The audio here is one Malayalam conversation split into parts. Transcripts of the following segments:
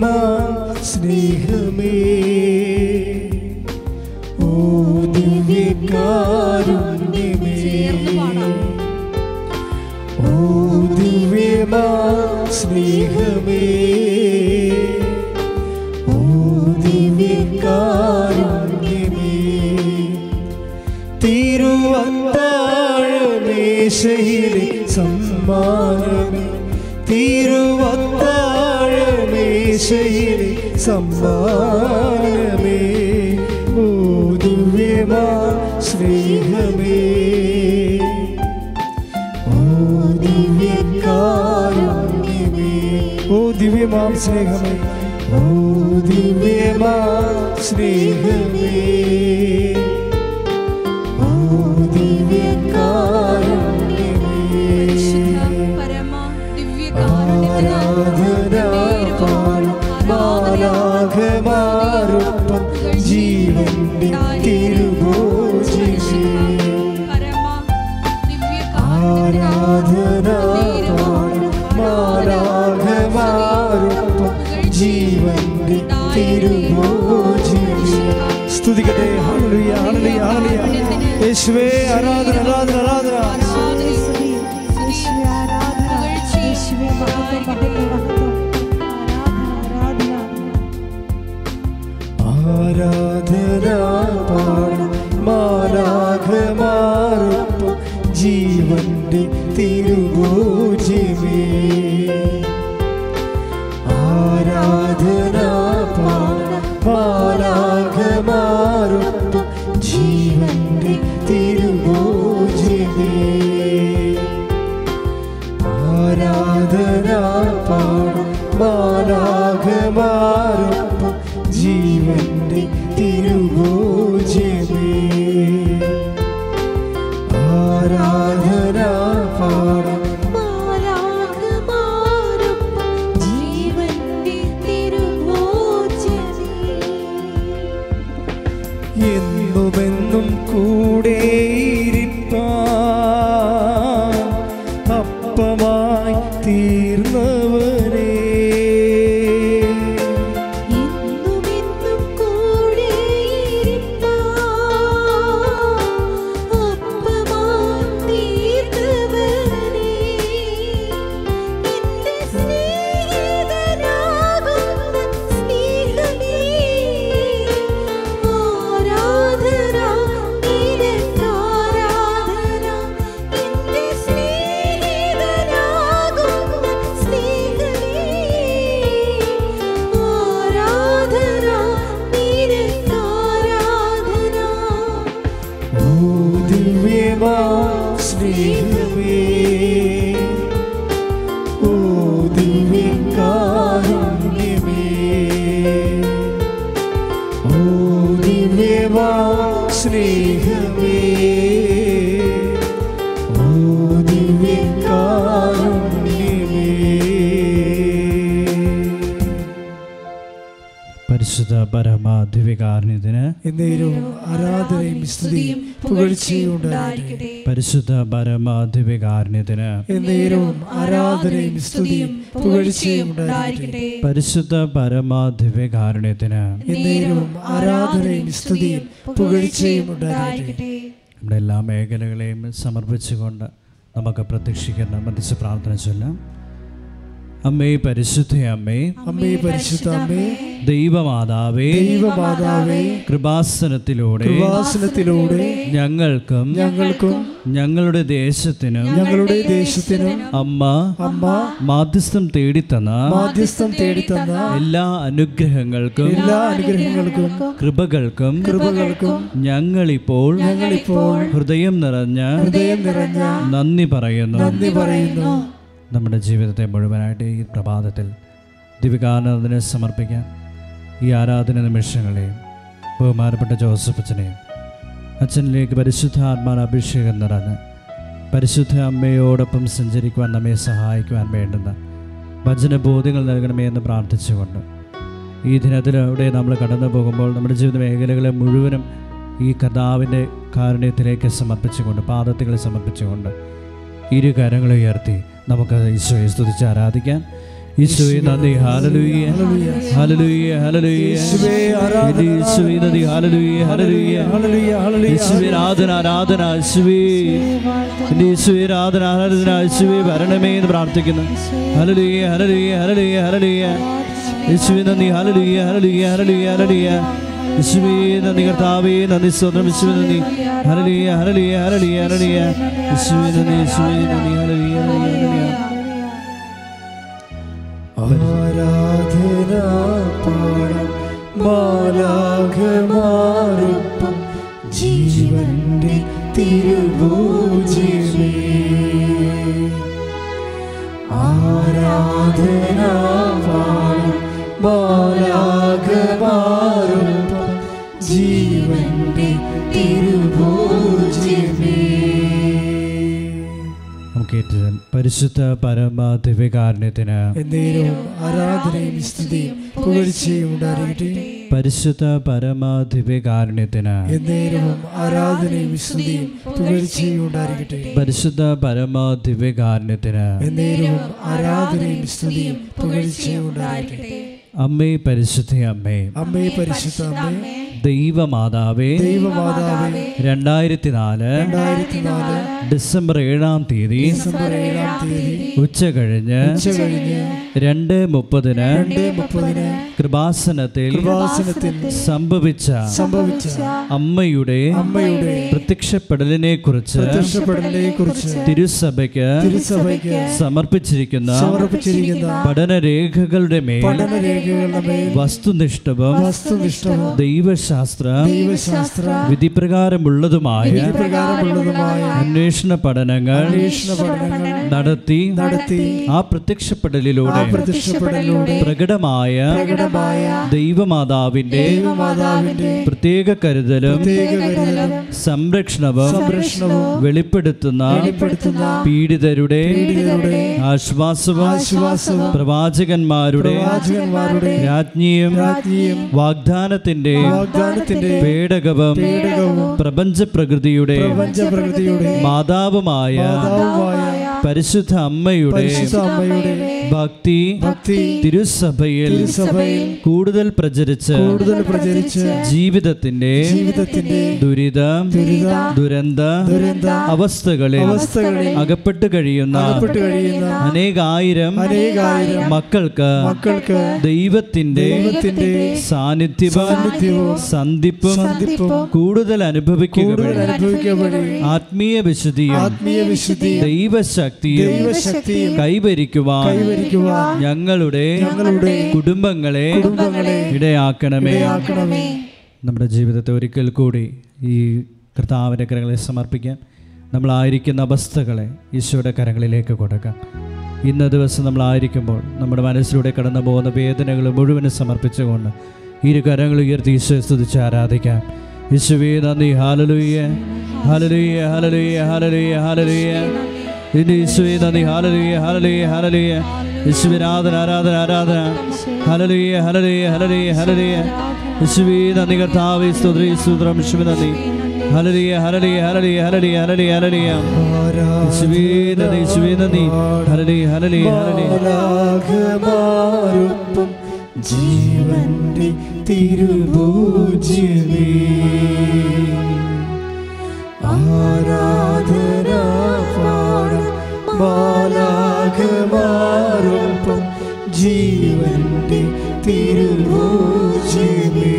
ദിവ്യമാ സ്നേഹമേ സ്നേഹമേ. ഓ ദിവ്യമാം സ്നേഹമേ. ആരാധന സ്നേഹമേ ആരാധനയും സ്തുതിയും പുകഴ്ചയും ഉണ്ടായിരിക്കട്ടെ. പരിശുദ്ധ ആരാധനയും സ്തുതിയും പുകഴ്ചയും ഉണ്ടായിരിക്കട്ടെ. പരിശുദ്ധ ആരാധനയും സ്തുതിയും പുകഴ്ചയും ഉണ്ടായിരിക്കട്ടെ. നമ്മുടെ എല്ലാ മേഖലകളെയും സമർപ്പിച്ചുകൊണ്ട് നമുക്ക് പ്രതീക്ഷിക്കുന്ന മധ്യസ്ഥ പ്രാർത്ഥന ചൊല്ലാം. അമ്മേ പരിശുദ്ധ അമ്മേ. അമ്മേ പരിശുദ്ധ അമ്മേ. ദൈവമാതാവേ ദൈവമാതാവേ. കൃപാസനത്തിലൂടെ കൃപാസനത്തിലൂടെ ഞങ്ങൾക്കും ഞങ്ങൾക്കും ഞങ്ങളുടെ ദേശത്തിനും ഞങ്ങളുടെ ദേശത്തിനും അമ്മ അമ്മ മാധ്യസ്ഥം തേടിത്തന്ന മാധ്യസ്ഥം തേടിത്തന്ന എല്ലാ അനുഗ്രഹങ്ങൾക്കും എല്ലാ അനുഗ്രഹങ്ങൾക്കും കൃപകൾക്കും കൃപകൾക്കും ഞങ്ങളിപ്പോൾ ഞങ്ങളിപ്പോൾ ഹൃദയം നിറഞ്ഞ ഹൃദയം നിറഞ്ഞ നന്ദി പറയുന്നു. നന്ദി പറയുന്നു. നമ്മുടെ ജീവിതത്തെ മുഴുവനായിട്ട് ഈ പ്രഭാതത്തിൽ ദിവികാനന്ദനെ സമർപ്പിക്കാം. ഈ ആരാധന നിമിഷങ്ങളെയും ബഹുമാനപ്പെട്ട ജോസഫ് അച്ഛനെയും അച്ഛനിലേക്ക് പരിശുദ്ധ ആത്മാന അഭിഷേകം നിറഞ്ഞ് പരിശുദ്ധ അമ്മയോടൊപ്പം സഞ്ചരിക്കുവാൻ നമ്മെ സഹായിക്കുവാൻ വേണ്ടുന്ന വചനബോധ്യങ്ങൾ നൽകണമേ എന്ന് പ്രാർത്ഥിച്ചുകൊണ്ട് ഈ ദിനത്തിലൂടെ നമ്മൾ കടന്നു പോകുമ്പോൾ നമ്മുടെ ജീവിത മേഖലകളെ മുഴുവനും ഈ കഥാവിന്റെ കാരുണ്യത്തിലേക്ക് സമർപ്പിച്ചുകൊണ്ട് പാദത്തുകളെ സമർപ്പിച്ചുകൊണ്ട് ഇരു കരങ്ങളെ ഉയർത്തി നമുക്ക് ഈശോയെ സ്തുതിച്ച് ആരാധിക്കാം യേശുവേ നന്ദി ഹാലലൂയ ഹാലലൂയ ഹാലലൂയ യേശുവേ ആരാധന എന്റെ യേശുവേ നന്ദി ഹാലലൂയ ഹാലലൂയ ഹല്ലേലൂയ ഈശോയെ ആരാധന ആരാധന ഈശോയെ എന്റെ യേശുവേ ആരാധന ആരാധന ഈശോയെ വരണമേ എന്ന് പ്രാർത്ഥിക്കുന്നു ഹല്ലേലൂയ ഹല്ലേലൂയ ഹല്ലേലൂയ ഹല്ലേലൂയ യേശുവേ നന്ദി ഹല്ലേലൂയ ഹല്ലേലൂയ ഹല്ലേലൂയ ഹല്ലേലൂയ ആരാധന പാടം മാലാഖമാരൊപ്പം ജീവന്റെ തിരുഭൂജിമേ പരിശുദ്ധ പരമ ദിവ്യകാരുണ്യത്തിന് ആരാധനയും സ്തുതിയും പുകഴ്ചയും ഉണ്ടായിരിക്കട്ടെ. പരിശുദ്ധ പരമ ദിവ്യകാരുണ്യത്തിന് ആരാധനയും സ്തുതിയും പുകഴ്ചയും ഉണ്ടായിരിക്കട്ടെ. പരിശുദ്ധ പരമ ദിവ്യകാരുണ്യത്തിന് ആരാധനയും സ്തുതിയും പുകഴ്ചയും ഉണ്ടായിരിക്കട്ടെ. അമ്മേ പരിശുദ്ധ അമ്മേ. അമ്മേ പരിശുദ്ധ അമ്മേ. ദൈവമാതാവേ ദൈവമാതാവേ രണ്ടായിരത്തി നാല് രണ്ടായിരത്തി നാല് ഡിസംബർ ഏഴാം തീയതി ഡിസംബർ ഏഴാം തീയതി ഉച്ച കഴിഞ്ഞ് ഉച്ച കഴിഞ്ഞ് രണ്ട് മുപ്പതിന് രണ്ട് മുപ്പതിന് കൃപാസനത്തിൽ കൃപാസനത്തിൽ സംഭവിച്ച സംഭവിച്ച അമ്മയുടെ അമ്മയുടെ പ്രത്യക്ഷപ്പെടലിനെ കുറിച്ച് പ്രത്യക്ഷപ്പെടലിനെ കുറിച്ച് തിരുസഭയ്ക്ക് തിരുസഭയ്ക്ക് സമർപ്പിച്ചിരിക്കുന്ന സമർപ്പിച്ചിരിക്കുന്ന പഠനരേഖകളുടെ മേൽ പഠനരേഖകളുടെ മേൽ വസ്തുനിഷ്ഠവും വസ്തുനിഷ്ഠവും ദൈവശാസ്ത്ര ദൈവശാസ്ത്ര വിധിപ്രകാരമുള്ളതുമായ പ്രകാരമുള്ളതുമായ അന്വേഷണ പഠനങ്ങൾ അന്വേഷണ പഠനങ്ങൾ നടത്തി നടത്തി ആ പ്രത്യക്ഷപ്പെടലിലൂടെ പ്രത്യക്ഷപ്പെടലിലൂടെ പ്രകടമായ പ്രകടമായ ദൈവമാതാവിന്റെ ദൈവമാതാവിന്റെ പ്രത്യേക കരുതലും സംരക്ഷണവും സംരക്ഷണവും വെളിപ്പെടുത്തുന്ന വെളിപ്പെടുത്തുന്ന പീഡിതരുടെ പീഡിതരുടെ ആശ്വാസവും ആശ്വാസവും പ്രവാചകന്മാരുടെ പ്രവാചകന്മാരുടെ രാജ്ഞിയും രാജ്ഞിയും വാഗ്ദാനത്തിന്റെ വാഗ്ദാനത്തിന്റെ പേടകവും പേടകവും പ്രപഞ്ച പ്രകൃതിയുടെ പഞ്ചപ്രകൃതിയുടെ മാതാവുമായ മാതാവുമായ പരിശുദ്ധ അമ്മയുടെ ഭക്തി ഭക്തി തിരുസഭയിൽ സഭയിൽ കൂടുതൽ പ്രചരിച്ച് കൂടുതൽ പ്രചരിച്ച് ജീവിതത്തിന്റെ ജീവിതത്തിന്റെ ദുരിതം ദുരന്ത ദുരന്ത അവസ്ഥകളിൽ അവസ്ഥകളിൽ അകപ്പെട്ട് കഴിയുന്ന അകപ്പെട്ട് കഴിയുന്ന അനേകായിരം അനേകായിരം മക്കൾക്ക് മക്കൾക്ക് ദൈവത്തിന്റെ ദൈവത്തിന്റെ സാന്നിധ്യവും സാന്നിധ്യവും സന്ധിപ്പും കൂടുതൽ അനുഭവിക്കുക ആത്മീയ വിശുദ്ധിയും ആത്മീയ വിശുദ്ധി ദൈവശക്തിയും ദൈവശക്തിയും കൈവരിക്കുവാൻ ഞങ്ങളുടെ ഞങ്ങളുടെ കുടുംബങ്ങളെ കുടുംബങ്ങളെ ഇടയാക്കണമേ. ഇടയാക്കണമേ. നമ്മുടെ ജീവിതത്തെ ഒരിക്കൽ കൂടി ഈ കർത്താവിന്റെ കരങ്ങളെ സമർപ്പിക്കാം. നമ്മളായിരിക്കുന്ന അവസ്ഥകളെ ഈശോയുടെ കരങ്ങളിലേക്ക് കൊടുക്കാം. ഇന്ന ദിവസം നമ്മളായിരിക്കുമ്പോൾ നമ്മുടെ മനസ്സിലൂടെ കടന്നു പോകുന്ന വേദനകൾ മുഴുവനും സമർപ്പിച്ചുകൊണ്ട് ഇരു കരങ്ങൾ ഉയർത്തി ഈശോയെ സ്തുതിച്ച് ആരാധിക്കാം. യേശുവേ നന്ദി. ഹാലലുയ്യ ഹാലലുയ്യ ഹാലലുയ്യ ഹാലലുയ്യ ഹാലലുയ്യ ഇന്ന് യേശുവേ നന്ദി. ഹാലലുയെ ഹാലലുയെ ഹാലലുയെ ആരാധന ആരാധന ആരാധന. ഹലലുയെ ഹലലുയെ ഹലലുയെ ഹലലുയ്യ യേശുവേ നന്ദി കർത്താവേ സ്തുതി സ്തുത്രം. യേശുവേ നന്ദി. ഹലലിയ ഹലലിയ ഹലലിയ ഹലലിയ ഹലലിയ ഹലലിയ യേശുവേ നന്ദി യേശുവേ ജീവന്റെ തിരുപൂജ്യമേ ആരാധന മാലാഖമാരൊപ്പം ജീവന്റെ തിരുഭൂജ്യമേ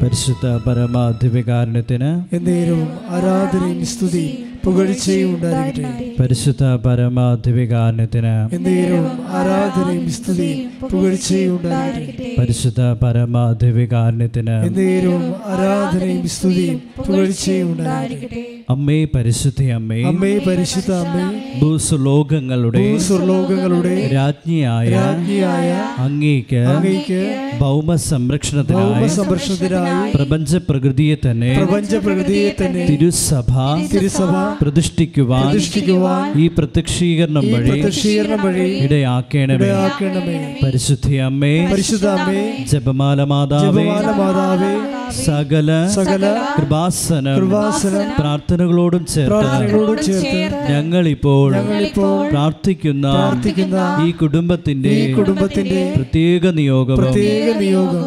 പരിശുദ്ധ പരമാധിപികാരണത്തിന് എന്തേലും ആരാധനയും സ്തുതിയും പുകഴ്ചയും ഉണ്ടായിരിക്കട്ടെ പരിശുദ്ധ പരമാധിപികാരണത്തിന് എന്നേരവും ആരാധനയും സ്തുതിയും പുകഴ്ചയും ഉണ്ടായിരിക്കട്ടെ പരിശുദ്ധ പരമാധിപികാരണത്തിന് ദിവ്യകാരുണ്യത്തിന് ആരാധനയും സ്തുതിയും പുകഴ്ചയും ഉണ്ടായിരിക്കട്ടെ അമ്മേ പരിശുദ്ധ അമ്മേ. അമ്മേ പരിശുദ്ധ അമ്മേ. ഭൂസ്വലോകങ്ങളുടെ ഭൂസ്വലോകങ്ങളുടെ രാജ്ഞിയായ രാജ്ഞിയായ അങ്ങേക്ക് അങ്ങേക്ക് ഭൗമ സംരക്ഷണത്തിനായി സംരക്ഷണത്തിനായി പ്രപഞ്ച പ്രകൃതിയെ തന്നെ പ്രപഞ്ച പ്രകൃതിയെ തന്നെ തിരുസഭ തിരുസഭ പ്രതിഷ്ഠിക്കുവാൻ ഈ പ്രത്യക്ഷീകരണം വഴി പ്രത്യക്ഷീകരണം വഴി ഇടയാക്കണമേ. ഇടയാക്കണമേ. അമ്മേ പരിശുദ്ധ അമ്മേ ജപമാല മാതാവേ മാതാവേ സകല സകല കൃപാസന കൃപാസന പ്രാർത്ഥനകളോടും ചേർത്ത് ഞങ്ങളിപ്പോൾ പ്രാർത്ഥിക്കുന്ന പ്രാർത്ഥിക്കുന്ന ഈ കുടുംബത്തിന്റെ കുടുംബത്തിന്റെ പ്രത്യേക നിയോഗം പ്രത്യേക നിയോഗം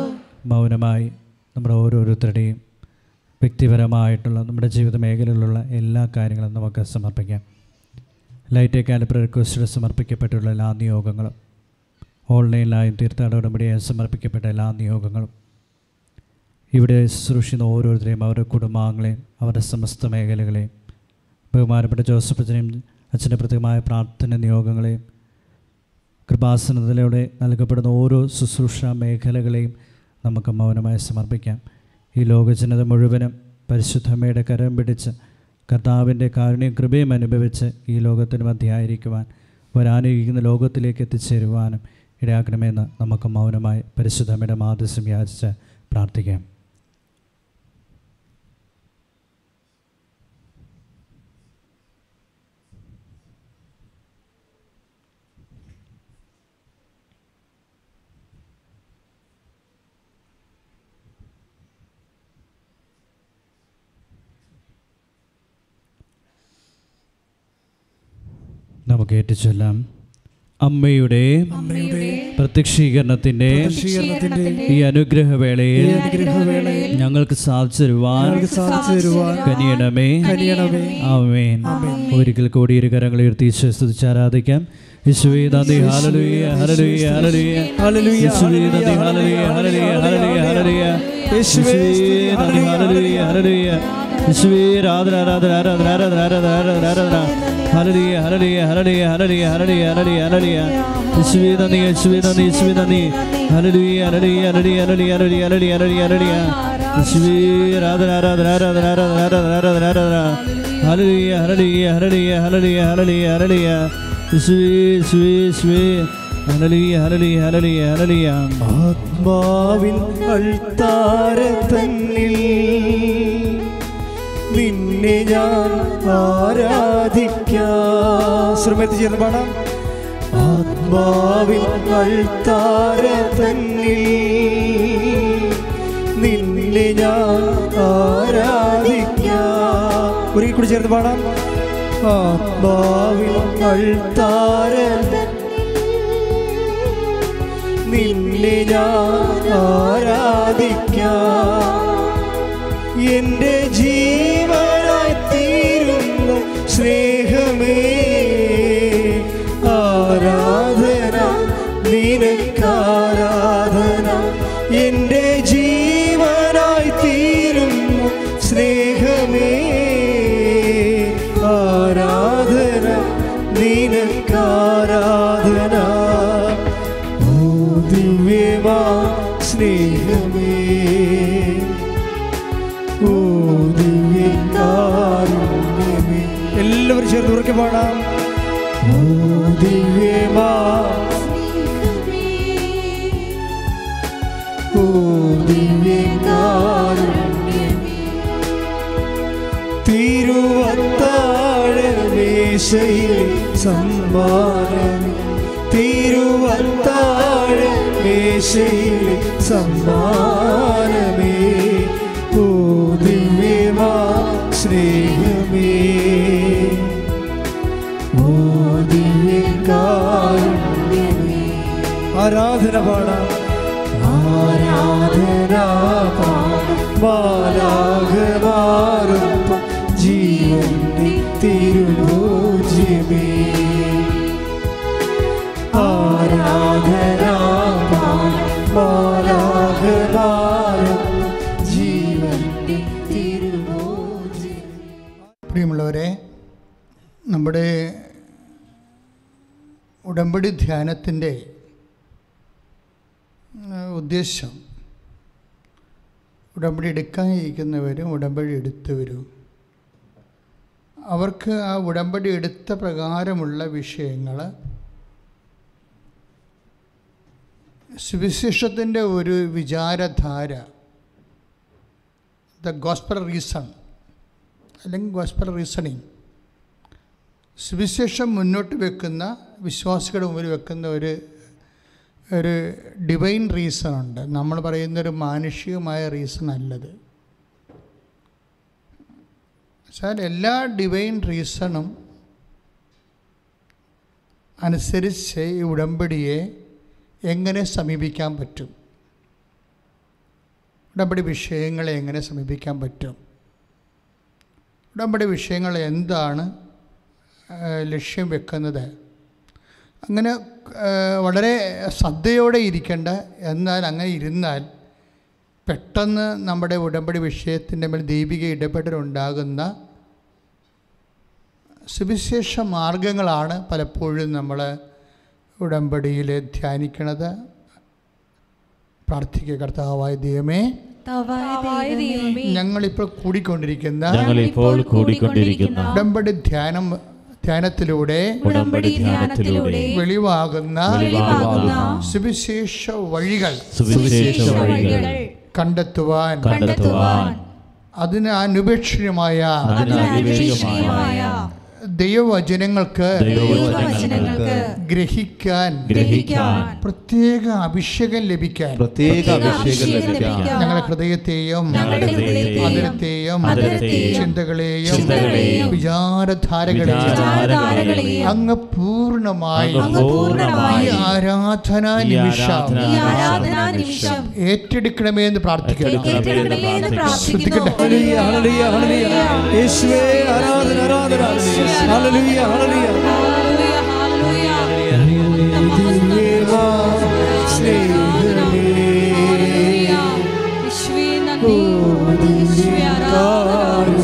മൗനമായി നമ്മുടെ ഓരോരുത്തരുടെയും വ്യക്തിപരമായിട്ടുള്ള നമ്മുടെ ജീവിത മേഖലയിലുള്ള എല്ലാ കാര്യങ്ങളും നമുക്ക് സമർപ്പിക്കാം. ലൈറ്റ് കാലിബ്ര റിക്വസ്റ്റിൽ സമർപ്പിക്കപ്പെട്ടുള്ള എല്ലാ നിയോഗങ്ങളും. ഓൺലൈനിലായും തീർത്ഥാടന ഉടമ്പടിയായും സമർപ്പിക്കപ്പെട്ട എല്ലാ നിയോഗങ്ങളും. ഇവിടെ ശുശ്രൂഷിക്കുന്ന ഓരോരുത്തരെയും അവരുടെ കുടുംബാംഗങ്ങളെയും അവരുടെ സമസ്ത മേഖലകളെയും ബഹുമാനപ്പെട്ട ജോസഫ് അച്ഛനെയും അച്ഛന്റെ പ്രത്യേകമായ പ്രാർത്ഥന നിയോഗങ്ങളെയും കൃപാസനത്തിലൂടെ നൽകപ്പെടുന്ന ഓരോ ശുശ്രൂഷ മേഖലകളെയും നമുക്ക് മൗനമായി സമർപ്പിക്കാം. ഈ ലോകജനത മുഴുവനും പരിശുദ്ധമ്മയുടെ കരം പിടിച്ച് കർത്താവിന്റെ കാരുണ്യം കൃപയും അനുഭവിച്ച് ഈ ലോകത്തിന് മധ്യായിരിക്കുവാൻ വരാനിരിക്കുന്ന ലോകത്തിലേക്ക് എത്തിച്ചേരുവാനും ഇടയാക്കണമെന്ന് നമുക്ക് മൗനമായി പരിശുദ്ധമ്മയുടെ മാതൃശം യാചിച്ച് പ്രാർത്ഥിക്കാം. നമുക്ക് ഏറ്റുചൊല്ലാം അമ്മയുടെ പ്രത്യക്ഷീകരണത്തിന്റെ ഈ അനുഗ്രഹവേളയിൽ ഞങ്ങൾക്ക് സാധിച്ചു തരുവാൻ കനിയണമേ. ആമേൻ. ഒരിക്കൽ കൂടി ഇരു കരങ്ങൾ ഉയർത്തി സ്തുതിച്ച് ആരാധിക്കാം. യേശുവേ നന്ദി. ഹല്ലേലൂയ ഹല്ലേലൂയ ഹല്ലേലൂയ. ഹല്ലേലൂയ, യേശുവേ നന്ദി ഹല്ലേലൂയ ഹല്ലേലൂയ ഹല്ലേലൂയ ഹല്ലേലൂയ യേശുവേ നന്ദി ഹല്ലേലൂയ. ഹല്ലേലൂയ യേശുവേ ആരാധന ആരാധന ആരാധന ആരാധന ആരാധന ആരാധന. ആരാധന ഹല്ലേലൂയ ഹല്ലേലൂയ ഹല്ലേലൂയ ഹല്ലേലൂയ ഹല്ലേലൂയ ഹല്ലേലൂയ ഹല്ലേലൂയ യേശുവേ നന്ദി യേശുവേ നന്ദി യേശുവേ നന്ദി ഹല്ലേലൂയ ഹല്ലേലൂയ ഹല്ലേലൂയ ഹല്ലേലൂയ ഹല്ലേലൂയ ഹല്ലേലൂയ ഹല്ലേലൂയ ഹല്ലേലൂയ യേശുവേ ആരാധന ആരാധന ആരാധന ആരാധന ആരാധന ആരാധന ആരാധന ഹല്ലേലൂയ ഹല്ലേലൂയ ഹല്ലേലൂയ ഹല്ലേലൂയ ഹല്ലേലൂയ ഹല്ലേലൂയ യേശുവേ യേശുവേ യേശുവേ ഹല്ലേലൂയ ഹല്ലേലൂയ ഹല്ലേലൂയ ഹല്ലേലൂയ ആത്മാവിൻ അൾത്താരത്തന്നിൽ നിന്നെ ഞാൻ ആരാധിക്കാം. ശ്രമത്തിൽ ചേർന്ന് പാടാം. ആത്മാവിൻ തന്നെ നിന്നെ ഞാൻ ആരാധിക്കാം. ചേർന്ന് പാടാം. ആത്മാവിൻ അൾത്താരത്തന്നിൽ നിന്നെ ഞാൻ ആരാധിക്കാം. എന്റെ ജീവനായി തീരുന്ന. സ്നേഹമേ. ഉറക്കെ പാടാം. ദിവ്യമാ തിരുവത്താഴമേശയിൽ സമ്മാനമേ തിരുവത്താഴമേശയിൽ സമ്മാനമേ. ഓ ദിവ്യമാ സ്നേഹമേ ആരാധന പാടാം. ആരാധന പ്രിയമുള്ളവരെ നമ്മുടെ ഉടമ്പടി ധ്യാനത്തിന്റെ ഉദ്ദേശം. ഉടമ്പടി എടുക്കാനിരിക്കുന്നവരും ഉടമ്പടി എടുത്തവരും. അവർക്ക് ആ ഉടമ്പടി എടുത്ത പ്രകാരമുള്ള വിഷയങ്ങൾ സുവിശേഷത്തിന്റെ ഒരു വിചാരധാര ദ ഗോസ്പൽ റീസൺ അല്ലെങ്കിൽ ഗോസ്പൽ റീസണിങ് സുവിശേഷം മുന്നോട്ട് വെക്കുന്ന വിശ്വാസികളുടെ മുമ്പിൽ വെക്കുന്ന ഒരു ഒരു ഡിവൈൻ റീസൺ ഉണ്ട്. നമ്മൾ പറയുന്നൊരു മാനുഷികമായ റീസൺ അല്ലത്. വെച്ചാൽ എല്ലാ ഡിവൈൻ റീസണും അനുസരിച്ച് ഈ ഉടമ്പടിയെ എങ്ങനെ സമീപിക്കാൻ പറ്റും? ഉടമ്പടി വിഷയങ്ങളെ എങ്ങനെ സമീപിക്കാൻ പറ്റും? ഉടമ്പടി വിഷയങ്ങൾ എന്താണ് ലക്ഷ്യം വെക്കുന്നത്? അങ്ങനെ വളരെ ശ്രദ്ധയോടെ ഇരിക്കേണ്ട എന്നാൽ അങ്ങനെ ഇരുന്നാൽ പെട്ടെന്ന് നമ്മുടെ ഉടമ്പടി വിഷയത്തിന്റെ മേൽ ദൈവിക ഇടപെടലുണ്ടാകുന്ന സുവിശേഷ മാർഗങ്ങളാണ് പലപ്പോഴും നമ്മൾ ഉടമ്പടിയിൽ ധ്യാനിക്കണത്. പ്രാർത്ഥിക്കുക കർത്താവായ ദൈവമേ. ഞങ്ങളിപ്പോൾ കൂടിക്കൊണ്ടിരിക്കുന്ന ഉടമ്പടി ധ്യാനം ധ്യാനത്തിലൂടെ ഉടമ്പടി ധ്യാനത്തിലൂടെ വെളിവാകുന്ന സുവിശേഷ വഴികൾ. സുവിശേഷ വഴികൾ കണ്ടെത്തുവാൻ. കണ്ടെത്തുവാൻ. അതിന് അനുപേക്ഷണീയമായ ദൈവവചനങ്ങൾക്ക് ദൈവവചനങ്ങൾക്ക് ഗ്രഹിക്കാൻ ഗ്രഹിക്കാൻ പ്രത്യേക അഭിഷേകം ലഭിക്കാൻ. പ്രത്യേക അഭിഷേകം ലഭിക്കാൻ. ഞങ്ങളുടെ ഹൃദയത്തെയും അതിരത്തെയും ചിന്തകളെയും വിചാരധാരകളെയും അങ്ങ് പൂർണമായി അങ്ങ് പൂർണമായി ഈ ആരാധനാ നിമിഷം ഏറ്റെടുക്കണമേ എന്ന് പ്രാർത്ഥിക്കണം ശ്രദ്ധിക്കട്ടെ എന്ന് പ്രാർത്ഥിക്കുന്നു. ഹല്ലേലൂയ ഹല്ലേലൂയ ഹല്ലേലൂയ. യേശുവേ ആരാധന ആരാധന. ഹല്ലേലൂയ ഹല്ലേലൂയ ഹല്ലേലൂയ, ഹല്ലേലൂയ. ദിവ്യമാ സ്നേഹമേ ഹല്ലേലൂയ. യേശുവേ നന്ദി. യേശുവേ ആരാധന.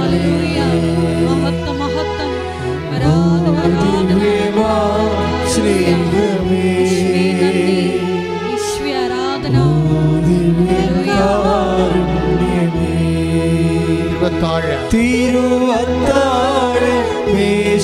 ഹല്ലേലൂയ. മഹത്വം, മഹത്വം. ആരാധന, ആരാധന. ദിവ്യമാ സ്നേഹമേ യേശുവേ നന്ദി. യേശുവേ ആരാധന. ഇരുപത്താഴ് തിരുവത്താഴ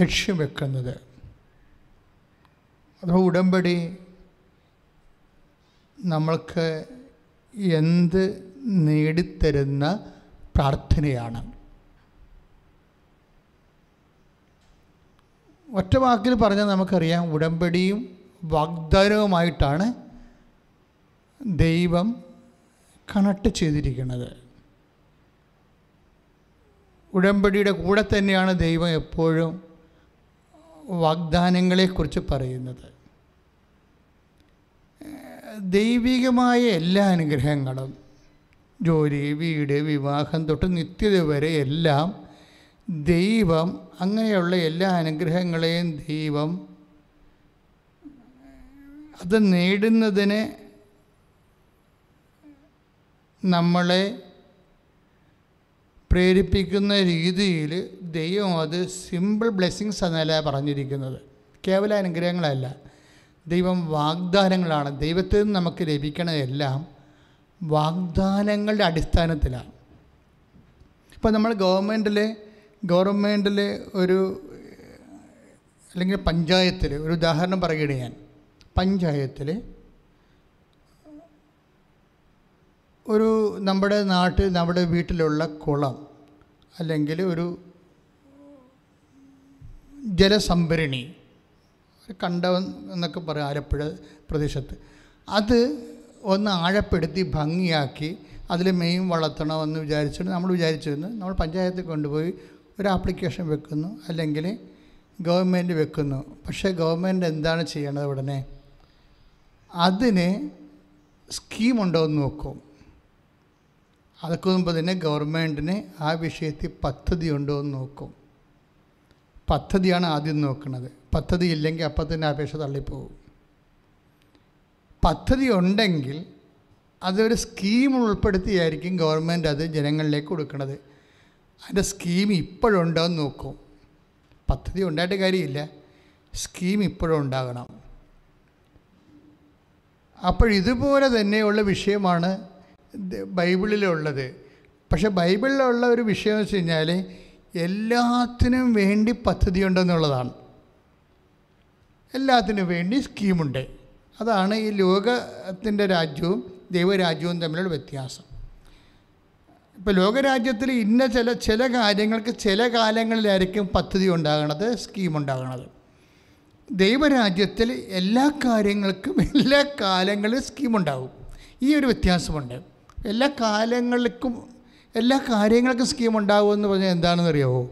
ലക്ഷ്യം വെക്കുന്നത് അഥവാ ഉടമ്പടി നമ്മൾക്ക് എന്ത് നേടിത്തരുന്ന പ്രാർത്ഥനയാണ്. ഒറ്റ വാക്കിൽ പറഞ്ഞാൽ നമുക്കറിയാം ഉടമ്പടിയും വാഗ്ദാനവുമായിട്ടാണ് ദൈവം കണക്ട് ചെയ്തിരിക്കുന്നത്. ഉടമ്പടിയുടെ കൂടെ തന്നെയാണ് ദൈവം എപ്പോഴും വാഗ്ദാനങ്ങളെക്കുറിച്ച് പറയുന്നത്. ദൈവികമായ എല്ലാ അനുഗ്രഹങ്ങളും ജോലി വീട് വിവാഹം തൊട്ട് നിത്യത വരെ എല്ലാം ദൈവം അങ്ങനെയുള്ള എല്ലാ അനുഗ്രഹങ്ങളെയും ദൈവം അത് നേടുന്നതിന് നമ്മളെ പ്രേരിപ്പിക്കുന്ന രീതിയിൽ ദൈവം അത് സിമ്പിൾ ബ്ലെസ്സിങ്സ് എന്നല്ല പറഞ്ഞിരിക്കുന്നത്. കേവല അനുഗ്രഹങ്ങളല്ല. ദൈവം വാഗ്ദാനങ്ങളാണ്. ദൈവത്തിൽ നിന്ന് നമുക്ക് ലഭിക്കണതെല്ലാം വാഗ്ദാനങ്ങളുടെ അടിസ്ഥാനത്തിലാണ്. ഇപ്പോൾ നമ്മൾ ഗവൺമെന്റിലെ ഗവൺമെന്റിലെ ഒരു അല്ലെങ്കിൽ പഞ്ചായത്തിൽ ഒരു ഉദാഹരണം പറയുകയാണ് ഞാൻ. പഞ്ചായത്തിൽ ഒരു നമ്മുടെ നാട്ടിൽ നമ്മുടെ വീട്ടിലുള്ള കുളം അല്ലെങ്കിൽ ഒരു ജലസംഭരണി. കണ്ടവൻ എന്നൊക്കെ പറയും ആലപ്പുഴ പ്രദേശത്ത്. അത് ഒന്ന് ആഴപ്പെടുത്തി ഭംഗിയാക്കി അതിൽ മെയിൻ വളർത്തണമെന്ന് വിചാരിച്ചിട്ട് നമ്മൾ വിചാരിച്ചിരുന്നു. നമ്മൾ പഞ്ചായത്തിൽ കൊണ്ടുപോയി ഒരു ആപ്ലിക്കേഷൻ വെക്കുന്നു അല്ലെങ്കിൽ ഗവൺമെന്റ് വെക്കുന്നു. പക്ഷേ ഗവൺമെന്റ് എന്താണ് ചെയ്യേണ്ടത് ഉടനെ? അതിന് സ്കീമുണ്ടോ എന്ന് നോക്കും. അതൊക്കെ മുമ്പ് തന്നെ ഗവൺമെന്റിന് ആ വിഷയത്തിൽ പദ്ധതി ഉണ്ടോ എന്ന് നോക്കും. പദ്ധതിയാണ് ആദ്യം നോക്കുന്നത്. പദ്ധതി ഇല്ലെങ്കിൽ അപ്പം തന്നെ അപേക്ഷ തള്ളിപ്പോകും പദ്ധതി ഉണ്ടെങ്കിൽ അതൊരു സ്കീം ഉൾപ്പെടുത്തിയായിരിക്കും ഗവൺമെന്റ് അത് ജനങ്ങളിലേക്ക് കൊടുക്കുന്നത് അതിന്റെ സ്കീം ഇപ്പോഴുണ്ടോ എന്ന് നോക്കും. പദ്ധതി ഉണ്ടായിട്ട് കാര്യമില്ല. സ്കീം ഇപ്പോഴും ഉണ്ടാകണം. അപ്പോൾ ഇതുപോലെ തന്നെയുള്ള വിഷയമാണ് ബൈബിളിലുള്ളത്. പക്ഷേ ബൈബിളിലുള്ള ഒരു വിഷയം എന്ന് വെച്ച് കഴിഞ്ഞാൽ എല്ലാത്തിനും വേണ്ടി പദ്ധതിയുണ്ടെന്നുള്ളതാണ്. എല്ലാത്തിനും വേണ്ടി സ്കീമുണ്ട്. അതാണ് ഈ ലോകത്തിന്റെ രാജ്യവും ദൈവരാജ്യവും തമ്മിലുള്ള വ്യത്യാസം. ഇപ്പോൾ ലോകരാജ്യത്തിൽ ഇന്ന ചില ചില കാര്യങ്ങൾക്ക് ചില കാലങ്ങളിലായിരിക്കും പദ്ധതി ഉണ്ടാകണത് സ്കീം ദൈവരാജ്യത്തിൽ എല്ലാ കാര്യങ്ങൾക്കും എല്ലാ കാലങ്ങളിലും സ്കീമുണ്ടാകും. ഈ ഒരു വ്യത്യാസമുണ്ട്. എല്ലാ കാലങ്ങൾക്കും എല്ലാ കാര്യങ്ങൾക്കും സ്കീം ഉണ്ടാകുമെന്ന് പറഞ്ഞാൽ എന്താണെന്ന് അറിയാമോ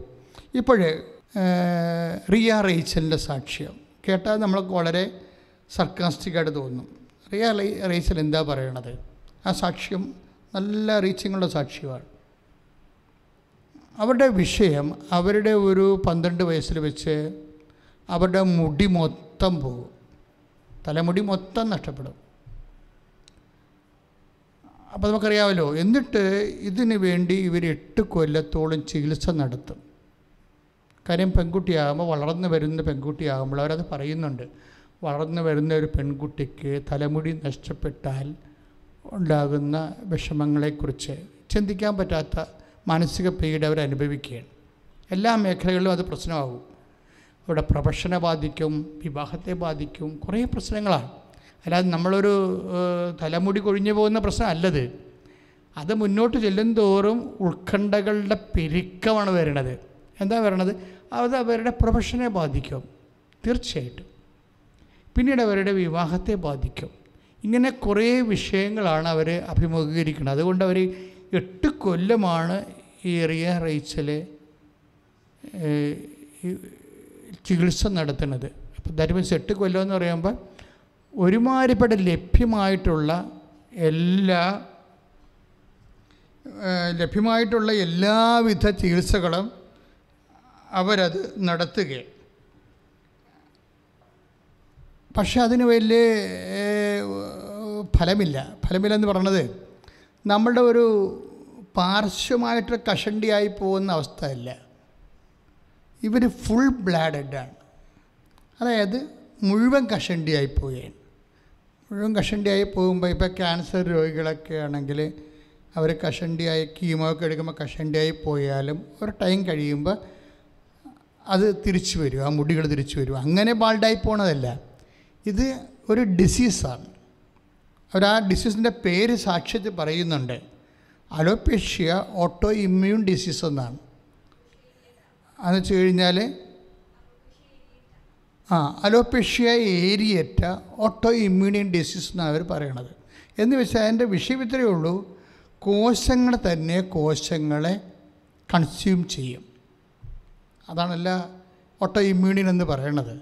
ഇപ്പോഴേ റിയ റേച്ചലിന്റെ സാക്ഷ്യം. കേട്ടാൽ നമ്മൾക്ക് വളരെ സർക്കാസ്റ്റിക്കായിട്ട് തോന്നും. റിയ റേച്ചൽ എന്താ പറയണത്? ആ സാക്ഷ്യം നല്ല റീച്ചിങ്ങുള്ള സാക്ഷ്യമാണ്. അവരുടെ വിഷയം അവരുടെ ഒരു പന്ത്രണ്ട് വയസ്സിൽ വെച്ച് അവരുടെ മുടി മൊത്തം പോകും. തലമുടി മൊത്തം നഷ്ടപ്പെടും. അപ്പോൾ നമുക്കറിയാമല്ലോ എന്നിട്ട് ഇതിന് വേണ്ടി ഇവർ എട്ട് കൊല്ലത്തോളം ചികിത്സ നടത്തും. കാര്യം പെൺകുട്ടിയാകുമ്പോൾ വളർന്നു വരുന്ന പെൺകുട്ടിയാകുമ്പോൾ അവരത് പറയുന്നുണ്ട്. വളർന്നു വരുന്ന ഒരു പെൺകുട്ടിക്ക് തലമുടി നഷ്ടപ്പെട്ടാൽ ഉണ്ടാകുന്ന വിഷമങ്ങളെക്കുറിച്ച് ചിന്തിക്കാൻ പറ്റാത്ത മാനസിക പീഡ അവർ അനുഭവിക്കുകയാണ്. എല്ലാ മേഖലകളിലും അത് പ്രശ്നമാകും. അവിടെ പ്രൊഫഷനെ ബാധിക്കും വിവാഹത്തെ ബാധിക്കും കുറേ പ്രശ്നങ്ങളാണ്. അല്ലാതെ നമ്മളൊരു തലമുടി കൊഴിഞ്ഞു പോകുന്ന പ്രശ്നം അല്ലത് അത് മുന്നോട്ട് ചെല്ലും തോറും ഉത്കണ്ഠകളുടെ പെരുക്കമാണ് വരുന്നത് എന്താ വരണത്? അത് അവരുടെ പ്രൊഫഷനെ ബാധിക്കും തീർച്ചയായിട്ടും. പിന്നീട് അവരുടെ വിവാഹത്തെ ബാധിക്കും. ഇങ്ങനെ കുറേ വിഷയങ്ങളാണ് അവർ അഭിമുഖീകരിക്കുന്നത്. അതുകൊണ്ട് അവർ എട്ട് കൊല്ലമാണ് ഈ റിയ റൈച്ചൽ ചികിത്സ നടത്തുന്നത്. അപ്പോൾ ദാറ്റ് മീൻസ് എട്ട് കൊല്ലം എന്ന് പറയുമ്പോൾ ഒരുമാതിരിപ്പെട്ട ലഭ്യമായിട്ടുള്ള എല്ലാ ലഭ്യമായിട്ടുള്ള എല്ലാവിധ ചികിത്സകളും അവരത് നടത്തുകയാണ്. പക്ഷെ അതിന് വലിയ ഫലമില്ല ഫലമില്ല. ഫലമില്ലെന്ന് പറഞ്ഞത് നമ്മളുടെ ഒരു പാർശ്വമായിട്ട് കഷണ്ടിയായി പോകുന്ന അവസ്ഥയല്ല. ഇവർ ഫുൾ ബ്ലാഡഡാണ് അതായത് മുഴുവൻ കഷണ്ടിയായി പോവുകയാണ്. മുഴുവൻ കഷണ്ടിയായി പോകുമ്പോൾ ഇപ്പോൾ ക്യാൻസർ രോഗികളൊക്കെ ആണെങ്കിൽ അവർ കഷണ്ടിയായി കീമോ ഒക്കെ എടുക്കുമ്പോൾ കഷണ്ടിയായി പോയാലും ഒരു ടൈം കഴിയുമ്പോൾ അത് തിരിച്ചു വരും ആ മുടികൾ തിരിച്ചു വരും. അങ്ങനെ ബാൾഡായി പോണതല്ല. ഇത് ഒരു ഡിസീസാണ് അവർ ആ ഡിസീസിന്റെ പേര് സാക്ഷ്യത്തിൽ പറയുന്നുണ്ട്. അലോപേഷ്യ ഓട്ടോ ഇമ്മ്യൂൺ ഡിസീസ് എന്നാണ്. അതെന്ന് വെച്ച് കഴിഞ്ഞാൽ ആ alopecia areata autoimmune disease എന്നാണ് അവർ പറയണത്. എന്ന് വെച്ചാൽ അതിന്റെ വിഷയം ഇത്രയേ ഉള്ളൂ. കോശങ്ങൾ തന്നെ കോശങ്ങളെ കൺസ്യൂം ചെയ്യും. അതാണല്ല ഓട്ടോ ഇമ്മ്യൂണിയൻ എന്ന് പറയണത്.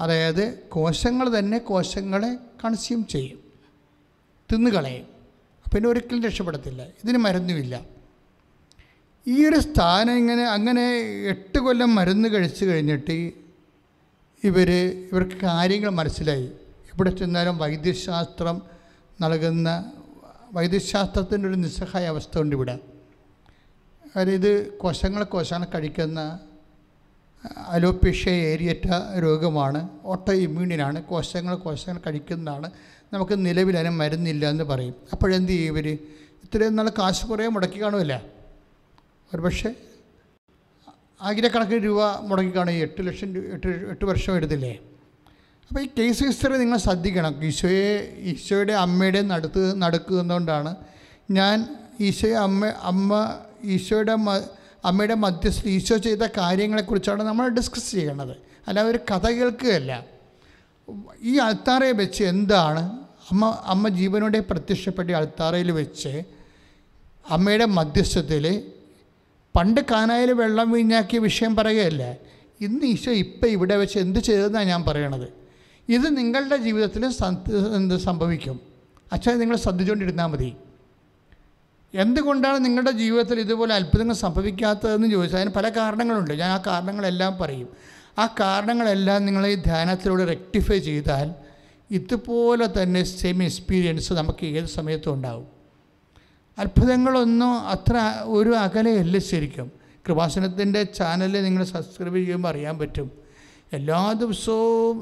അതായത് കോശങ്ങൾ തന്നെ കോശങ്ങളെ കൺസ്യൂം ചെയ്യും. തിന്നുകളയും. പിന്നെ ഒരിക്കലും രക്ഷപ്പെടത്തില്ല. ഇതിന് മരുന്നുമില്ല. ഈ ഒരു സ്ഥാനം ഇങ്ങനെ അങ്ങനെ എട്ട് കൊല്ലം മരുന്ന് കഴിച്ചു കഴിഞ്ഞിട്ട് ഇവർ ഇവർക്ക് കാര്യങ്ങൾ മനസ്സിലായി. ഇവിടെ ചെന്നാലും വൈദ്യശാസ്ത്രം നൽകുന്ന വൈദ്യശാസ്ത്രത്തിന്റെ ഒരു നിസ്സഹായ അവസ്ഥ ഉണ്ട് ഇവിടെ. ഇത് കോശങ്ങൾ കോശങ്ങൾ കഴിക്കുന്ന അലോപേഷ്യ ഏരിയറ്റ രോഗമാണ്. ഓട്ടോ ഇമ്മ്യൂണിനാണ് കോശങ്ങൾ കോശങ്ങൾ കഴിക്കുന്നതാണ്. നമുക്ക് നിലവിൽ അതിന് മരുന്നില്ല എന്ന് പറയും. അപ്പോഴെന്ത് ചെയ്യും ഇവർ ഇത്രയും നല്ല കാശ് കുറേ മുടക്കി കാണുമല്ല ഒരു പക്ഷേ ആയിരക്കണക്കിന് രൂപ ഈ എട്ട് ലക്ഷം എട്ട് എട്ട് വർഷം എടുത്തില്ലേ? അപ്പോൾ ഈ കേസ് ഹിസ്റ്ററി നിങ്ങൾ ശ്രദ്ധിക്കണം. ഈശോയെ ഈശോയുടെ അമ്മയുടെ നടുത്ത് നടക്കുന്നതുകൊണ്ടാണ് ഞാൻ ഈശോയെ അമ്മ അമ്മ ഈശോയുടെ അമ്മയുടെ മധ്യസ്ഥ ഈശോ ചെയ്ത കാര്യങ്ങളെക്കുറിച്ചാണ് നമ്മൾ ഡിസ്കസ് ചെയ്യണത് അല്ലാതെ ഒരു കഥ കേൾക്കുകയല്ല. ഈ അൾത്താറയെ വെച്ച് എന്താണ് അമ്മ അമ്മ ജീവനോടെ പ്രത്യക്ഷപ്പെട്ട അൾത്താറയിൽ വെച്ച് അമ്മയുടെ മധ്യസ്ഥത്തിൽ പണ്ട് കാനായിൽ വെള്ളം വീഞ്ഞാക്കിയ വിഷയം പറയുകയല്ല? ഇന്ന് ഈശോ ഇപ്പം ഇവിടെ വെച്ച് എന്ത് ചെയ്തതെന്നാണ് ഞാൻ പറയണത്. ഇത് നിങ്ങളുടെ ജീവിതത്തിൽ എന്ത് സംഭവിക്കും? അച്ഛൻ നിങ്ങൾ ശ്രദ്ധിച്ചുകൊണ്ടിരുന്നാൽ മതി. എന്തുകൊണ്ടാണ് നിങ്ങളുടെ ജീവിതത്തിൽ ഇതുപോലെ അത്ഭുതങ്ങൾ സംഭവിക്കാത്തതെന്ന് ചോദിച്ചാൽ അതിന് പല കാരണങ്ങളുണ്ട്. ഞാൻ ആ കാരണങ്ങളെല്ലാം പറയും. ആ കാരണങ്ങളെല്ലാം നിങ്ങൾ ഈ ധ്യാനത്തിലൂടെ റെക്ടിഫൈ ചെയ്താൽ ഇതുപോലെ തന്നെ സെയിം എക്സ്പീരിയൻസ് നമുക്ക് ഏത് സമയത്തും ഉണ്ടാവും. അത്ഭുതങ്ങളൊന്നും അത്ര ഒരു അകലെയല്ല ശരിക്കും. കൃപാസനത്തിന്റെ ചാനൽ നിങ്ങൾ സബ്സ്ക്രൈബ് ചെയ്യുമ്പോൾ അറിയാൻ പറ്റും. എല്ലാ ദിവസവും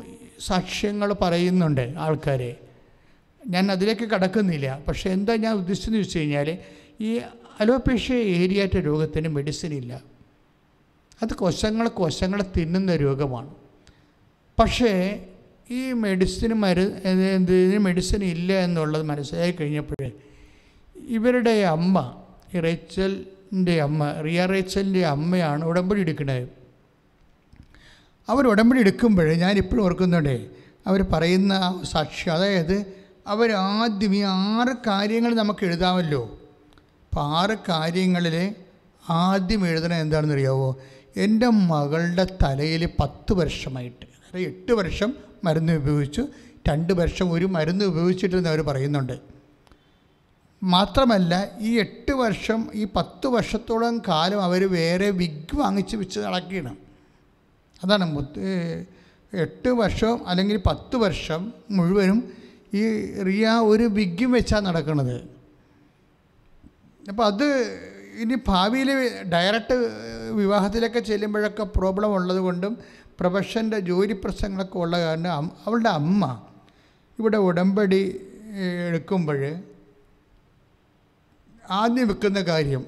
സാക്ഷ്യങ്ങൾ പറയുന്നുണ്ട് ആൾക്കാരെ. ഞാൻ അതിലേക്ക് കടക്കുന്നില്ല. പക്ഷേ എന്താ ഞാൻ ഉദ്ദേശിച്ചതെന്ന് വെച്ച് കഴിഞ്ഞാൽ ഈ അലോപേഷ്യ ഏരിയാറ്റ രോഗത്തിന് മെഡിസിൻ ഇല്ല. അത് കോശങ്ങൾ കോശങ്ങൾ തിന്നുന്ന രോഗമാണ്. പക്ഷേ ഈ മെഡിസിന് മരു മെഡിസിൻ ഇല്ല എന്നുള്ളത് മനസ്സിലായി കഴിഞ്ഞപ്പോഴേ ഇവരുടെ അമ്മ ഈ റേച്ചലിന്റെ അമ്മ റിയ റേച്ചലിന്റെ അമ്മയാണ് ഉടമ്പടി എടുക്കുന്നത്. അവർ ഉടമ്പടി എടുക്കുമ്പോൾ ഞാനിപ്പോഴും ഓർക്കുന്നുണ്ട് അവർ പറയുന്ന സാക്ഷി അതായത് അവർ ആദ്യം ഈ ആറ് കാര്യങ്ങൾ നമുക്ക് എഴുതാമല്ലോ. അപ്പോൾ ആറ് കാര്യങ്ങളിൽ ആദ്യം എഴുതണം എന്താണെന്ന് അറിയാവോ? എന്റെ മകളുടെ തലയിൽ പത്ത് വർഷമായിട്ട് അതായത് എട്ട് വർഷം മരുന്ന് ഉപയോഗിച്ചു രണ്ട് വർഷം ഒരു മരുന്ന് ഉപയോഗിച്ചിട്ടെന്ന് അവർ പറയുന്നുണ്ട്. മാത്രമല്ല ഈ എട്ട് വർഷം ഈ പത്ത് വർഷത്തോളം കാലം അവർ വേറെ വിഗ് വാങ്ങിച്ച് വെച്ച് നടക്കണം അതാണ് എട്ട് വർഷം അല്ലെങ്കിൽ പത്ത് വർഷം മുഴുവനും ഈ റിയ ഒരു വിഗ്ഗും വെച്ചാണ് നടക്കുന്നത് അപ്പോൾ അത് ഇനി ഭാവിയിൽ ഡയറക്റ്റ് വിവാഹത്തിലൊക്കെ ചെല്ലുമ്പോഴൊക്കെ പ്രോബ്ലം ഉള്ളത് കൊണ്ടും പ്രൊഫഷന്റെ ജോലി പ്രശ്നങ്ങളൊക്കെ ഉള്ള കാരണം അവളുടെ അമ്മ ഇവിടെ ഉടമ്പടി എടുക്കുമ്പോൾ ആദ്യം വെക്കുന്ന കാര്യം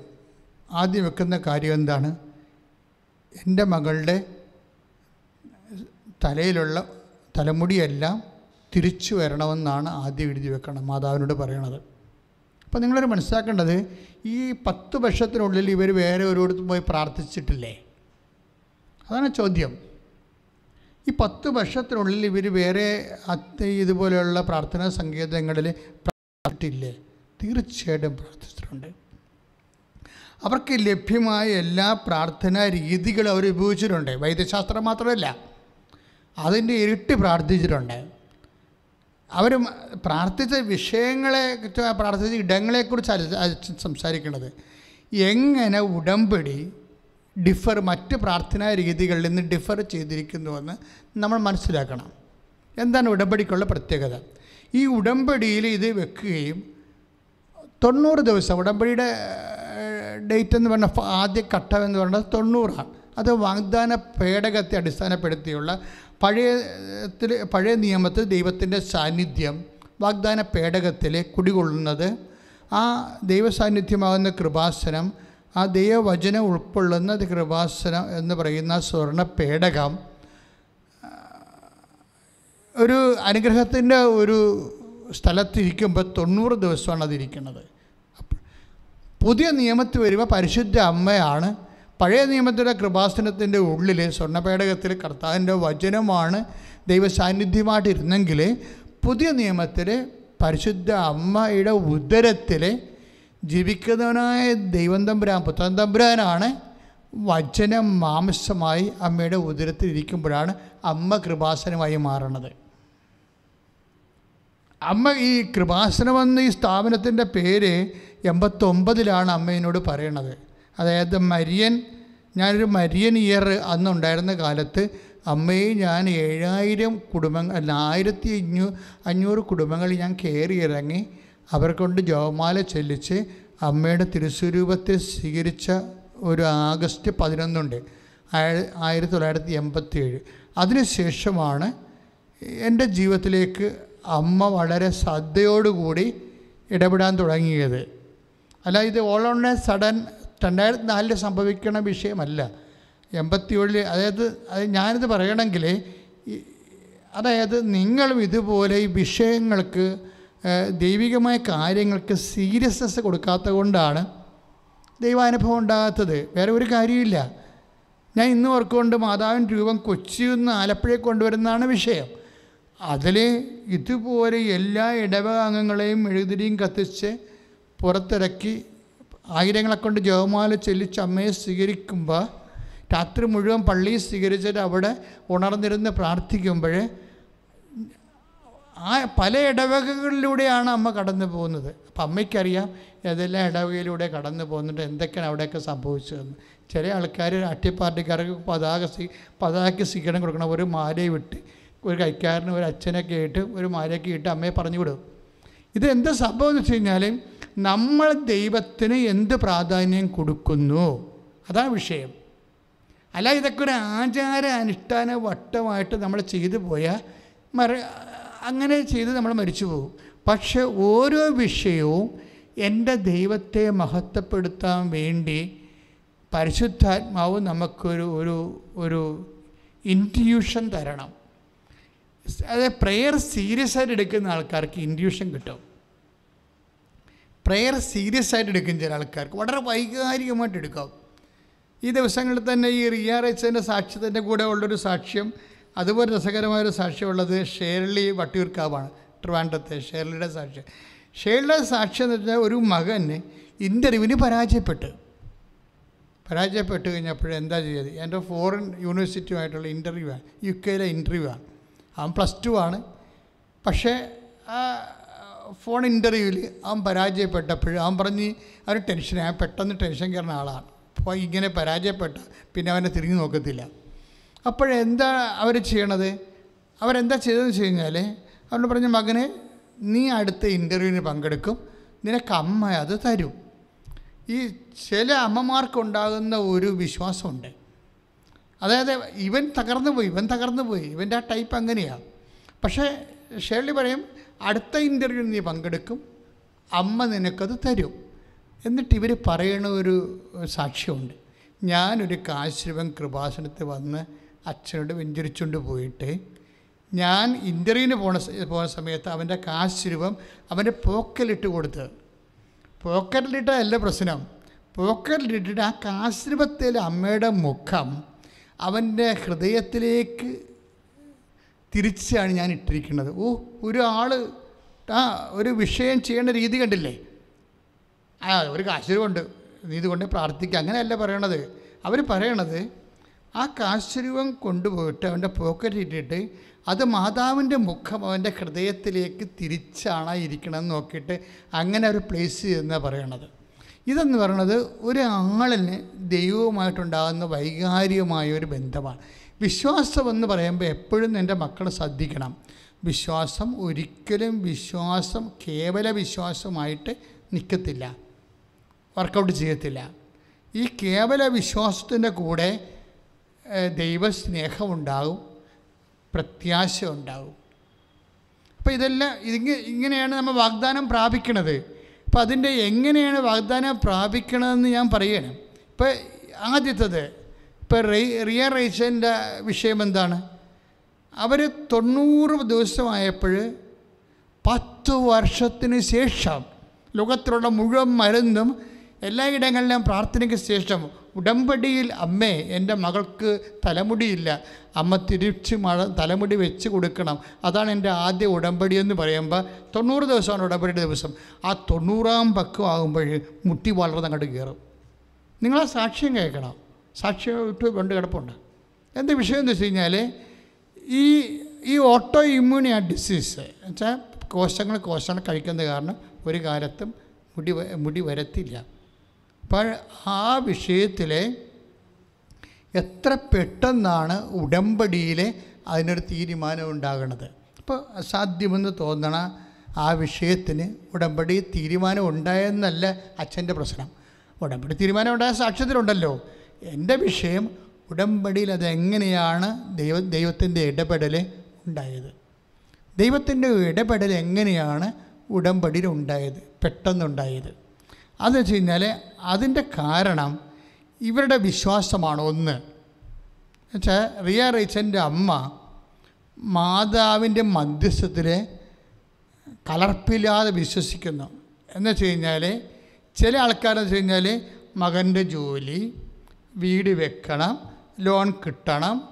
ആദ്യം വെക്കുന്ന കാര്യം എന്താണ്? എന്റെ മകളുടെ തലയിലുള്ള തലമുടിയെല്ലാം തിരിച്ചു വരണമെന്നാണ് ആദ്യം എഴുതി വെക്കണം മാതാവിനോട് പറയണത്. അപ്പോൾ നിങ്ങളൊരു മനസ്സിലാക്കേണ്ടത് ഈ പത്ത് വർഷത്തിനുള്ളിൽ ഇവർ വേറെ ഒരിടത്തും പോയി പ്രാർത്ഥിച്ചിട്ടില്ലേ? അതാണ് ചോദ്യം. ഈ പത്ത് വർഷത്തിനുള്ളിൽ ഇവർ വേറെ ഇതുപോലെയുള്ള പ്രാർത്ഥനാ സങ്കേതങ്ങളിൽ പ്രാർത്ഥിച്ചിട്ടില്ലേ? തീർച്ചയായിട്ടും പ്രാർത്ഥിച്ചിട്ടുണ്ട്. അവർക്ക് ലഭ്യമായ എല്ലാ പ്രാർത്ഥനാ രീതികളും അവർ ഉപയോഗിച്ചിട്ടുണ്ട്. വൈദ്യശാസ്ത്രം മാത്രമല്ല അതിന്റെ ഇരട്ടി പ്രാർത്ഥിച്ചിട്ടുണ്ട്. അവർ പ്രാർത്ഥിച്ച വിഷയങ്ങളെ പ്രാർത്ഥിച്ച ഇടങ്ങളെക്കുറിച്ച് സംസാരിക്കുന്നത് എങ്ങനെ ഉടമ്പടി ഡിഫർ മറ്റ് പ്രാർത്ഥനാ രീതികളിൽ നിന്ന് ഡിഫർ ചെയ്തിരിക്കുന്നുവെന്ന് നമ്മൾ മനസ്സിലാക്കണം. എന്താണ് ഉടമ്പടിക്കുള്ള പ്രത്യേകത? ഈ ഉടമ്പടിയിൽ ഇത് വെക്കുകയും തൊണ്ണൂറ് ദിവസം ഉടമ്പടിയുടെ ഡേറ്റ് എന്ന് പറഞ്ഞ ആദ്യ ഘട്ടം എന്ന് പറയുന്നത് തൊണ്ണൂറാണ്. അത് വാഗ്ദാന പേടകത്തെ അടിസ്ഥാനപ്പെടുത്തിയുള്ള പഴയത്തിൽ പഴയ നിയമത്തിൽ ദൈവത്തിന്റെ സാന്നിധ്യം വാഗ്ദാന പേടകത്തിൽ കുടികൊള്ളുന്നത് ആ ദൈവ സാന്നിധ്യമാകുന്ന കൃപാസനം ആ ദൈവവചനം ഉൾക്കൊള്ളുന്ന കൃപാസനം എന്ന് പറയുന്ന സ്വർണ പേടകം ഒരു അനുഗ്രഹത്തിന്റെ ഒരു സ്ഥലത്തിരിക്കുമ്പോൾ തൊണ്ണൂറ് ദിവസമാണ് അതിരിക്കുന്നത്. പുതിയ നിയമത്തിൽ വരുമ്പോൾ പരിശുദ്ധ അമ്മയാണ്. പഴയ നിയമത്തിലെ കൃപാസനത്തിന്റെ ഉള്ളിൽ സ്വർണപേടകത്തിൽ കർത്താവിന്റെ വചനമാണ് ദൈവ സാന്നിധ്യമായിട്ടിരുന്നെങ്കിൽ പുതിയ നിയമത്തിൽ പരിശുദ്ധ അമ്മയുടെ ഉദരത്തിൽ ജീവിക്കുന്നവനായ ദൈവം തമ്പുരാൻ പുത്രൻ തമ്പുരാനാണ് വചനം മാംസമായി അമ്മയുടെ ഉദരത്തിൽ ഇരിക്കുമ്പോഴാണ് അമ്മ കൃപാസനമായി മാറണത്. അമ്മ ഈ കൃപാസനം എന്ന ഈ സ്ഥാപനത്തിന്റെ പേര് എൺപത്തൊമ്പതിലാണ് അമ്മയോട് പറയണത്. അതായത് മരിയൻ ഞാനൊരു മരിയൻ ഇയർ അന്നുണ്ടായിരുന്ന കാലത്ത് അമ്മയെ ഞാൻ ഏഴായിരം കുടുംബങ്ങൾ അല്ല ആയിരത്തി അഞ്ഞൂ അഞ്ഞൂറ് കുടുംബങ്ങൾ ഞാൻ കയറി ഇറങ്ങി അവർക്കൊണ്ട് കൊണ്ട് ജോമാല ചെല്ലിച്ച് അമ്മയുടെ തിരുസ്വരൂപത്തെ സ്വീകരിച്ച ഒരു ആഗസ്റ്റ് പതിനൊന്നുണ്ട് ആയ- ആയിരത്തി തൊള്ളായിരത്തി എൺപത്തി ഏഴ് അതിനുശേഷമാണ് എന്റെ ജീവിതത്തിലേക്ക് അമ്മ വളരെ ശ്രദ്ധയോടുകൂടി ഇടപെടാൻ തുടങ്ങിയത്. അല്ല ഇത് ഓൾ ഓൺ എ സഡൻ രണ്ടായിരത്തി നാലിൽ സംഭവിക്കണ വിഷയമല്ല. എൺപത്തി ഏഴിൽ അതായത് അത് ഞാനിത് പറയണമെങ്കിൽ അതായത് നിങ്ങളും ഇതുപോലെ ഈ വിഷയങ്ങൾക്ക് ദൈവികമായ കാര്യങ്ങൾക്ക് സീരിയസ്നെസ് കൊടുക്കാത്ത കൊണ്ടാണ് ദൈവാനുഭവം ഉണ്ടാകാത്തത്. വേറെ ഒരു കാര്യമില്ല ഞാൻ ഇന്ന് ഓർക്കുകൊണ്ട് മാതാവിൻ രൂപം കൊച്ചിയിൽ നിന്ന് ആലപ്പുഴയിൽ കൊണ്ടുവരുന്നതാണ് വിഷയം. അതിൽ ഇതുപോലെ എല്ലാ ഇടവക അംഗങ്ങളെയും എഴുതിരിയും കത്തിച്ച് പുറത്തിറക്കി ആയിരങ്ങളെ കൊണ്ട് ജവമാല ചെല്ലിച്ച് അമ്മയെ സ്വീകരിക്കുമ്പോൾ രാത്രി മുഴുവൻ പള്ളിയിൽ സ്വീകരിച്ചിട്ട് അവിടെ ഉണർന്നിരുന്ന് പ്രാർത്ഥിക്കുമ്പോൾ ആ പല ഇടവകകളിലൂടെയാണ് അമ്മ കടന്നു പോകുന്നത്. അപ്പം അമ്മയ്ക്കറിയാം ഏതെല്ലാം ഇടവകയിലൂടെ കടന്നു പോകുന്നുണ്ട് എന്തൊക്കെയാണ് അവിടെയൊക്കെ സംഭവിച്ചതെന്ന്. ചില ആൾക്കാർ അട്ടിപ്പാർട്ടിക്കാർക്ക് പതാക സ്വീ പതാകയ്ക്ക് സ്വീകരണം കൊടുക്കണം ഒരു മാലയെ വിട്ട് ഒരു കൈക്കാരന് ഒരു അച്ഛനൊക്കെ ആയിട്ട് ഒരു മാലയൊക്കെ ഇട്ട് അമ്മയെ പറഞ്ഞു വിടും. ഇത് എന്താ സംഭവം എന്ന് വെച്ച് കഴിഞ്ഞാൽ നമ്മൾ ദൈവത്തിന് എന്ത് പ്രാധാന്യം കൊടുക്കുന്നു? അതാ വിഷയം. അല്ല ഇതൊക്കെ ഒരു ആചാര അനുഷ്ഠാന വട്ടമായിട്ട് നമ്മൾ ചെയ്തു പോയാൽ മറ അങ്ങനെ ചെയ്ത് നമ്മൾ മരിച്ചു പോകും. പക്ഷെ ഓരോ വിഷയവും എന്റെ ദൈവത്തെ മഹത്വപ്പെടുത്താൻ വേണ്ടി പരിശുദ്ധാത്മാവ് നമുക്കൊരു ഒരു ഒരു ഇന്റ്യൂഷൻ തരണം. അതായത് പ്രെയർ സീരിയസ് ആയിട്ട് എടുക്കുന്ന ആൾക്കാർക്ക് ഇന്റ്യൂഷൻ കിട്ടും. പ്രെയർ സീരിയസ് ആയിട്ട് എടുക്കും ചില ആൾക്കാർക്ക്. വളരെ വൈകാരികമായിട്ട് എടുക്കാം. ഈ ദിവസങ്ങളിൽ തന്നെ ഈ റിയാറച്ചന്റെ സാക്ഷ്യത്തിന്റെ കൂടെ ഉള്ളൊരു സാക്ഷ്യം അതുപോലെ രസകരമായൊരു സാക്ഷ്യമുള്ളത് ഷേർലി വട്ടിയൂർക്കാവാണ് ട്രിവാൻഡ്രത്തെ ഷേർലിയുടെ സാക്ഷ്യം. ഷേർലിയുടെ സാക്ഷ്യം എന്ന് വെച്ചാൽ ഒരു മകൻ ഇന്റർവ്യൂവിന് പരാജയപ്പെട്ട്. പരാജയപ്പെട്ട് കഴിഞ്ഞപ്പോൾ എന്താ ചെയ്തത്? എന്റെ ഫോറിൻ യൂണിവേഴ്സിറ്റിയുമായിട്ടുള്ള ഇന്റർവ്യൂ ആണ് യു കെയിലെ ഇന്റർവ്യൂ ആണ്. അവൻ പ്ലസ് ടു ആണ്. പക്ഷേ ഫോൺ ഇന്റർവ്യൂവിൽ അവൻ പരാജയപ്പെട്ടപ്പോൾ അവൻ പറഞ്ഞ് അവന് ടെൻഷൻ ഞാൻ പെട്ടെന്ന് ടെൻഷൻ കയറുന്ന ആളാണ്. അപ്പോൾ ഇങ്ങനെ പരാജയപ്പെട്ട പിന്നെ അവനെ തിരിഞ്ഞു നോക്കത്തില്ല. അപ്പോഴെന്താ അവർ ചെയ്യണത്? അവരെന്താ ചെയ്തതെന്ന് വെച്ച് കഴിഞ്ഞാൽ അവനോട് പറഞ്ഞ മകനെ നീ അടുത്ത ഇന്റർവ്യൂവിന് പങ്കെടുക്കും. നിനക്ക് അമ്മ അത് തരും. ഈ ചില അമ്മമാർക്കുണ്ടാകുന്ന ഒരു വിശ്വാസമുണ്ട്. അതായത് ഇവൻ തകർന്നു പോയി ഇവൻ തകർന്നു പോയി. ഇവന്റെ ആ ടൈപ്പ് അങ്ങനെയാണ് പക്ഷേ ഷേർലി പറയും അടുത്ത ഇന്റർവ്യൂ നീ പങ്കെടുക്കും. അമ്മ നിനക്കത് തരും. എന്നിട്ട് ഇവർ പറയണ ഒരു സാക്ഷ്യമുണ്ട്. ഞാനൊരു കാശുരൂപം കൃപാസനത്തിൽ വന്ന് അച്ഛനോട് വെഞ്ചരിച്ചുകൊണ്ട് പോയിട്ട് ഞാൻ ഇന്റർവ്യൂവിന് പോണ പോണ സമയത്ത് അവന്റെ കാശ്രൂപം അവന്റെ പോക്കലിട്ട് കൊടുത്ത്. പോക്കറ്റിലിട്ടല്ല പ്രശ്നം. പോക്കറ്റിലിട്ടിട്ട് ആ കാശ്രൂപത്തിലെ അമ്മയുടെ മുഖം അവന്റെ ഹൃദയത്തിലേക്ക് തിരിച്ചാണ് ഞാൻ ഇട്ടിരിക്കുന്നത്. ഓ ഒരാൾ ആ ഒരു വിഷയം ചെയ്യേണ്ട രീതി കണ്ടില്ലേ? ആ ഒരു കാശുരൂപമുണ്ട് നീ ഇതുകൊണ്ട് പ്രാർത്ഥിക്കുക അങ്ങനെയല്ല പറയണത്. അവർ പറയണത് ആ കാശുരൂപം കൊണ്ടുപോയിട്ട് അവന്റെ പോക്കറ്റ് ഇട്ടിട്ട് അത് മാതാവിന്റെ മുഖം അവന്റെ ഹൃദയത്തിലേക്ക് തിരിച്ചാണ് ഇരിക്കണമെന്ന് നോക്കിയിട്ട് അങ്ങനെ ഒരു പ്ലേസ് ചെയ്യുന്നതാണ് പറയണത്. ഇതെന്ന് പറയണത് ഒരാളിന് ദൈവവുമായിട്ടുണ്ടാകുന്ന വൈകാരികമായ ഒരു ബന്ധമാണ്. വിശ്വാസം എന്ന് പറയുമ്പോൾ എപ്പോഴും എന്റെ മക്കൾ ശ്രദ്ധിക്കണം. വിശ്വാസം ഒരിക്കലും വിശ്വാസം കേവല വിശ്വാസമായിട്ട് നിൽക്കത്തില്ല വർക്കൗട്ട് ചെയ്യത്തില്ല. ഈ കേവല വിശ്വാസത്തിന്റെ കൂടെ ദൈവസ്നേഹം ദൈവസ്നേഹമുണ്ടാകും പ്രത്യാശ ഉണ്ടാകും അപ്പോൾ ഇതെല്ലാം ഇതിങ്ങ ഇങ്ങനെയാണ് നമ്മൾ വാഗ്ദാനം പ്രാപിക്കണത്. അപ്പോൾ അതിന്റെ എങ്ങനെയാണ് വാഗ്ദാനം പ്രാപിക്കണതെന്ന് ഞാൻ പറയണം. ഇപ്പോൾ ആദ്യത്തത് ഇപ്പോൾ റെയ് റിയ റേച്ചന്റെ വിഷയം എന്താണ്? അവർ തൊണ്ണൂറ് ദിവസമായപ്പോൾ പത്ത് വർഷത്തിന് ശേഷം ലോകത്തിലുള്ള മുഴുവൻ മരുന്നും എല്ലായിടങ്ങളിലും പ്രാർത്ഥനയ്ക്ക് ശേഷം ഉടമ്പടിയിൽ അമ്മേ എന്റെ മകൾക്ക് തലമുടിയില്ല. അമ്മ തിരിച്ച് മഴ തലമുടി വെച്ച് കൊടുക്കണം. അതാണ് എന്റെ ആദ്യ ഉടമ്പടി എന്ന് പറയുമ്പോൾ തൊണ്ണൂറ് ദിവസമാണ് ഉടമ്പടിയുടെ ദിവസം. ആ തൊണ്ണൂറാം പക്കം ആകുമ്പോൾ മുട്ടി വളർന്ന് അങ്ങോട്ട് കയറും. നിങ്ങളാ സാക്ഷ്യം കേൾക്കണം. സാക്ഷ്യം ഇട്ട് കൊണ്ട് കിടപ്പുണ്ട്. എന്താ വിഷയം എന്ന് വെച്ച് കഴിഞ്ഞാൽ ഈ ഈ ഓട്ടോ ഇമ്മ്യൂണിയ ഡിസീസ് വെച്ചാൽ കോശങ്ങൾ കോശങ്ങൾ കഴിക്കുന്നത് കാരണം ഒരു കാലത്തും മുടി മുടി വരത്തില്ല. അപ്പോൾ ആ വിഷയത്തിൽ എത്ര പെട്ടെന്നാണ് ഉടമ്പടിയിൽ അതിനൊരു തീരുമാനം ഉണ്ടാകുന്നത് അപ്പോൾ അസാധ്യമെന്ന് തോന്നണ ആ വിഷയത്തിന് ഉടമ്പടി തീരുമാനം ഉണ്ടായെന്നല്ല അച്ഛന്റെ പ്രശ്നം. ഉടമ്പടി തീരുമാനം ഉണ്ടായ സാക്ഷ്യത്തിലുണ്ടല്ലോ. എന്റെ വിഷയം ഉടമ്പടിയിൽ അതെങ്ങനെയാണ് ദൈവ ദൈവത്തിന്റെ ഇടപെടൽ ഉണ്ടായത്? ദൈവത്തിന്റെ ഇടപെടൽ എങ്ങനെയാണ് ഉടമ്പടിയിൽ ഉണ്ടായത് പെട്ടെന്നുണ്ടായത്? അതെന്ന് വെച്ച് കഴിഞ്ഞാൽ അതിന്റെ കാരണം ഇവരുടെ വിശ്വാസമാണ് ഒന്ന്. എന്നുവെച്ചാൽ റിയ റീച്ചന്റെ അമ്മ മാതാവിന്റെ മധ്യസ്ഥത്തിൽ കലർപ്പില്ലാതെ വിശ്വസിക്കുന്നു. എന്ന് വെച്ച് കഴിഞ്ഞാൽ ചില ആൾക്കാരെന്ന് വെച്ച് കഴിഞ്ഞാൽ മകന്റെ ജോലി വീട് വെക്കണം ലോൺ കിട്ടണം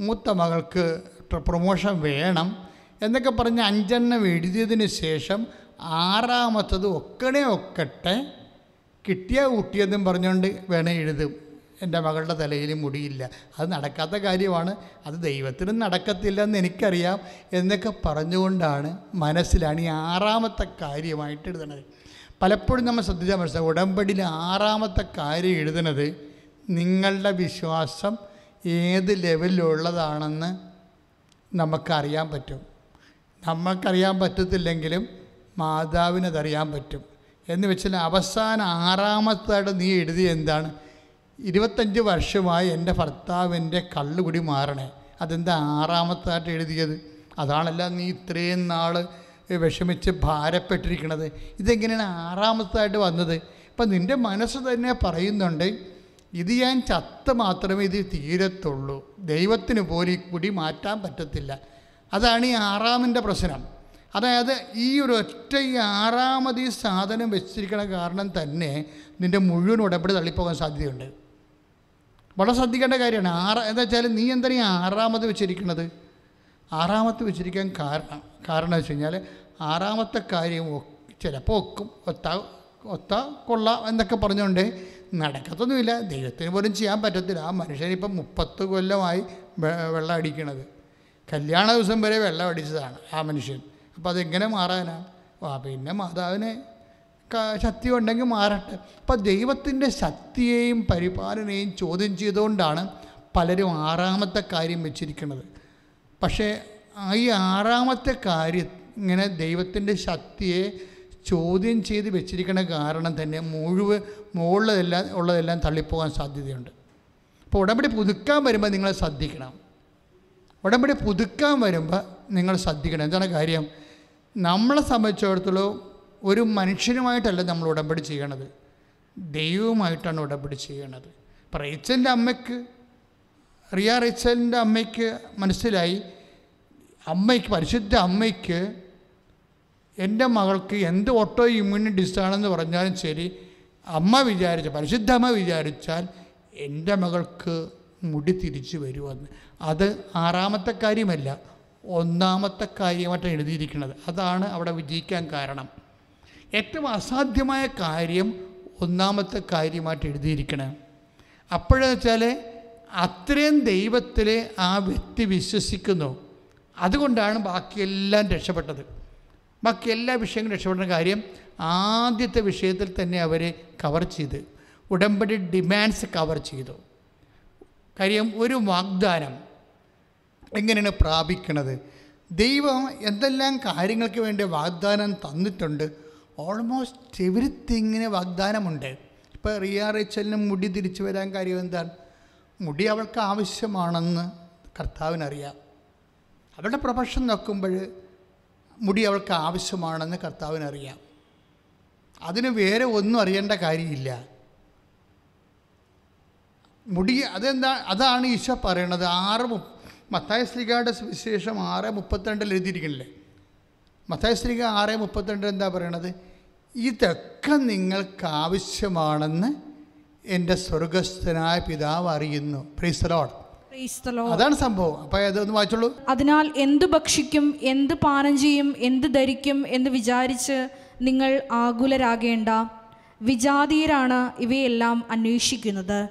മൂത്ത മകൾക്ക് പ്രൊമോഷൻ വേണം എന്നൊക്കെ പറഞ്ഞ് അഞ്ചെണ്ണം എഴുതിയതിന് ശേഷം ആറാമത്തത് ഒക്കണേ ഒക്കട്ടെ കിട്ടിയ കുട്ടിയെന്നും പറഞ്ഞുകൊണ്ട് വേണേ എഴുതും. എന്റെ മകളുടെ തലയിൽ മുടിയില്ല. അത് നടക്കാത്ത കാര്യമാണ്. അത് ദൈവത്തിനും നടക്കത്തില്ല എന്ന് എനിക്കറിയാം എന്നൊക്കെ പറഞ്ഞുകൊണ്ടാണ് മനസ്സിലാണ് ഈ ആറാമത്തെ കാര്യമായിട്ട് എഴുതണത്. പലപ്പോഴും നമ്മൾ ശ്രദ്ധിച്ചാൽ മനസ്സിലാവും. ഉടമ്പടിയിൽ ആറാമത്തെ കാര്യം എഴുതുന്നത് നിങ്ങളുടെ വിശ്വാസം ഏത് ലെവലിലുള്ളതാണെന്ന് നമുക്കറിയാൻ പറ്റും. നമുക്കറിയാൻ പറ്റത്തില്ലെങ്കിലും മാതാവിനതറിയാൻ പറ്റും. എന്ന് വെച്ചാൽ അവസാന ആറാമത്തായിട്ട് നീ എഴുതിയ എന്താണ്? ഇരുപത്തഞ്ച് വർഷമായി എന്റെ ഭർത്താവിന്റെ കള്ളുകുടി മാറണേ. അതെന്താ ആറാമത്തായിട്ട് എഴുതിയത്? അതാണല്ല നീ ഇത്രയും നാൾ വിഷമിച്ച് ഭാരപ്പെട്ടിരിക്കണത്. ഇതെങ്ങനെയാണ് ആറാമത്തായിട്ട് വന്നത്? ഇപ്പം നിന്റെ മനസ്സ് തന്നെ പറയുന്നുണ്ട് ഇത് ഞാൻ ചത്ത് മാത്രമേ ഇത് തീരത്തുള്ളൂ. ദൈവത്തിന് പോലും കൂടി മാറ്റാൻ പറ്റത്തില്ല. അതാണ് ഈ ആറാമിന്റെ പ്രശ്നം. അതായത് ഈ ഒരു ഒറ്റ ഈ ആറാമത് ഈ സാധനം വെച്ചിരിക്കണ കാരണം തന്നെ നിന്റെ മുഴുവൻ ഉടമ്പടി തള്ളിപ്പോകാൻ സാധ്യതയുണ്ട്. വളരെ ശ്രദ്ധിക്കേണ്ട കാര്യമാണ്. ആറ് എന്താ വെച്ചാൽ നീ എന്താണ് ഈ ആറാമത് വെച്ചിരിക്കുന്നത്? ആറാമത്ത് വെച്ചിരിക്കാൻ കാരണം കാരണം വെച്ച് കഴിഞ്ഞാൽ ആറാമത്തെ കാര്യം ചിലപ്പോൾ ഒക്കും ഒത്ത ഒത്ത കൊള്ളാം എന്നൊക്കെ പറഞ്ഞുകൊണ്ട് നടക്കത്തൊന്നുമില്ല. ദൈവത്തിന് പോലും ചെയ്യാൻ പറ്റത്തില്ല. ആ മനുഷ്യനിപ്പം മുപ്പത്ത് കൊല്ലമായി വെള്ളം അടിക്കണത്. കല്യാണ ദിവസം വരെ വെള്ളം അടിച്ചതാണ് ആ മനുഷ്യൻ. അപ്പോൾ അതെങ്ങനെ മാറാനാണ് ആ പിന്നെ മാതാവിനെ ശക്തി ഉണ്ടെങ്കിൽ മാറട്ടെ. അപ്പം ദൈവത്തിന്റെ ശക്തിയെയും പരിപാലനയും ചോദ്യം ചെയ്തുകൊണ്ടാണ് പലരും ആറാമത്തെ കാര്യം വെച്ചിരിക്കുന്നത്. പക്ഷേ ഈ ആറാമത്തെ കാര്യം ഇങ്ങനെ ദൈവത്തിന്റെ ശക്തിയെ ചോദ്യം ചെയ്ത് വെച്ചിരിക്കുന്ന കാരണം തന്നെ മുഴുവൻ മുകളിലെല്ലാം ഉള്ളതെല്ലാം തള്ളിപ്പോകാൻ സാധ്യതയുണ്ട്. അപ്പോൾ ഉടമ്പടി പുതുക്കാൻ വരുമ്പോൾ നിങ്ങൾ ശ്രദ്ധിക്കണം. ഉടമ്പടി പുതുക്കാൻ വരുമ്പോൾ നിങ്ങൾ ശ്രദ്ധിക്കണം. എന്താണ് കാര്യം? നമ്മളെ സംബന്ധിച്ചിടത്തോളം ഒരു മനുഷ്യനുമായിട്ടല്ല നമ്മൾ ഉടമ്പടി ചെയ്യണത്. ദൈവവുമായിട്ടാണ് ഉടമ്പടി ചെയ്യണത്. അപ്പോൾ റേച്ചലിന്റെ അമ്മയ്ക്ക് റിയ റേച്ചലിന്റെ അമ്മയ്ക്ക് മനസ്സിലായി. അമ്മയ്ക്ക് പരിശുദ്ധ അമ്മയ്ക്ക് എന്റെ മകൾക്ക് എന്ത് ഓട്ടോ ഇമ്മ്യൂണി ഡിസാണെന്ന് പറഞ്ഞാലും ശരി അമ്മ വിചാരിച്ച പരിശുദ്ധ അമ്മ വിചാരിച്ചാൽ എന്റെ മകൾക്ക് മുടി തിരിച്ചു വരുമെന്ന്. അത് ആറാമത്തെ കാര്യമല്ല ഒന്നാമത്തെ കാര്യമായിട്ടാണ് എഴുതിയിരിക്കുന്നത്. അതാണ് അവിടെ വിജയിക്കാൻ കാരണം. ഏറ്റവും അസാധ്യമായ കാര്യം ഒന്നാമത്തെ കാര്യമായിട്ട് എഴുതിയിരിക്കണം. അപ്പോഴെന്ന് വെച്ചാൽ അത്രയും ദൈവത്തിൽ ആ വ്യക്തി വിശ്വസിക്കുന്നു. അതുകൊണ്ടാണ് ബാക്കിയെല്ലാം രക്ഷപ്പെട്ടത്. ബാക്കി എല്ലാ വിഷയങ്ങളും രക്ഷപ്പെടുന്ന കാര്യം ആദ്യത്തെ വിഷയത്തിൽ തന്നെ അവർ കവർ ചെയ്ത്. ഉടമ്പടി ഡിമാൻഡ്സ് കവർ ചെയ്തു. കാര്യം ഒരു വാഗ്ദാനം എങ്ങനെയാണ് പ്രാപിക്കണത്? ദൈവം എന്തെല്ലാം കാര്യങ്ങൾക്ക് വേണ്ടി വാഗ്ദാനം തന്നിട്ടുണ്ട്? ഓൾമോസ്റ്റ് എവരിത്തിങ്ങിന് വാഗ്ദാനമുണ്ട്. ഇപ്പോൾ റിയ റേച്ചലിന് മുടി തിരിച്ചു വരാൻ കാര്യം എന്താണ്? മുടി അവൾക്ക് ആവശ്യമാണെന്ന് കർത്താവിനറിയാം. അവളുടെ പ്രൊഫഷൻ നോക്കുമ്പോൾ മുടി അവൾക്ക് ആവശ്യമാണെന്ന് കർത്താവിനറിയാം. അതിന് വേറെ ഒന്നും അറിയേണ്ട കാര്യമില്ല. മുടി അതെന്താ അതാണ് ഈശോ പറയണത്. ആറ് മു മത്തായ സ്ത്രീകളുടെ വിശേഷം ആറ് മുപ്പത്തിരണ്ടിൽ എഴുതിയിരിക്കണില്ലേ മത്തായ ശ്രീക ആറ് മുപ്പത്തിരണ്ടിൽ എന്താ പറയണത്? ഇതൊക്കെ നിങ്ങൾക്ക് ആവശ്യമാണെന്ന് എന്റെ സ്വർഗസ്ഥനായ പിതാവ് അറിയുന്നു. പ്രീസലോട്ട്. അതാണ് സംഭവം. അപ്പോൾ ഒന്ന് വായിച്ചോളൂ. അതിനാൽ എന്ത് ഭക്ഷിക്കും എന്ത് പാനം ചെയ്യും എന്ത് ധരിക്കും എന്ന് വിചാരിച്ച് നിങ്ങൾ ആകുലരാകേണ്ട വിജാതീയരാണ് ഇവയെല്ലാം അന്വേഷിക്കുന്നത്.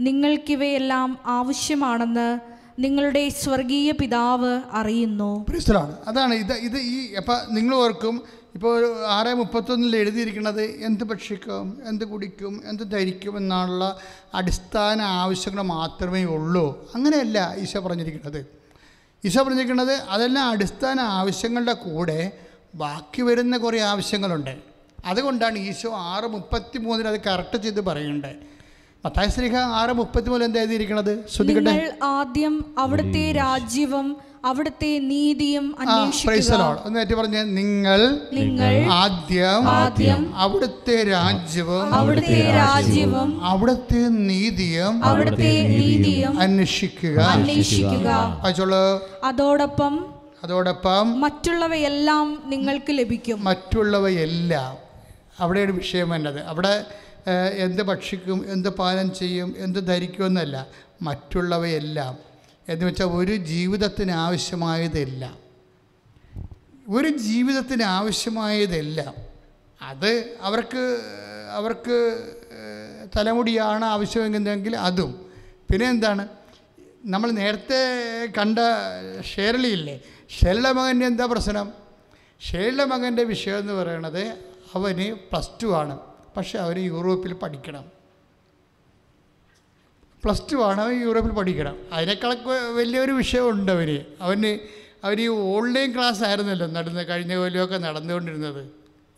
നിങ്ങൾക്കിവയെല്ലാം ആവശ്യമാണെന്ന് നിങ്ങളുടെ സ്വർഗീയ പിതാവ് അറിയുന്നു. അതാണ് ഇത് ഇത് ഈ അപ്പം നിങ്ങൾ ഓർക്കും ഇപ്പോൾ ആറ് മുപ്പത്തൊന്നിൽ എഴുതിയിരിക്കുന്നത് എന്ത് ഭക്ഷിക്കും എന്ത് കുടിക്കും എന്ത് ധരിക്കും എന്നുള്ള അടിസ്ഥാന ആവശ്യങ്ങൾ മാത്രമേ ഉള്ളൂ. അങ്ങനെയല്ല ഈശോ പറഞ്ഞിരിക്കുന്നത്. ഈശോ പറഞ്ഞിരിക്കുന്നത് അതെല്ലാം അടിസ്ഥാന ആവശ്യങ്ങളുടെ കൂടെ ബാക്കി വരുന്ന കുറേ ആവശ്യങ്ങളുണ്ട്. അതുകൊണ്ടാണ് ഈശോ ആറ് മുപ്പത്തി മൂന്നിൽ അത് കറക്റ്റ് ചെയ്ത് പറയുന്നുണ്ട് മത്തായ ശ്രീഹ ആറ് മുപ്പത്തി എന്താ എഴുതിയിരിക്കുന്നത് ശ്രദ്ധിക്കട്ടെ. നിങ്ങൾ ആദ്യം അവിടുത്തെ രാജ്യവും അവിടുത്തെ നീതിയും പറഞ്ഞ നിങ്ങൾ നിങ്ങൾ ആദ്യം ആദ്യം അവിടുത്തെ രാജ്യവും അവിടുത്തെ രാജ്യവും അവിടുത്തെ നീതിയും അവിടുത്തെ നീതിയും അന്വേഷിക്കുക. അന്വേഷിക്കുക. അതോടൊപ്പം അതോടൊപ്പം മറ്റുള്ളവയെല്ലാം നിങ്ങൾക്ക് ലഭിക്കും. മറ്റുള്ളവയെല്ലാം. അവിടെയാണ് വിഷയം വേണ്ടത് അവിടെ എന്ത് ഭക്ഷിക്കും എന്ത് പാനം ചെയ്യും എന്ത് ധരിക്കുമെന്നല്ല മറ്റുള്ളവയെല്ലാം. എന്ന് വെച്ചാൽ ഒരു ജീവിതത്തിന് ആവശ്യമായതെല്ലാം. ഒരു ജീവിതത്തിന് ആവശ്യമായതെല്ലാം. അത് അവർക്ക് അവർക്ക് തലമുടിയാണ് ആവശ്യമെങ്കിൽ അതും. പിന്നെ എന്താണ്? നമ്മൾ നേരത്തെ കണ്ട ഷേർലിയില്ലേ ഷേർലിയുടെ മകന്റെ എന്താ പ്രശ്നം? ഷേർലിയുടെ മകന്റെ വിഷയം എന്ന് പറയണത് അവന് പ്ലസ് ടു ആണ്. പക്ഷെ അവർ യൂറോപ്പിൽ പഠിക്കണം. പ്ലസ് ടു ആണ് അവൻ യൂറോപ്പിൽ പഠിക്കണം. അതിനേക്കാളൊക്കെ വലിയൊരു വിഷയമുണ്ട് അവർ അവന് അവർ ഈ ഓൺലൈൻ ക്ലാസ് ആയിരുന്നല്ലോ നടന്ന് കഴിഞ്ഞ കൊല്ലമൊക്കെ നടന്നുകൊണ്ടിരുന്നത്.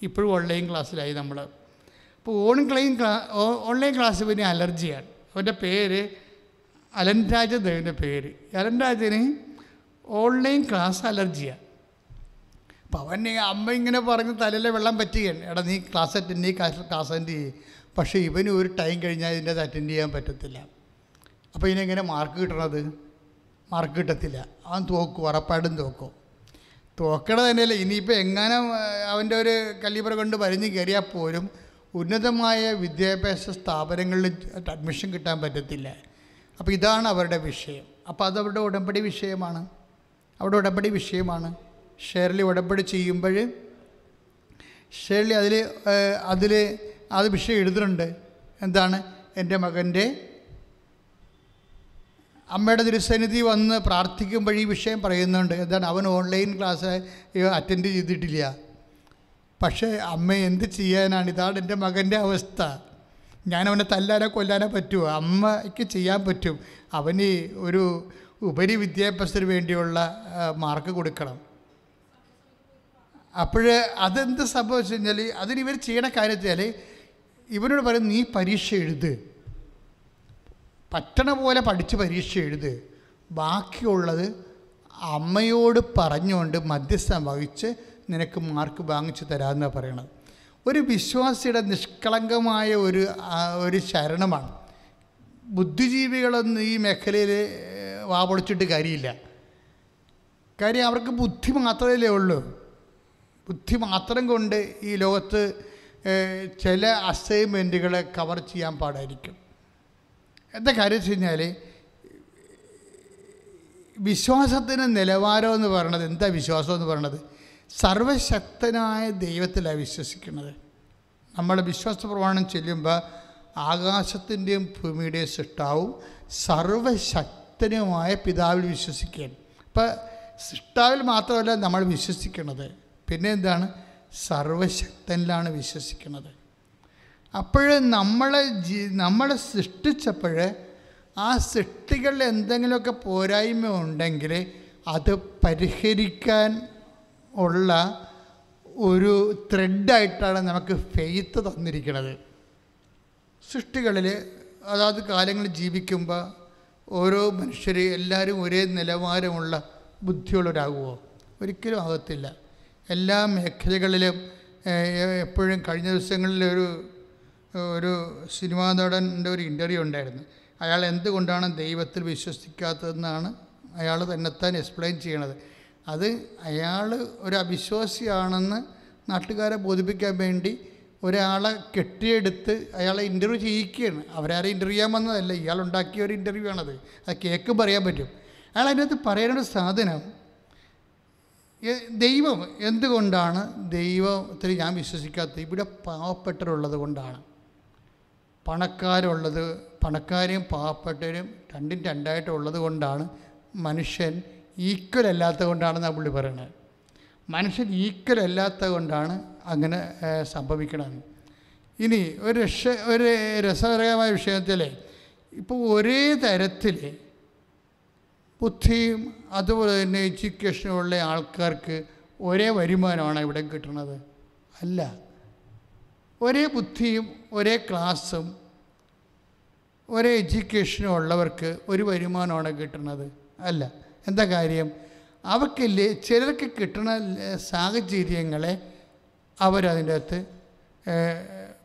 ഇപ്പോഴും ഓൺലൈൻ ക്ലാസ്സിലായി നമ്മൾ അപ്പോൾ ഓൺലൈൻ ക്ലാ ഓൺലൈൻ ക്ലാസ് പിന്നെ അലർജിയാണ്. അവന്റെ പേര് അലൻ രാജ് ദേവിന്റെ പേര്. അലൻ രാജന് ഓൺലൈൻ ക്ലാസ് അലർജിയാണ്. അപ്പം അവൻ അമ്മ ഇങ്ങനെ പറഞ്ഞ് തലയിലെ വെള്ളം പറ്റുകയാണ്. എടാ നീ ക്ലാസ് അറ്റൻഡ് നീ ക്ലാസ് അറ്റൻഡ് ചെയ്യ്. പക്ഷേ ഇവന് ഒരു ടൈം കഴിഞ്ഞാൽ ഇതിന്റെ അത് അറ്റൻഡ് ചെയ്യാൻ പറ്റത്തില്ല. അപ്പോൾ ഇതിനെങ്ങനെ മാർക്ക് കിട്ടണത്? മാർക്ക് കിട്ടത്തില്ല. അവൻ തോക്കും ഉറപ്പായിട്ടും തോക്കും. തോക്കണ തന്നെയല്ല ഇനിയിപ്പോൾ എങ്ങനെ അവന്റെ ഒരു കല്ലിപ്പറ കൊണ്ട് വരിഞ്ഞ് കയറിയാൽ പോലും ഉന്നതമായ വിദ്യാഭ്യാസ സ്ഥാപനങ്ങളിൽ അഡ്മിഷൻ കിട്ടാൻ പറ്റത്തില്ല. അപ്പോൾ ഇതാണ് അവരുടെ വിഷയം. അപ്പോൾ അത് അവരുടെ ഉടമ്പടി വിഷയമാണ്. അവിടെ ഉടമ്പടി വിഷയമാണ്. ഷേർലി ഉടമ്പടി ചെയ്യുമ്പോൾ ഷേർലി അതിൽ അതിൽ അത് വിഷയം എഴുതുന്നുണ്ട്. എന്താണ്? എന്റെ മകന്റെ അമ്മയുടെ തിരുസന്നിധി വന്ന് പ്രാർത്ഥിക്കുമ്പോൾ ഈ വിഷയം പറയുന്നുണ്ട്. എന്താണ്? അവൻ ഓൺലൈൻ ക്ലാസ് അറ്റൻഡ് ചെയ്തിട്ടില്ല. പക്ഷേ അമ്മ എന്ത് ചെയ്യാനാണ്? ഇതാണ് എന്റെ മകന്റെ അവസ്ഥ. ഞാനവനെ തല്ലാനോ കൊല്ലാനോ പറ്റുമോ? അമ്മയ്ക്ക് ചെയ്യാൻ പറ്റും. അവന് ഒരു ഉപരി വിദ്യാഭ്യാസത്തിന് വേണ്ടിയുള്ള മാർക്ക് കൊടുക്കണം. അപ്പോൾ അതെന്ത് സംഭവിച്ചു കഴിഞ്ഞാൽ അതിന് ഇവർ ചെയ്യണ കാര്യത്തിൽ ഇവനോട് പറയും നീ പരീക്ഷ എഴുത്. പറ്റണ പോലെ പഠിച്ച് പരീക്ഷ എഴുത്. ബാക്കിയുള്ളത് അമ്മയോട് പറഞ്ഞുകൊണ്ട് മധ്യസ്ഥം വഹിച്ച് നിനക്ക് മാർക്ക് വാങ്ങിച്ചു തരാമെന്നാണ് പറയണത്. ഒരു വിശ്വാസിയുടെ നിഷ്കളങ്കമായ ഒരു ഒരു ശരണമാണ്. ബുദ്ധിജീവികളൊന്നും ഈ മേഖലയിൽ വാപൊളിച്ചിട്ട് കാര്യമില്ല. കാര്യം അവർക്ക് ബുദ്ധി മാത്രമല്ലേ ഉള്ളൂ. ബുദ്ധി മാത്രം കൊണ്ട് ഈ ലോകത്ത് ചില അസൈൻമെന്റുകളെ കവർ ചെയ്യാൻ പാടായിരിക്കും. എന്താ കാര്യം വെച്ച് കഴിഞ്ഞാൽ വിശ്വാസത്തിന് നിലവാരം എന്ന് പറയണത് എന്താ വിശ്വാസം എന്ന് പറയണത്? സർവശക്തനായ ദൈവത്തിലാണ് വിശ്വസിക്കുന്നത്. നമ്മൾ വിശ്വാസ പ്രമാണം ചെല്ലുമ്പോൾ ആകാശത്തിന്റെയും ഭൂമിയുടെയും സൃഷ്ടാവും സർവശക്തനുമായ പിതാവിൽ വിശ്വസിക്കുകയാണ്. അപ്പം സൃഷ്ടാവിൽ മാത്രമല്ല നമ്മൾ വിശ്വസിക്കുന്നത്. പിന്നെ എന്താണ്? സർവശക്തനിലാണ് വിശ്വസിക്കുന്നത്. അപ്പോൾ നമ്മളെ ജീ നമ്മളെ സൃഷ്ടിച്ചപ്പോൾ ആ സൃഷ്ടികളിൽ എന്തെങ്കിലുമൊക്കെ പോരായ്മ ഉണ്ടെങ്കിൽ അത് പരിഹരിക്കാൻ ഉള്ള ഒരു ത്രെഡായിട്ടാണ് നമുക്ക് ഫെയ്ത്ത് തന്നിരിക്കുന്നത്. സൃഷ്ടികളിൽ അതാത് കാലങ്ങളിൽ ജീവിക്കുമ്പോൾ ഓരോ മനുഷ്യർ എല്ലാവരും ഒരേ നിലവാരമുള്ള ബുദ്ധിയുള്ളവരാകുമോ ഒരിക്കലും ആകത്തില്ല. എല്ലാ മേഖലകളിലും എപ്പോഴും കഴിഞ്ഞ ദിവസങ്ങളിൽ ഒരു ഒരു സിനിമാ നടന്റെ ഒരു ഇന്റർവ്യൂ ഉണ്ടായിരുന്നു. അയാൾ എന്തുകൊണ്ടാണ് ദൈവത്തിൽ വിശ്വസിക്കാത്തതെന്നാണ് അയാൾ തന്നെത്താൻ എക്സ്പ്ലെയിൻ ചെയ്യണത്. അത് അയാൾ ഒരു അവിശ്വാസിയാണെന്ന് നാട്ടുകാരെ ബോധിപ്പിക്കാൻ വേണ്ടി ഒരാളെ കെട്ടിയെടുത്ത് അയാളെ ഇന്റർവ്യൂ ചെയ്യിക്കുകയാണ്. അവരാരെ ഇന്റർവ്യൂ ചെയ്യാൻ വന്നതല്ല ഇയാൾ ഉണ്ടാക്കിയ ഒരു ഇന്റർവ്യൂ ആണത്. അത് കേൾക്കുമ്പോൾ പറയാൻ പറ്റും. അയാൾ അതിനകത്ത് പറയുന്ന സാധനം ദൈവം എന്തുകൊണ്ടാണ് ദൈവത്തിൽ ഞാൻ വിശ്വസിക്കാത്തത് ഇവിടെ പാവപ്പെട്ടവരുള്ളത് കൊണ്ടാണ്. പണക്കാരുള്ളത് പണക്കാരെയും പാവപ്പെട്ടവരും രണ്ടും രണ്ടായിട്ടുള്ളത് കൊണ്ടാണ് മനുഷ്യൻ ഈക്വൽ അല്ലാത്തത് കൊണ്ടാണെന്നാണ് പുള്ളി പറയുന്നത് മനുഷ്യൻ ഈക്വൽ അല്ലാത്തത് കൊണ്ടാണ് അങ്ങനെ സംഭവിക്കണമെന്ന് ഇനി ഒരു രക്ഷ ഒരു രസകരമായ വിഷയത്തിൽ ഇപ്പോൾ ഒരേ തരത്തിൽ ബുദ്ധിയും അതുപോലെ തന്നെ എഡ്യൂക്കേഷനുള്ള ആൾക്കാർക്ക് ഒരേ വരുമാനമാണ് ഇവിടെ കിട്ടുന്നത്. അല്ല. ഒരേ ബുദ്ധിയും ഒരേ ക്ലാസ്സും ഒരേ എഡ്യൂക്കേഷനും ഉള്ളവർക്ക് ഒരു വരുമാനമാണ് കിട്ടുന്നത്. അല്ല. എന്താ കാര്യം? അവർക്കില്ലേ ചിലർക്ക് കിട്ടുന്ന സാഹചര്യങ്ങളെ അവരതിന്റെ അകത്ത്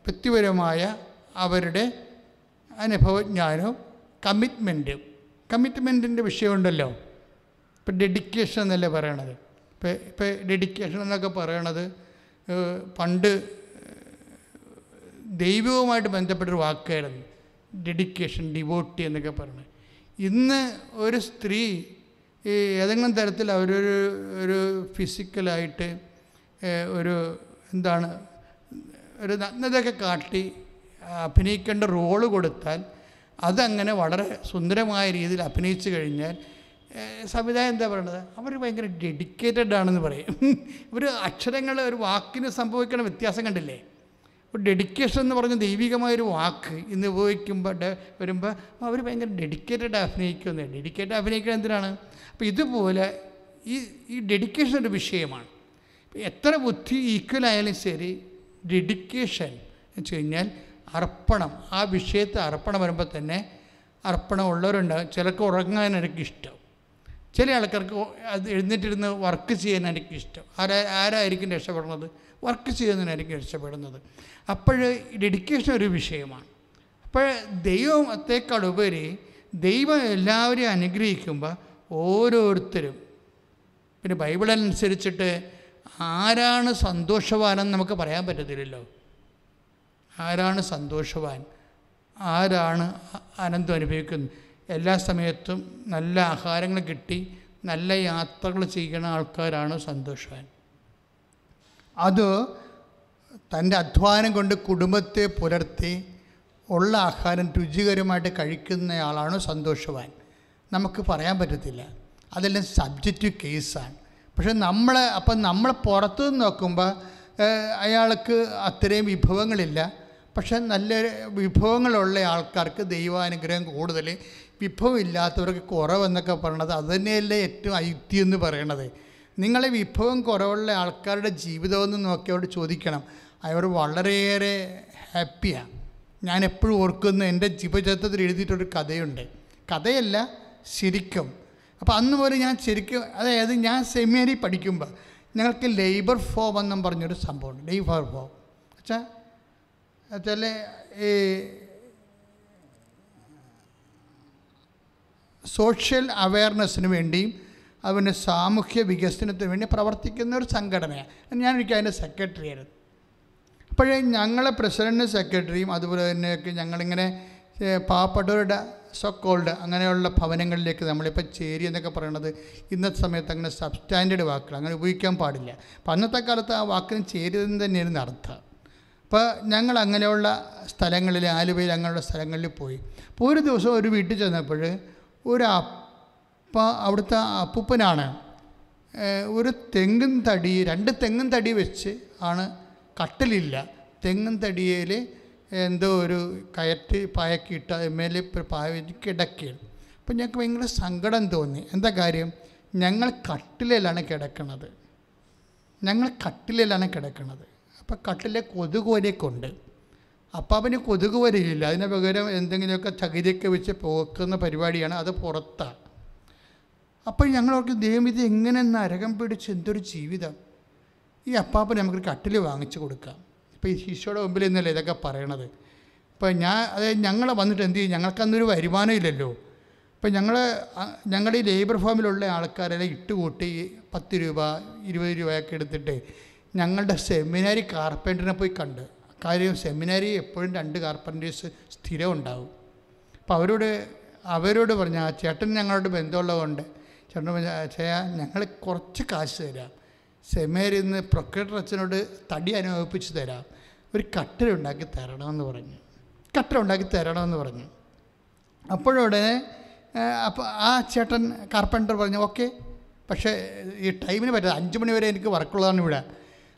വ്യക്തിപരമായ അവരുടെ അനുഭവജ്ഞാനവും കമ്മിറ്റ്മെന്റും കമ്മിറ്റ്മെന്റിന്റെ വിഷയമുണ്ടല്ലോ. ഇപ്പം ഡെഡിക്കേഷൻ എന്നല്ലേ പറയണത്? ഇപ്പം ഇപ്പം ഡെഡിക്കേഷൻ എന്നൊക്കെ പറയണത് പണ്ട് ദൈവവുമായിട്ട് ബന്ധപ്പെട്ടൊരു വാക്കായിരുന്നു. ഡെഡിക്കേഷൻ ഡിവോട്ടി എന്നൊക്കെ പറയുന്നത് ഇന്ന് ഒരു സ്ത്രീ ഏതെങ്കിലും തരത്തിൽ അവരൊരു ഒരു ഫിസിക്കലായിട്ട് ഒരു എന്താണ് ഒരു നഗ്നതയൊക്കെ കാട്ടി അഭിനയിക്കേണ്ട റോൾ കൊടുത്താൽ അതങ്ങനെ വളരെ സുന്ദരമായ രീതിയിൽ അഭിനയിച്ചു കഴിഞ്ഞാൽ സംവിധായകൻ എന്താ പറയണത്? അവർ ഭയങ്കര ഡെഡിക്കേറ്റഡ് ആണെന്ന് പറയും. ഒരു അക്ഷരങ്ങൾ ഒരു വാക്കിന് സംഭവിക്കുന്ന വ്യത്യാസം കണ്ടില്ലേ? ഒരു ഡെഡിക്കേഷൻ എന്ന് പറഞ്ഞ ദൈവികമായൊരു വാക്ക് ഇന്ന് ഉപയോഗിക്കുമ്പോൾ വരുമ്പോൾ അവർ ഭയങ്കര ഡെഡിക്കേറ്റഡ് അഭിനയിക്കുന്നത് ഡെഡിക്കേറ്റ് അഭിനയിക്കുന്നത് എന്തിനാണ്? അപ്പോൾ ഇതുപോലെ ഈ ഈ ഡെഡിക്കേഷൻ ഒരു വിഷയമാണ്. എത്ര ബുദ്ധി ഈക്വൽ ആയാലും ശരി ഡെഡിക്കേഷൻ എന്ന് വെച്ച് കഴിഞ്ഞാൽ അർപ്പണം. ആ വിഷയത്തെ അർപ്പണം വരുമ്പോൾ തന്നെ അർപ്പണം ഉള്ളവരുണ്ട് ചിലർക്ക് ഉറങ്ങാൻ എനിക്ക് ഇഷ്ടം ചില ആൾക്കാർക്ക് അത് എഴുന്നേറ്റിരുന്ന് വർക്ക് ചെയ്യാൻ എനിക്ക് ഇഷ്ടം ആരാ ആരായിരിക്കും രക്ഷപ്പെടുന്നത്? വർക്ക് ചെയ്യുന്നതിനായിരിക്കും രക്ഷപ്പെടുന്നത്. അപ്പോൾ ഡെഡിക്കേഷൻ ഒരു വിഷയമാണ്. അപ്പോൾ ദൈവത്തെക്കാൾ ഉപരി ദൈവം എല്ലാവരെയും അനുഗ്രഹിക്കുമ്പോൾ ഓരോരുത്തരും പിന്നെ ബൈബിൾ അനുസരിച്ചിട്ട് ആരാണ് സന്തോഷവാനെന്ന് നമുക്ക് പറയാൻ പറ്റത്തില്ലല്ലോ. ആരാണ് സന്തോഷവാൻ? ആരാണ് ആനന്ദം അനുഭവിക്കുന്നത്? എല്ലാ സമയത്തും നല്ല ആഹാരങ്ങൾ കിട്ടി നല്ല യാത്രകൾ ചെയ്യുന്ന ആൾക്കാരാണ് സന്തോഷവാൻ. അത് തന്റെ അധ്വാനം കൊണ്ട് കുടുംബത്തെ പുലർത്തി ഉള്ള ആഹാരം രുചികരമായിട്ട് കഴിക്കുന്നയാളാണ് സന്തോഷവാൻ. നമുക്ക് പറയാൻ പറ്റത്തില്ല. അതെല്ലാം സബ്ജക്റ്റീവ് കേസാണ് പക്ഷെ നമ്മൾ അപ്പം നമ്മൾ പുറത്തു നിന്ന് നോക്കുമ്പോൾ അയാൾക്ക് അത്രയും വിഭവങ്ങളില്ല. പക്ഷെ നല്ല വിഭവങ്ങളുള്ള ആൾക്കാർക്ക് ദൈവാനുഗ്രഹം കൂടുതൽ. വിഭവം ഇല്ലാത്തവർക്ക് കുറവെന്നൊക്കെ പറയണത് അത് തന്നെയല്ലേ ഏറ്റവും ഐക്യം എന്ന് പറയണത്. നിങ്ങളെ വിഭവം കുറവുള്ള ആൾക്കാരുടെ ജീവിതമെന്ന് നോക്കി അവരോട് ചോദിക്കണം. അവർ വളരെയേറെ ഹാപ്പിയാണ് ഞാൻ എപ്പോഴും ഓർക്കുന്ന എന്റെ ജീവചരിത്രത്തിൽ എഴുതിയിട്ടൊരു കഥയുണ്ട്. കഥയല്ല ശരിക്കും. അപ്പോൾ അന്ന് പോലെ ഞാൻ ശരിക്കും അതായത് ഞാൻ സെമിനറി പഠിക്കുമ്പോൾ ഞങ്ങൾക്ക് ലേബർ ഫോം എന്നും പറഞ്ഞൊരു സംഭവമുണ്ട്. ലേബർ ഫോം വെച്ചാൽ വെച്ചാൽ ഈ സോഷ്യൽ അവയർനെസ്സിന് വേണ്ടിയും അതുപോലെ സാമൂഹ്യ വികസനത്തിന് വേണ്ടി പ്രവർത്തിക്കുന്ന ഒരു സംഘടനയാണ് ഞാനൊരിക്കൽ അതിന്റെ സെക്രട്ടറി ആയിരുന്നു അപ്പോഴേ ഞങ്ങളെ പ്രസിഡന്റ് സെക്രട്ടറിയും അതുപോലെ തന്നെയൊക്കെ ഞങ്ങളിങ്ങനെ പാവപ്പെട്ടവരുടെ സൊക്കോൾഡ് അങ്ങനെയുള്ള ഭവനങ്ങളിലേക്ക് നമ്മളിപ്പോൾ ചേരി എന്നൊക്കെ പറയണത് ഇന്നത്തെ സമയത്ത് അങ്ങനെ സബ്സ്റ്റാൻഡേർഡ് വാക്കുകൾ അങ്ങനെ ഉപയോഗിക്കാൻ പാടില്ല. അപ്പം അന്നത്തെ കാലത്ത് ആ വാക്കിന് ചേരി എന്ന് തന്നെയായിരുന്നു അർത്ഥം. അപ്പോൾ ഞങ്ങൾ അങ്ങനെയുള്ള സ്ഥലങ്ങളിൽ ആലുവയിൽ അങ്ങനെയുള്ള സ്ഥലങ്ങളിൽ പോയി. അപ്പോൾ ഒരു ദിവസം ഒരു വീട്ടിൽ ചെന്നപ്പോൾ ഒരു അപ്പ അവിടുത്തെ അപ്പൂപ്പനാണ് ഒരു തെങ്ങും തടി രണ്ട് തെങ്ങും തടി വെച്ച് ആണ് കട്ടിലില്ല. തെങ്ങും തടിയിൽ എന്തോ ഒരു കയറ്റ് പായക്കിട്ട് മേലെ പായ കിടക്കുകയാണ് അപ്പം ഞങ്ങൾക്ക് ഭയങ്കര സങ്കടം തോന്നി. എന്താ കാര്യം? ഞങ്ങൾ കട്ടിലിലാണ് കിടക്കുന്നത് ഞങ്ങൾ കട്ടിലിലാണ് കിടക്കുന്നത് അപ്പം കട്ടിലെ കൊതുകുവരെയൊക്കെ അപ്പം അവന് കൊതുക് വരയില്ല അതിന് പകരം എന്തെങ്കിലുമൊക്കെ ചകിരിയൊക്കെ വെച്ച് പോക്കുന്ന പരിപാടിയാണ്. അത് പുറത്താണ് അപ്പോൾ ഞങ്ങളവർക്ക് ദൈവം ഇത് എങ്ങനെ നരകം പിടിച്ച് എന്തൊരു ജീവിതം. ഈ അപ്പാപ്പന് നമുക്ക് കട്ടിൽ വാങ്ങിച്ചു കൊടുക്കാം. ഇപ്പോൾ ഈ ശിശുയുടെ മുമ്പിൽ നിന്നല്ലേ ഇതൊക്കെ പറയണത്? ഇപ്പോൾ ഞാൻ അതായത് ഞങ്ങൾ വന്നിട്ട് എന്ത് ചെയ്യും? ഞങ്ങൾക്കന്നൊരു വരുമാനം ഇല്ലല്ലോ. ഇപ്പം ഞങ്ങൾ ഞങ്ങളുടെ ഈ ലേബർ ഫോമിലുള്ള ആൾക്കാരെല്ലാം ഇട്ടുകൂട്ടി പത്ത് രൂപ ഇരുപത് രൂപയൊക്കെ എടുത്തിട്ട് ഞങ്ങളുടെ സെമിനാരി കാർപ്പന്ററിനെ പോയി കണ്ട്. കാര്യം സെമിനാരി എപ്പോഴും രണ്ട് കാർപ്പന്റേഴ്സ് സ്ഥിരം ഉണ്ടാവും. അപ്പോൾ അവരോട് അവരോട് പറഞ്ഞു ആ ചേട്ടൻ ഞങ്ങളോട് ബന്ധമുള്ളതുകൊണ്ട് ചേട്ടൻ പറഞ്ഞു ചെയ്യാ ഞങ്ങൾ കുറച്ച് കാശ് തരാം. സെമിനാരി നിന്ന് പ്രൊക്രേറ്റർ അച്ഛനോട് തടി അനുഭവിപ്പിച്ച് തരാം. ഒരു കട്ടിലുണ്ടാക്കി തരണമെന്ന് പറഞ്ഞു. കട്ടിലുണ്ടാക്കി തരണമെന്ന് പറഞ്ഞു. അപ്പോഴുടനെ അപ്പോൾ ആ ചേട്ടൻ കാർപ്പന്റർ പറഞ്ഞു ഓക്കെ പക്ഷേ ഈ ടൈമിന് പറ്റാതെ അഞ്ച് മണി വരെ എനിക്ക് വർക്കുള്ളതാണ് ഇവിടെ.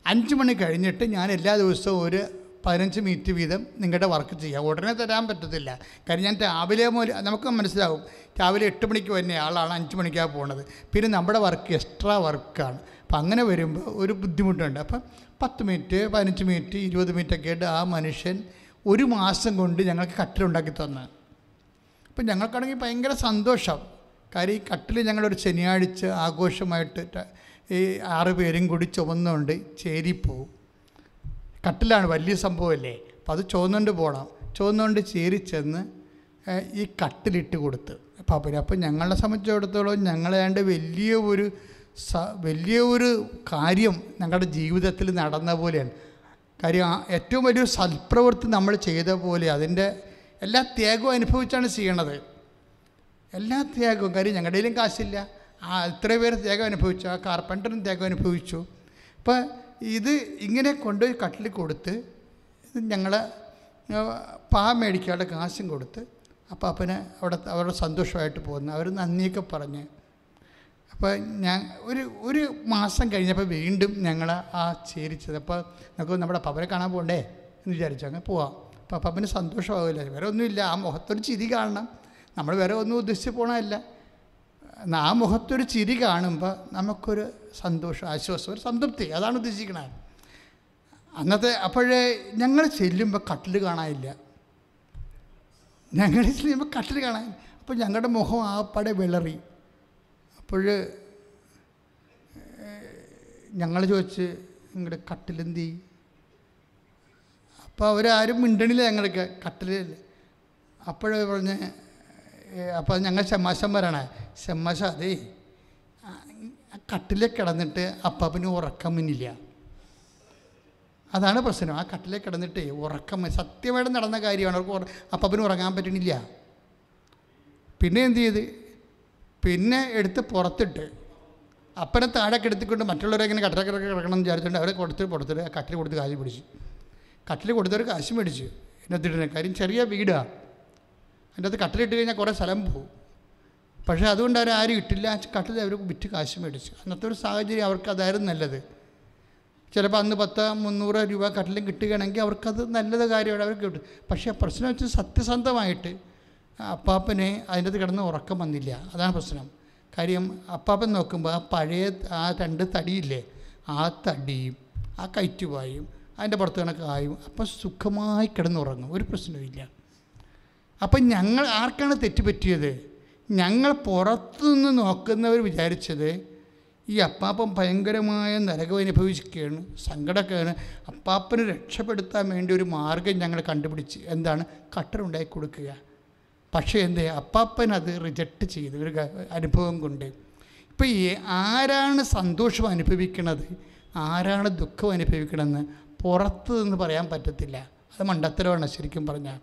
അഞ്ച് മണി കഴിഞ്ഞിട്ട് ഞാൻ എല്ലാ ദിവസവും ഒരു പതിനഞ്ച് മിനിറ്റ് വീതം നിങ്ങളുടെ വർക്ക് ചെയ്യാം. ഉടനെ തരാൻ പറ്റത്തില്ല. കാര്യം ഞാൻ രാവിലെ മുതൽ നമുക്ക് മനസ്സിലാവും രാവിലെ എട്ട് മണിക്ക് വരുന്ന ആളാണ് അഞ്ച് മണിക്കാണ് പോകുന്നത് പിന്നെ നമ്മുടെ വർക്ക് എക്സ്ട്രാ വർക്കാണ് അപ്പം അങ്ങനെ വരുമ്പോൾ ഒരു ബുദ്ധിമുട്ടുണ്ട്. അപ്പം പത്ത് മിനിറ്റ് പതിനഞ്ച് മിനിറ്റ് ഇരുപത് മിനിറ്റ് ഒക്കെ ആയിട്ട് ആ മനുഷ്യൻ ഒരു മാസം കൊണ്ട് ഞങ്ങൾക്ക് കട്ടിലുണ്ടാക്കി തന്ന്. അപ്പം ഞങ്ങൾക്കാണെങ്കിൽ ഭയങ്കര സന്തോഷം. കാര്യം ഈ കട്ടിൽ ഞങ്ങളൊരു ശനിയാഴ്ച ആഘോഷമായിട്ട് ഈ ആറ് പേരും കൂടി ചുമന്നുകൊണ്ട് ചേരിപ്പോവും. കട്ടിലാണ് വലിയ സംഭവമല്ലേ? അപ്പോൾ അത് ചുവന്നുകൊണ്ട് പോകണം ചുവന്നുകൊണ്ട് ചേരി ചെന്ന് ഈ കട്ടിലിട്ട് കൊടുത്ത്. പാപ്പന് അപ്പം ഞങ്ങളെ സംബന്ധിച്ചിടത്തോളം ഞങ്ങളേണ്ട വലിയ ഒരു സ വലിയ ഒരു കാര്യം ഞങ്ങളുടെ ജീവിതത്തിൽ നടന്ന പോലെയാണ്. കാര്യം ഏറ്റവും വലിയൊരു സൽപ്രവൃത്തി നമ്മൾ ചെയ്ത പോലെ അതിന്റെ എല്ലാ ത്യാഗവും അനുഭവിച്ചാണ് ചെയ്യണത്. എല്ലാ ത്യാഗവും. കാര്യം ഞങ്ങളുടെ കയ്യിലും കാശില്ല. ആ ഇത്ര പേര് ത്യാഗം അനുഭവിച്ചു ആ കാർപ്പന്ററും ത്യാഗം അനുഭവിച്ചു. അപ്പോൾ ഇത് ഇങ്ങനെ കൊണ്ടുപോയി കട്ടിൽ കൊടുത്ത് ഞങ്ങൾ പാ മേടിക്കാനുള്ള കാശും കൊടുത്ത് അപ്പോൾ അപ്പന് അവിടെ അവരുടെ സന്തോഷമായിട്ട് പോകുന്നു അവർ നന്ദിയൊക്കെ പറഞ്ഞ്. അപ്പോൾ ഞാൻ ഒരു ഒരു മാസം കഴിഞ്ഞപ്പോൾ വീണ്ടും ഞങ്ങൾ ആ ചേരിച്ചത് അപ്പോൾ നമുക്ക് നമ്മുടെ പപ്പനെ കാണാൻ പോകണ്ടേ എന്ന് വിചാരിച്ചു. അങ്ങനെ പോവാം. അപ്പോൾ പപ്പന് സന്തോഷമാവില്ല. വേറെ ഒന്നുമില്ല. ആ മുഖത്തൊരു ചിരി കാണണം. നമ്മൾ വേറെ ഒന്നും ഉദ്ദേശിച്ച് പോകണമല്ല ആ മുഖത്തൊരു ചിരി കാണുമ്പോൾ നമുക്കൊരു സന്തോഷം ആശ്വാസം ഒരു സംതൃപ്തി. അതാണ് ഉദ്ദേശിക്കുന്നത് അന്നത്തെ അപ്പോഴേ ഞങ്ങൾ ചെല്ലുമ്പോൾ കട്ടിൽ കാണാനില്ല. ഞങ്ങൾ ചെല്ലുമ്പോൾ കട്ടിൽ കാണാൻ അപ്പോൾ ഞങ്ങളുടെ മുഖം ആപ്പാടെ വിളറി. അപ്പോൾ ഞങ്ങൾ ചോദിച്ച് നിങ്ങളുടെ കട്ടിലെന്തി? അപ്പോൾ അവരാരും മിണ്ടണില്ല ഞങ്ങൾക്ക് കട്ടിലില്ല അപ്പോഴേ പറഞ്ഞ് അപ്പോൾ ഞങ്ങൾ ശമാശം വരണേ ശമാശ അതേ കട്ടിലെ കിടന്നിട്ട് അപ്പാപ്പിന് ഉറക്കം മുന്നില്ല അതാണ് പ്രശ്നം. ആ കട്ടിലെ കിടന്നിട്ട് ഉറക്കം സത്യമായിട്ട് നടന്ന കാര്യമാണ്. അവർക്ക് അപ്പാപ്പിന് ഉറങ്ങാൻ പറ്റണില്ല. പിന്നെ എന്ത് ചെയ്ത്? പിന്നെ എടുത്ത് പുറത്തിട്ട് അപ്പനെ താഴെ കിടത്തിക്കൊണ്ട് മറ്റുള്ളവരെ ഇങ്ങനെ കട്ടിലെ കിടക്ക് കിടക്കണം എന്ന് വിചാരിച്ചുകൊണ്ട് അവരെ കൊടുത്തിട്ട് പുറത്തിട്ട് കട്ടിൽ കൊടുത്ത് കാശ് പിടിച്ചു. കട്ടിൽ കൊടുത്തവർ കാശ് മേടിച്ചു. എന്നിട്ടിരുന്ന കാര്യം ചെറിയ വീടാണ് അതിന്റെ അത് കട്ടിലിട്ട് കഴിഞ്ഞാൽ കുറേ സ്ഥലം പോകും. പക്ഷേ അതുകൊണ്ട് അവർ ആരും ഇട്ടില്ല. കട്ടിൽ അവർ വിറ്റ് കാശ് മേടിച്ചു. അന്നത്തെ ഒരു സാഹചര്യം അവർക്ക് അതായിരുന്നു നല്ലത്. ചിലപ്പോൾ അന്ന് പത്ത് മുന്നൂറ് രൂപ കട്ടിലും കിട്ടുകയാണെങ്കിൽ അവർക്കത് നല്ലത് കാര്യമാണ് അവർക്ക് കിട്ടും. പക്ഷേ പ്രശ്നം വെച്ചാൽ സത്യസന്ധമായിട്ട് അപ്പാപ്പനെ അതിന്റെ അത് കിടന്ന് ഉറക്കം വന്നില്ല. അതാണ് പ്രശ്നം. കാര്യം അപ്പാപ്പൻ നോക്കുമ്പോൾ ആ പഴയ ആ രണ്ട് തടിയില്ലേ ആ തടിയും ആ കയറ്റുപായും അതിന്റെ പുറത്ത് കണക്കായും അപ്പം സുഖമായി കിടന്നുറങ്ങും. ഒരു പ്രശ്നവുമില്ല. അപ്പം ഞങ്ങൾ ആർക്കാണ് തെറ്റുപറ്റിയത് ഞങ്ങൾ പുറത്തുനിന്ന് നോക്കുന്നവർ വിചാരിച്ചത് ഈ അപ്പാപ്പൻ ഭയങ്കരമായ നരകം അനുഭവിക്കുകയാണ് സങ്കടമൊക്കെയാണ്. അപ്പാപ്പനെ രക്ഷപ്പെടുത്താൻ വേണ്ടി ഒരു മാർഗം ഞങ്ങൾ കണ്ടുപിടിച്ച് എന്താണ്? കട്ടറുണ്ടാക്കി കൊടുക്കുക. പക്ഷേ എന്തേ? അപ്പാപ്പൻ അത് റിജക്റ്റ് ചെയ്തു. ഒരു അനുഭവം കൊണ്ട്. ഇപ്പം ഈ ആരാണ് സന്തോഷം അനുഭവിക്കുന്നത് ആരാണ് ദുഃഖം അനുഭവിക്കണമെന്ന് പുറത്തു നിന്ന് പറയാൻ പറ്റത്തില്ല. അത് മണ്ടത്തരമാണ് ശരിക്കും പറഞ്ഞാൽ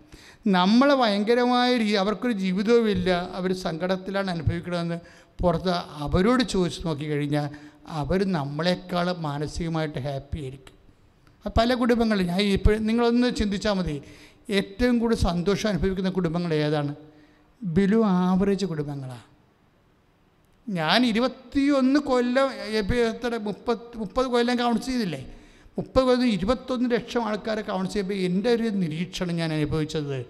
നമ്മളെ ഭയങ്കരമായ രീതി അവർക്കൊരു ജീവിതവുമില്ല അവർ സങ്കടത്തിലാണ് അനുഭവിക്കണമെന്ന് പുറത്ത് അവരോട് ചോദിച്ച് നോക്കിക്കഴിഞ്ഞാൽ അവർ നമ്മളെക്കാൾ മാനസികമായിട്ട് ഹാപ്പി ആയിരിക്കും. പല കുടുംബങ്ങളിൽ ഞാൻ ഇപ്പോഴും നിങ്ങളൊന്ന് ചിന്തിച്ചാൽ മതി. ഏറ്റവും കൂടുതൽ സന്തോഷം അനുഭവിക്കുന്ന കുടുംബങ്ങൾ ഏതാണ്? ബിലു ആവറേജ് കുടുംബങ്ങളാണ് ഞാൻ ഇരുപത്തിയൊന്ന് കൊല്ലം എത്ര മുപ്പത് മുപ്പത് കൊല്ലം കൗൺസ് ചെയ്തില്ലേ? മുപ്പത് ഇരുപത്തൊന്ന് ലക്ഷം ആൾക്കാരെ കൗൺസിൽ ചെയ്യുമ്പോൾ എന്റെ ഒരു നിരീക്ഷണം ഞാൻ അനുഭവിച്ചത്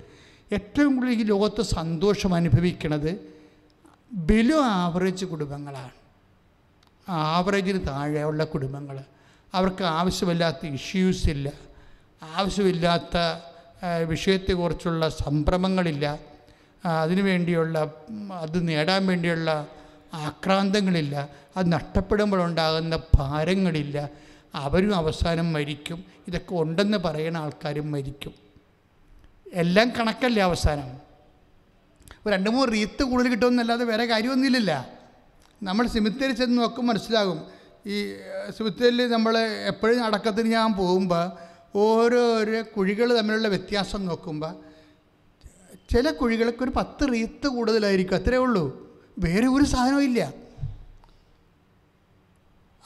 ഏറ്റവും കൂടുതൽ ഈ ലോകത്ത് സന്തോഷം അനുഭവിക്കുന്നത് ബിലോ ആവറേജ് കുടുംബങ്ങളാണ്. ആവറേജിന് താഴെയുള്ള കുടുംബങ്ങൾ. അവർക്ക് ആവശ്യമില്ലാത്ത ഇഷ്യൂസ് ഇല്ല. ആവശ്യമില്ലാത്ത വിഷയത്തെക്കുറിച്ചുള്ള സംഭ്രമങ്ങളില്ല. അതിനുവേണ്ടിയുള്ള അതിനു വേണ്ടിയുള്ള അത് നേടാൻ വേണ്ടിയുള്ള ആക്രാന്തങ്ങളില്ല. അത് നഷ്ടപ്പെടുമ്പോഴുണ്ടാകുന്ന ഭാരങ്ങളില്ല. അവരും അവസാനം മരിക്കും. ഇതൊക്കെ ഉണ്ടെന്ന് പറയുന്ന ആൾക്കാരും മരിക്കും. എല്ലാം കണക്കല്ലേ അവസാനം? രണ്ട് മൂന്ന് റീത്ത് കൂടുതൽ കിട്ടുമെന്നല്ലാതെ വേറെ കാര്യമൊന്നുമില്ലല്ല. നമ്മൾ സിമിത്തേരി ചെന്ന് നോക്കും മനസ്സിലാകും. ഈ സിമിത്തേരിൽ നമ്മൾ എപ്പോഴും അടക്കത്തിന് ഞാൻ പോകുമ്പോൾ ഓരോരോ കുഴികൾ തമ്മിലുള്ള വ്യത്യാസം നോക്കുമ്പോൾ ചില കുഴികൾക്ക് ഒരു പത്ത് റീത്ത് കൂടുതലായിരിക്കും. അത്രേ ഉള്ളൂ. വേറെ ഒരു സാധനവും ഇല്ല.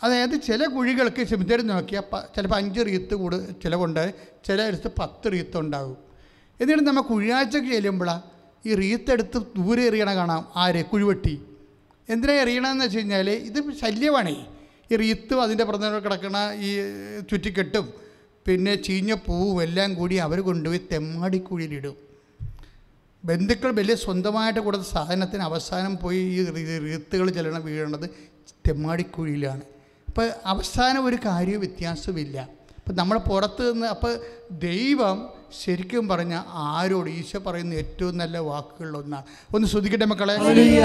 അതായത് ചില കുഴികൾക്ക് സിമിത്തേരി നോക്കിയാൽ ചിലപ്പോൾ അഞ്ച് റീത്ത് കൂടുതൽ ചിലവുണ്ട്. ചില അടുത്ത് പത്ത് റീത്ത് ഉണ്ടാകും എന്നിട്ട് നമ്മൾ കുഴിയാഴ്ചക്ക് ചെല്ലുമ്പോഴാണ് ഈ റീത്തെടുത്ത് ദൂരെ എറിയണ കാണാം. ആര്? കുഴിവെട്ടി. എന്തിനാ എറിയണമെന്ന് വെച്ച് കഴിഞ്ഞാൽ ഇത് ശല്യമാണേ. ഈ റീത്തും അതിന്റെ പുറത്ത് കിടക്കുന്ന ഈ ചുറ്റിക്കെട്ടും പിന്നെ ചീഞ്ഞ പൂവും എല്ലാം കൂടി അവർ കൊണ്ടുപോയി തെമ്മാടിക്കുഴിയിലിടും ബന്ധുക്കൾ വലിയ സ്വന്തമായിട്ട് കൊടുത്ത സാധനത്തിന് അവസാനം പോയി ഈ റീത്തുകൾ ചെല്ലണം വീഴണത് തെമ്മാടിക്കുഴിയിലാണ് അപ്പോൾ അവസാനം ഒരു കാര്യവും വ്യത്യാസമില്ല അപ്പം നമ്മൾ പുറത്ത് നിന്ന് അപ്പോൾ ദൈവം ശരിക്കും പറഞ്ഞ ആരോട് ഈശോ പറയുന്ന ഏറ്റവും നല്ല വാക്കുകളിലൊന്നാണ് ഒന്ന് ശ്രദ്ധിക്കട്ടെ മക്കളെ? ഹല്ലേലൂയ,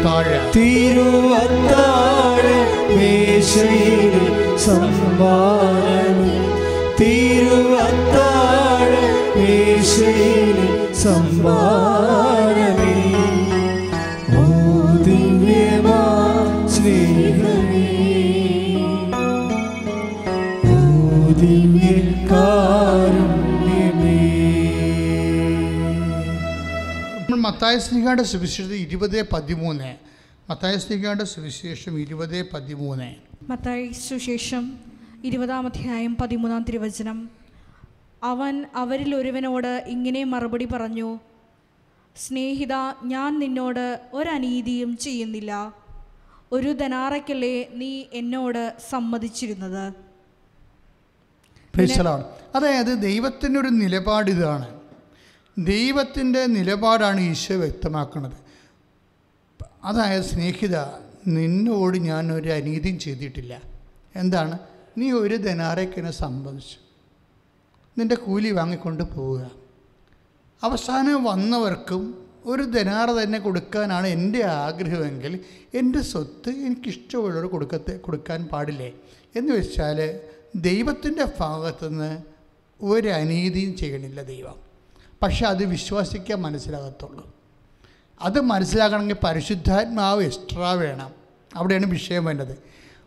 ഇരുപത്താഴ് തിരുവത്താഴ മേശയിൽ സമ്മാനം തിരുവത്താഴ മേശയിൽ സമ്മാനമേ മത്തായ സ്നേഹയുടെ സുവിശേഷം ഇരുപത് പതിമൂന്ന്. മത്തായ സ്നേഹയുടെ സുവിശേഷം ഇരുപത് പതിമൂന്ന്. മത്തായ സുശേഷം ഇരുപതാം അധ്യായം പതിമൂന്നാം തിരുവചനം. അവൻ അവരിൽ ഒരുവനോട് ഇങ്ങനെ മറുപടി പറഞ്ഞു സ്നേഹിത ഞാൻ നിന്നോട് ഒരനീതിയും ചെയ്യുന്നില്ല. ഒരു ധനാറയ്ക്കല്ലേ നീ എന്നോട് സമ്മതിച്ചിരുന്നത്? അതായത് ദൈവത്തിന്റെ ഒരു നിലപാട് ഇതാണ്. ദൈവത്തിന്റെ നിലപാടാണ് ഈശോ വ്യക്തമാക്കുന്നത് അതായത് സ്നേഹിത നിന്നോട് ഞാൻ ഒരു അനീതിയും ചെയ്തിട്ടില്ല. എന്താണ്? നീ ഒരു ധനാരക്കിനെ സംബന്ധിച്ചു. നിന്റെ കൂലി വാങ്ങിക്കൊണ്ട് പോവുക. അവസാനം വന്നവർക്കും ഒരു ധനാറ തന്നെ കൊടുക്കാനാണ് എന്റെ ആഗ്രഹമെങ്കിൽ എന്റെ സ്വത്ത് എനിക്കിഷ്ടമുള്ളവർ കൊടുക്കത്തെ കൊടുക്കാൻ പാടില്ലേ? എന്ന് വെച്ചാൽ ദൈവത്തിന്റെ ഭാഗത്തുനിന്ന് ഒരു അനീതിയും ചെയ്യണില്ല ദൈവം. പക്ഷെ അത് വിശ്വസിക്കാൻ മനസ്സിലാകത്തുള്ളൂ. അത് മനസ്സിലാക്കണമെങ്കിൽ പരിശുദ്ധാത്മാവ് എക്സ്ട്രാ വേണം. അവിടെയാണ് വിഷയം വേണ്ടത്.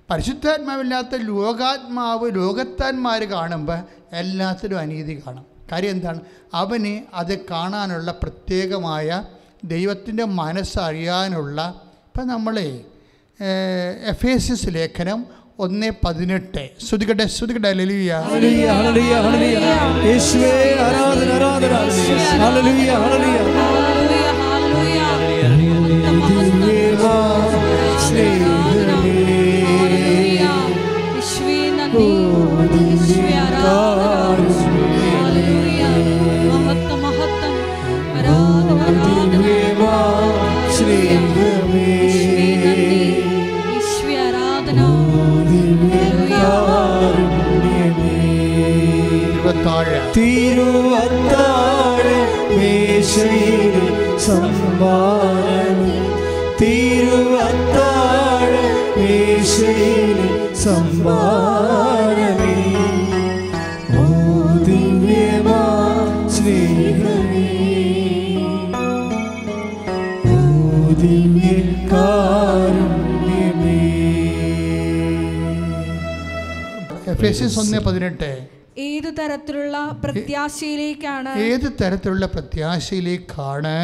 പരിശുദ്ധാത്മാവില്ലാത്ത ലോകാത്മാവ് ലോകത്താന്മാർ കാണുമ്പോൾ എല്ലാത്തിലും അനീതി കാണും. കാര്യം എന്താണ്? അവന് അത് കാണാനുള്ള പ്രത്യേകമായ ദൈവത്തിന്റെ മനസ്സറിയാനുള്ള ഇപ്പം നമ്മളെ എഫ് എസ് എസ് ലേഖനം ഒന്ന് പതിനെട്ട്. ശ്രുതിക്കട്ടെ ശ്രുതിക്കട്ടെ. ലലിയ ഹല്ലേലൂയ, ഹല്ലേലൂയ, ഹല്ലേലൂയ. യേശുവേ ആരാധന ആരാധന. ഹല്ലേലൂയ ഹല്ലേലൂയ. ദിവ്യമാ സ്നേഹമേ ഇരുപത്താഴ് തിരുവത്താഴ മേശയിൽ സമ്മാനമേ തിരുവത്താഴ മേശയിൽ സമ്മാനമേ ഓ ദിവ്യമാ സ്നേഹമേ. ഓ ദിവ്യകാരുണ്യമേ. എഫ് എസ് എസ് ഒന്ന് പതിനെട്ട്. തരത്തിലുള്ള പ്രത്യാശയിലേക്കാണ് ഏത് തരത്തിലുള്ള പ്രത്യാശയിലേക്കാണ്?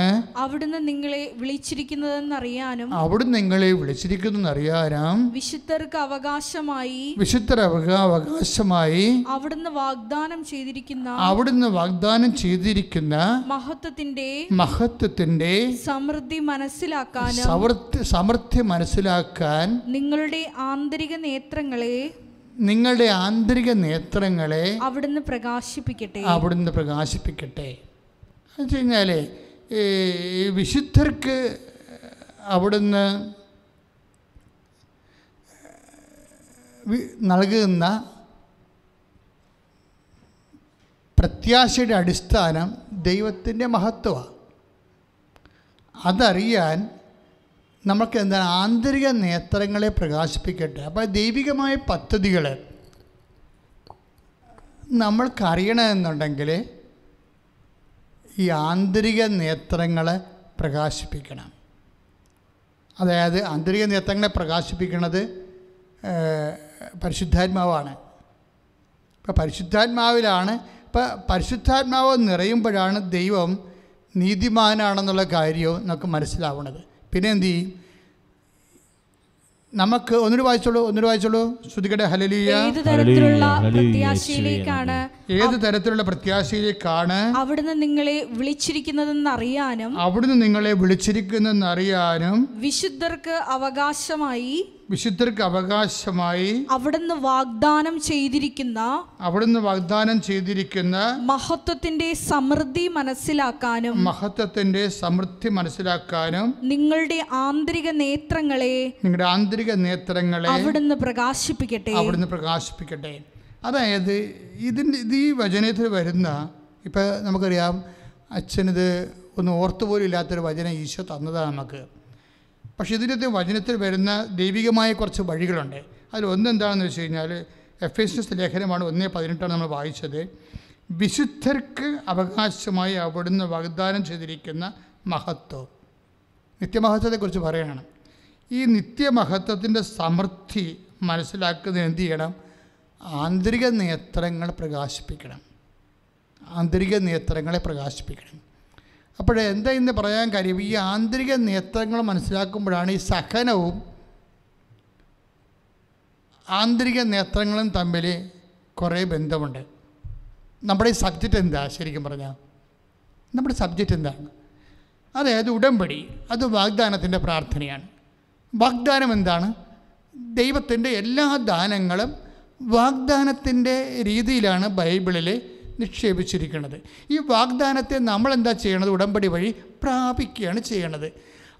അവിടുന്ന് നിങ്ങളെ വിളിച്ചിരിക്കുന്നതെന്ന് അറിയാനും അവിടുന്ന് നിങ്ങളെ വിളിച്ചിരിക്കുന്നു അറിയാനും വിശുദ്ധർക്ക് അവകാശമായി വിശുദ്ധർ അവകാശമായി അവിടുന്ന് വാഗ്ദാനം ചെയ്തിരിക്കുന്ന അവിടുന്ന് വാഗ്ദാനം ചെയ്തിരിക്കുന്ന മഹത്വത്തിന്റെ മഹത്വത്തിന്റെ സമൃദ്ധി മനസ്സിലാക്കാനും സമൃദ്ധി സമൃദ്ധി മനസ്സിലാക്കാൻ നിങ്ങളുടെ ആന്തരിക നേത്രങ്ങളെ നിങ്ങളുടെ ആന്തരിക നേത്രങ്ങളെ അവിടുന്ന് പ്രകാശിപ്പിക്കട്ടെ. അവിടുന്ന് പ്രകാശിപ്പിക്കട്ടെ. എന്ന് വെച്ച് കഴിഞ്ഞാൽ ഈ വിശുദ്ധർക്ക് അവിടുന്ന് നൽകുന്ന പ്രത്യാശയുടെ അടിസ്ഥാനം ദൈവത്തിന്റെ മഹത്വമാണ്. അതറിയാൻ നമുക്ക് എന്താണ് ആന്തരിക നേത്രങ്ങളെ പ്രകാശിപ്പിക്കട്ടെ. അപ്പോൾ ദൈവികമായ പദ്ധതികൾ നമ്മൾക്കറിയണമെന്നുണ്ടെങ്കിൽ ഈ ആന്തരിക നേത്രങ്ങളെ പ്രകാശിപ്പിക്കണം. അതായത് ആന്തരിക നേത്രങ്ങളെ പ്രകാശിപ്പിക്കുന്നത് പരിശുദ്ധാത്മാവാണ്. ഇപ്പം പരിശുദ്ധാത്മാവിലാണ് ഇപ്പം പരിശുദ്ധാത്മാവ് നിറയുമ്പോഴാണ് ദൈവം നീതിമാനാണെന്നുള്ള കാര്യവും നമുക്ക് മനസ്സിലാവുന്നത്. പിന്നെ എന്ത് ചെയ്യും നമുക്ക് ഒന്നൊരു വായിച്ചോളൂ ഒന്നൊരു വായിച്ചോളൂ. ശ്രുതികടെ ഹലലിയ ഏതു തരത്തിലുള്ള പ്രത്യാശയിലേക്കാണ് ഏത് തരത്തിലുള്ള പ്രത്യാശയിലേക്കാണ് അവിടുന്ന് നിങ്ങളെ വിളിച്ചിരിക്കുന്നതെന്ന് അറിയാനും അവിടുന്ന് നിങ്ങളെ വിളിച്ചിരിക്കുന്നതെന്ന് അറിയാനും വിശുദ്ധർക്ക് അവകാശമായി വിശുദ്ധർക്ക് അവകാശമായി അവിടുന്ന് വാഗ്ദാനം ചെയ്തിരിക്കുന്ന അവിടുന്ന് വാഗ്ദാനം ചെയ്തിരിക്കുന്ന മഹത്വത്തിന്റെ സമൃദ്ധി മനസ്സിലാക്കാനും മഹത്വത്തിന്റെ സമൃദ്ധി മനസ്സിലാക്കാനും നിങ്ങളുടെ ആന്തരിക നേത്രങ്ങളെ നിങ്ങളുടെ ആന്തരിക നേത്രങ്ങളെ അവിടുന്ന് പ്രകാശിപ്പിക്കട്ടെ. അവിടുന്ന് പ്രകാശിപ്പിക്കട്ടെ. അതായത് ഇതിന്റെ ഇത് ഈ വചനത്തിൽ വരുന്ന ഇപ്പം നമുക്കറിയാം അച്ഛനിത് ഒന്ന് ഓർത്തുപോലും ഇല്ലാത്തൊരു വചനം ഈശോ തന്നതാണ് നമുക്ക്. പക്ഷേ ഇതിന്റെ വചനത്തിൽ വരുന്ന ദൈവികമായ കുറച്ച് വഴികളുണ്ട്. അതിൽ ഒന്നെന്താണെന്ന് വെച്ച് കഴിഞ്ഞാൽ എഫ് എസ് എസ് ലേഖനമാണ് ഒന്നേ പതിനെട്ടാണ് നമ്മൾ വായിച്ചത്. വിശുദ്ധർക്ക് അവകാശമായി അവിടുന്ന് വാഗ്ദാനം ചെയ്തിരിക്കുന്ന മഹത്വം. നിത്യമഹത്വത്തെക്കുറിച്ച് പറയുകയാണ് ഈ നിത്യമഹത്വത്തിന്റെ സമൃദ്ധി മനസ്സിലാക്കുന്നതിന് എന്ത് ചെയ്യണം? ആന്തരിക നേത്രങ്ങൾ പ്രകാശിപ്പിക്കണം. ആന്തരിക നേത്രങ്ങളെ പ്രകാശിപ്പിക്കണം. അപ്പോൾ എന്താ ഇന്ന് പറയാൻ കാര്യം? ഈ ആന്തരിക നേത്രങ്ങൾ മനസ്സിലാക്കുമ്പോഴാണ് ഈ സഹനവും ആന്തരിക നേത്രങ്ങളും തമ്മിൽ കുറേ ബന്ധമുണ്ട്. നമ്മുടെ ഈ സബ്ജക്റ്റ് എന്താ? ശരിക്കും പറഞ്ഞാൽ നമ്മുടെ സബ്ജക്റ്റ് എന്താണ് അതായത് ഉടമ്പടി അത് വാഗ്ദാനത്തിന്റെ പ്രാർത്ഥനയാണ്. വാഗ്ദാനം എന്താണ്? ദൈവത്തിന്റെ എല്ലാ ദാനങ്ങളും വാഗ്ദാനത്തിന്റെ രീതിയിലാണ് ബൈബിളിൽ നിക്ഷേപിച്ചിരിക്കുന്നത് ഈ വാഗ്ദാനത്തെ നമ്മൾ എന്താ ചെയ്യണത്? ഉടമ്പടി വഴി പ്രാപിക്കുകയാണ് ചെയ്യണത്.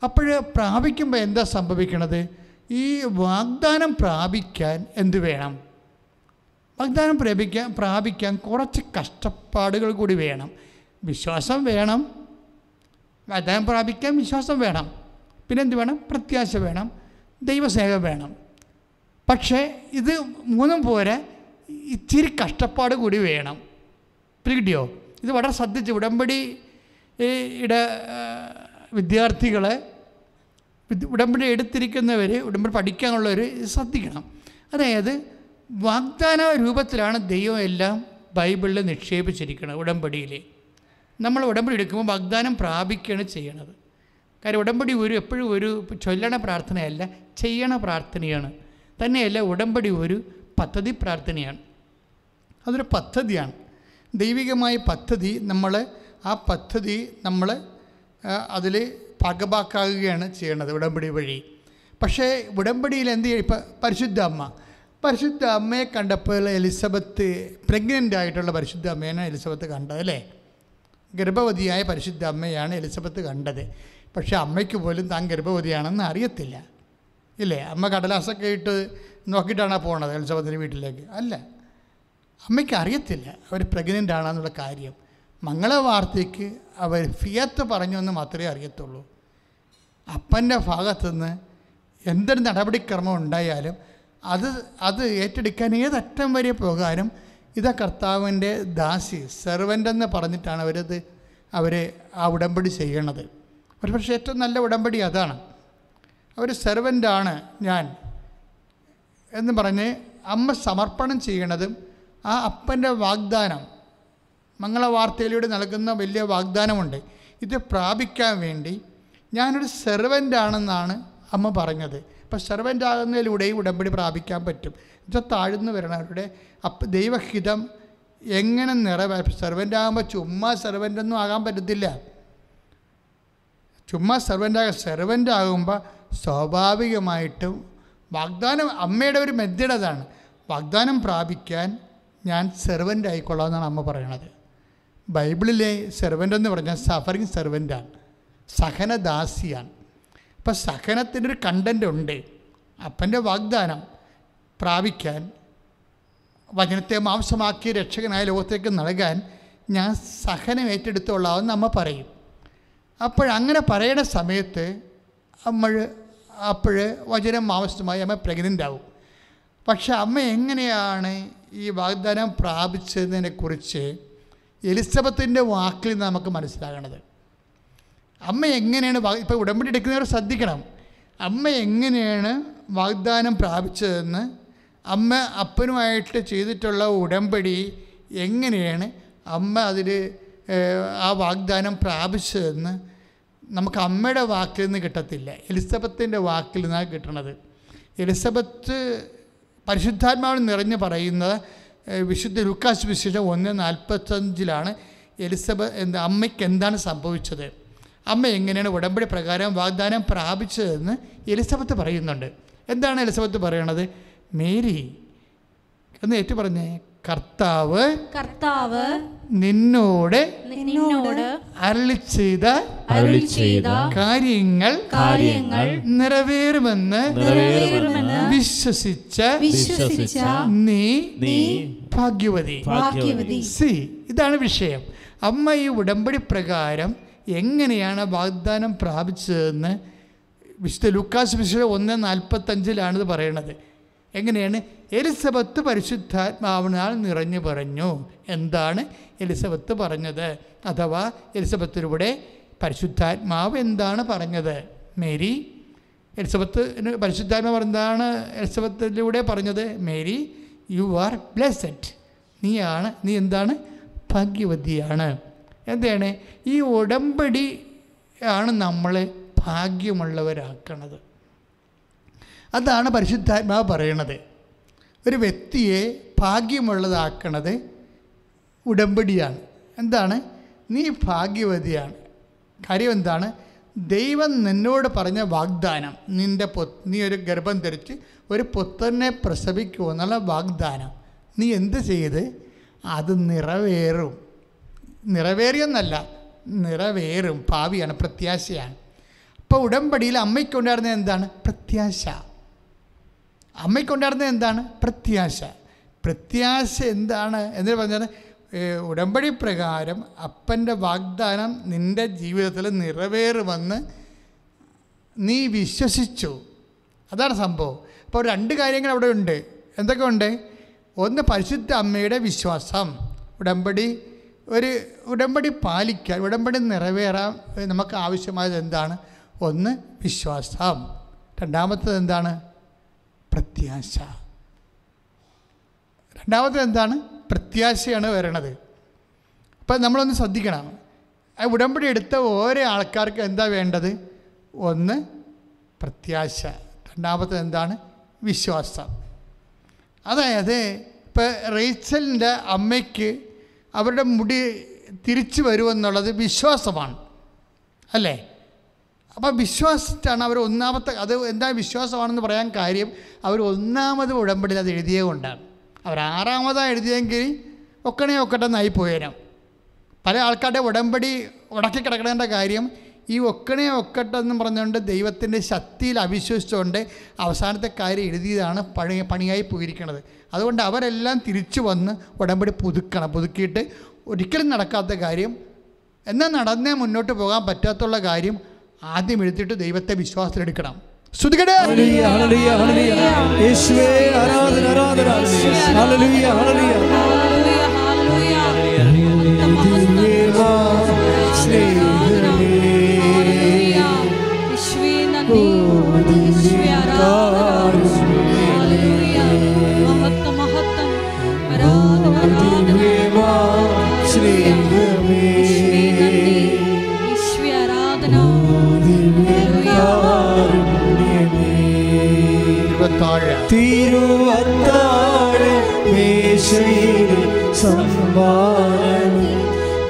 അപ്പോൾ പ്രാപിക്കുമ്പോൾ എന്താ സംഭവിക്കണത്? ഈ വാഗ്ദാനം പ്രാപിക്കാൻ എന്ത് വേണം? വാഗ്ദാനം പ്രാപിക്കാൻ പ്രാപിക്കാൻ കുറച്ച് കഷ്ടപ്പാടുകൾ കൂടി വേണം. വിശ്വാസം വേണം. വാഗ്ദാനം പ്രാപിക്കാൻ വിശ്വാസം വേണം. പിന്നെ എന്ത് വേണം? പ്രത്യാശ വേണം. ദൈവസ്നേഹം വേണം. പക്ഷേ ഇത് മൂന്നും പോരെ ഇച്ചിരി കഷ്ടപ്പാട് കൂടി വേണം. പിടിയോ ഇത് വളരെ ശ്രദ്ധിച്ച് ഉടമ്പടി ഇടെ വിദ്യാർത്ഥികളെ വിദ്- ഉടമ്പടി എടുത്തിരിക്കുന്നവർ ഉടമ്പടി പഠിക്കാനുള്ളവർ ശ്രദ്ധിക്കണം. അതായത് വാഗ്ദാന രൂപത്തിലാണ് ദൈവം എല്ലാം ബൈബിളിൽ നിക്ഷേപിച്ചിരിക്കുന്നത് ഉടമ്പടിയിൽ നമ്മൾ ഉടമ്പടി എടുക്കുമ്പോൾ വാഗ്ദാനം പ്രാപിക്കുകയാണ് ചെയ്യണത്. കാര്യം ഉടമ്പടി ഒരു എപ്പോഴും ഒരു ചൊല്ലണ പ്രാർത്ഥനയല്ല ചെയ്യണ പ്രാർത്ഥനയാണ്. തന്നെയല്ല ഉടമ്പടി ഒരു പദ്ധതി പ്രാർത്ഥനയാണ്. അതൊരു പദ്ധതിയാണ്. ദൈവികമായ പദ്ധതി നമ്മളെ ആ പദ്ധതി നമ്മൾ അതിൽ പകബാക്കാകുകയാണ് ചെയ്യണത് ഉടമ്പടി വഴി. പക്ഷേ ഉടമ്പടിയിൽ എന്ത് ചെയ്യും? ഇപ്പം പരിശുദ്ധ അമ്മ. പരിശുദ്ധ അമ്മയെ കണ്ടപ്പോൾ എലിസബത്ത് പ്രഗ്നന്റ് ആയിട്ടുള്ള പരിശുദ്ധ അമ്മയാണ് എലിസബത്ത് കണ്ടത് അല്ലേ? ഗർഭവതിയായ പരിശുദ്ധ അമ്മയാണ് എലിസബത്ത് കണ്ടത്. പക്ഷേ അമ്മയ്ക്ക് പോലും താൻ ഗർഭവതിയാണെന്ന് അറിയത്തില്ല. ഇല്ലേ? അമ്മ കടലാസൊക്കെ ഇട്ട് നോക്കിയിട്ടാണ് പോണത് എലിസബത്തിന്റെ വീട്ടിലേക്ക്? അല്ല. അമ്മയ്ക്ക് അറിയത്തില്ല അവർ പ്രഗ്നന്റ് ആണെന്നുള്ള കാര്യം. മംഗളവാർത്തയ്ക്ക് അവർ ഫിയത്ത് പറഞ്ഞു എന്ന് മാത്രമേ അറിയത്തുള്ളൂ. അപ്പന്റെ ഭാഗത്തുനിന്ന് എന്തൊരു നടപടിക്രമം ഉണ്ടായാലും അത് അത് ഏറ്റെടുക്കാൻ ഏതറ്റം വരെ പോകാനും ഇതാ കർത്താവിന്റെ ദാസി സെർവന്റ് എന്ന് പറഞ്ഞിട്ടാണ് അവരത് അവരെ ആ ഉടമ്പടി ചെയ്യണത്. ഒരു പക്ഷേ ഏറ്റവും നല്ല ഉടമ്പടി അതാണ്. അവർ സെർവന്റാണ് ഞാൻ എന്ന് പറഞ്ഞ് അമ്മ സമർപ്പണം ചെയ്യണതും ആ അപ്പന്റെ വാഗ്ദാനം മംഗളവാർത്തയിലൂടെ നൽകുന്ന വലിയ വാഗ്ദാനമുണ്ട്. ഇത് പ്രാപിക്കാൻ വേണ്ടി ഞാനൊരു സെർവന്റാണെന്നാണ് അമ്മ പറഞ്ഞത്. അപ്പോൾ സെർവന്റ് ആകുന്നതിലൂടെ ഈ ഉടമ്പടി പ്രാപിക്കാൻ പറ്റും. ഇത് താഴ്ന്നു വരണവരുടെ അപ്പ ദൈവഹിതം എങ്ങനെ നിറവേ സെർവന്റ് ആകുമ്പോൾ ചുമ്മാ സെർവന്റൊന്നും ആകാൻ പറ്റത്തില്ല. ചുമ്മാ സെർവന്റ് ആകാൻ സെർവന്റ് ആകുമ്പോൾ സ്വാഭാവികമായിട്ടും വാഗ്ദാനം അമ്മയുടെ ഒരു മെത്തേഡ് അതാണ്. വാഗ്ദാനം പ്രാപിക്കാൻ ഞാൻ സെർവന്റ് ആയിക്കൊള്ളാം എന്നാണ് അമ്മ പറയണത്. ബൈബിളിലെ സെർവന്റ് എന്ന് പറഞ്ഞാൽ സഫറിങ് സെർവന്റാണ് സഹനദാസിയാണ് അപ്പോൾ സഹനത്തിന്റെ ഒരു കണ്ടന്റ് ഉണ്ട്. അപ്പന്റെ വാഗ്ദാനം പ്രാപിക്കാൻ വചനത്തെ മാംസമാക്കി രക്ഷകനായ ലോകത്തേക്ക് നൽകാൻ ഞാൻ സഹനം ഏറ്റെടുത്തോളാമെന്ന് അമ്മ പറയും. അപ്പോഴങ്ങനെ പറയണ സമയത്ത് നമ്മൾ അപ്പോൾ വചനം മാംസമായി അമ്മ പ്രഗ്നന്റ് ആവും. പക്ഷെ അമ്മ എങ്ങനെയാണ് ഈ വാഗ്ദാനം പ്രാപിച്ചതിനെക്കുറിച്ച് എലിസബത്തിന്റെ വാക്കിൽ നിന്ന് നമുക്ക് മനസ്സിലാകണത്. അമ്മ എങ്ങനെയാണ് ഇപ്പോൾ ഉടമ്പടി എടുക്കുന്നവർ ശ്രദ്ധിക്കണം. അമ്മ എങ്ങനെയാണ് വാഗ്ദാനം പ്രാപിച്ചതെന്ന് അമ്മ അപ്പനുമായിട്ട് ചെയ്തിട്ടുള്ള ഉടമ്പടി എങ്ങനെയാണ് അമ്മ അതിൽ ആ വാഗ്ദാനം പ്രാപിച്ചതെന്ന് നമുക്ക് അമ്മയുടെ വാക്കിൽ നിന്ന് കിട്ടത്തില്ല. എലിസബത്തിന്റെ വാക്കിൽ നിന്നാണ് കിട്ടണത്. എലിസബത്ത് പരിശുദ്ധാത്മാവിൽ നിറഞ്ഞ് പറയുന്നത് വിശുദ്ധ ലുക്കാസ് വിശേഷം ഒന്ന് നാൽപ്പത്തഞ്ചിലാണ് എലിസബത്ത് എന്താ അമ്മയ്ക്ക് എന്താണ് സംഭവിച്ചത്? അമ്മ എങ്ങനെയാണ് ഉടമ്പടി പ്രകാരം വാഗ്ദാനം പ്രാപിച്ചതെന്ന് എലിസബത്ത് പറയുന്നുണ്ട്. എന്താണ് എലിസബത്ത് പറയണത്? മേരി എന്ന് ഏറ്റു പറഞ്ഞേ. കർത്താവ് കർത്താവ് നിന്നോട് നിന്നോട് അരളി ചെയ്ത അരളി ചെയ്ത കാര്യങ്ങൾ കാര്യങ്ങൾ നിറവേറുമെന്ന് നിറവേറുമെന്ന് വിശ്വസിച്ച വിശ്വസിച്ച നീ നീ ഭാഗ്യവതി. ഭാഗ്യവതി. സി ഇതാണ് വിഷയം. അമ്മ ഈ ഉടമ്പടി പ്രകാരം എങ്ങനെയാണ് വാഗ്ദാനം പ്രാപിച്ചതെന്ന് വിശുദ്ധ ലുക്കാസ് വിശുദ്ധ ഒന്ന് നാൽപ്പത്തഞ്ചിലാണിത് പറയണത്. എങ്ങനെയാണ്? എലിസബത്ത് പരിശുദ്ധാത്മാവിനാൽ നിറഞ്ഞു പറഞ്ഞു. എന്താണ് എലിസബത്ത് പറഞ്ഞത്? അഥവാ എലിസബത്തിലൂടെ പരിശുദ്ധാത്മാവ് എന്താണ് പറഞ്ഞത്? മേരി എലിസബത്ത് പരിശുദ്ധാത്മാവ് എന്താണ് എലിസബത്തിലൂടെ പറഞ്ഞത്? മേരി യു ആർ ബ്ലെസ്സഡ് നീയാണ് നീ എന്താണ്? ഭാഗ്യവതിയാണ്. എന്താണ്? ഈ ഉടമ്പടി ആണ് നമ്മളെ ഭാഗ്യമുള്ളവരാക്കണത്. അതാണ് പരിശുദ്ധാത്മാവ് പറയണത്. ഒരു വ്യക്തിയെ ഭാഗ്യമുള്ളതാക്കണത് ഉടമ്പടിയാണ്. എന്താണ്? നീ ഭാഗ്യവതിയാണ്. കാര്യം എന്താണ്? ദൈവം നിന്നോട് പറഞ്ഞ വാഗ്ദാനം നിന്റെ പൊ നീ ഒരു ഗർഭം ധരിച്ച് ഒരു പുത്രനെ പ്രസവിക്കുമോ എന്നുള്ള വാഗ്ദാനം. നീ എന്ത് ചെയ്ത്? അത് നിറവേറും. നിറവേറിയെന്നല്ല നിറവേറും. ഭാവിയാണ് പ്രത്യാശയാണ്. അപ്പോൾ ഉടമ്പടിയിൽ അമ്മയ്ക്കുണ്ടായിരുന്നത് എന്താണ്? പ്രത്യാശ. അമ്മയ്ക്കുണ്ടായിരുന്നത് എന്താണ്? പ്രത്യാശ. പ്രത്യാശ എന്താണ് എന്ന് പറഞ്ഞാൽ ഉടമ്പടി പ്രകാരം അപ്പന്റെ വാഗ്ദാനം നിന്റെ ജീവിതത്തിൽ നിറവേറുമെന്ന് നീ വിശ്വസിച്ചു. അതാണ് സംഭവം. അപ്പോൾ രണ്ട് കാര്യങ്ങൾ അവിടെ ഉണ്ട്. എന്തൊക്കെ ഉണ്ട്? ഒന്ന് പരിശുദ്ധ അമ്മയുടെ വിശ്വാസം. ഉടമ്പടി ഒരു ഉടമ്പടി പാലിക്കാൻ ഉടമ്പടി നിറവേറാൻ നമുക്ക് ആവശ്യമായത് എന്താണ്? ഒന്ന് വിശ്വാസം. രണ്ടാമത്തത് എന്താണ്? പ്രത്യാശ. രണ്ടാമത്തെ എന്താണ്? പ്രത്യാശയാണ് വരണത്. അപ്പം നമ്മളൊന്ന് ശ്രദ്ധിക്കണം. ആ ഉടമ്പടി എടുത്ത ഓരോ ആൾക്കാർക്ക് എന്താ വേണ്ടത്? ഒന്ന് പ്രത്യാശ. രണ്ടാമത്തത് എന്താണ്? വിശ്വാസം. അതായത് ഇപ്പോൾ റേച്ചലിന്റെ അമ്മയ്ക്ക് അവരുടെ മുടി തിരിച്ചു വരുമെന്നുള്ളത് വിശ്വാസമാണ്. അല്ലേ? അപ്പോൾ വിശ്വാസത്താണ് അവർ ഒന്നാമത്തെ അത് എന്താ വിശ്വാസമാണെന്ന് പറയാൻ കാര്യം അവർ ഒന്നാമത് ഉടമ്പടി അത് എഴുതിയത് കൊണ്ടാണ്. അവർ ആറാമതാണ് എഴുതിയെങ്കിൽ ഒക്കണേ ഒക്കട്ടെന്നായി പോയേനും. പല ആൾക്കാരുടെ ഉടമ്പടി ഉടക്കി കിടക്കണേന്റെ കാര്യം ഈ ഒക്കണേ ഒക്കട്ടെന്ന് പറഞ്ഞുകൊണ്ട് ദൈവത്തിന്റെ ശക്തിയിൽ അവിശ്വസിച്ചുകൊണ്ട് അവസാനത്തെ കാര്യം എഴുതിയതാണ് പണി പണിയായി പോയിരിക്കുന്നത്. അതുകൊണ്ട് അവരെല്ലാം തിരിച്ചു വന്ന് ഉടമ്പടി പുതുക്കണം പുതുക്കിയിട്ട് ഒരിക്കലും നടക്കാത്ത കാര്യം എന്നാൽ നടന്നേ മുന്നോട്ട് പോകാൻ പറ്റാത്തുള്ള കാര്യം ആദ്യം എഴുതിയിട്ട് ദൈവത്തെ വിശ്വാസത്തിലെടുക്കണം. ശ്രുതികടേ! ഹല്ലേലൂയ, ഇരുപത്താഴ് തിരുവത്താഴ മേശയിൽ സംഭാവന.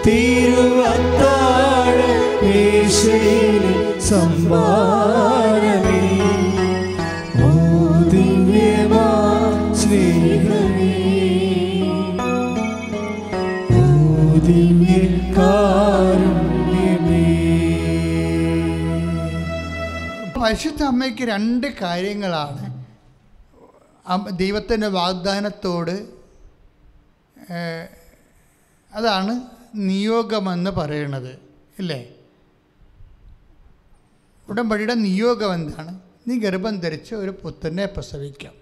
തിരുവത്താഴ മേശയിൽ സംഭാവനമേ ഓ ഓ രണ്ട് കാര്യങ്ങളാണ്. ദൈവത്തിന്റെ വാഗ്ദാനത്തോട് അതാണ് നിയോഗമെന്ന് പറയുന്നത് ഇല്ലേ? ഉടമ്പടിയുടെ നിയോഗം എന്താണ്? നീ ഗർഭം ധരിച്ച് ഒരു പുത്രനെ പ്രസവിക്കാം.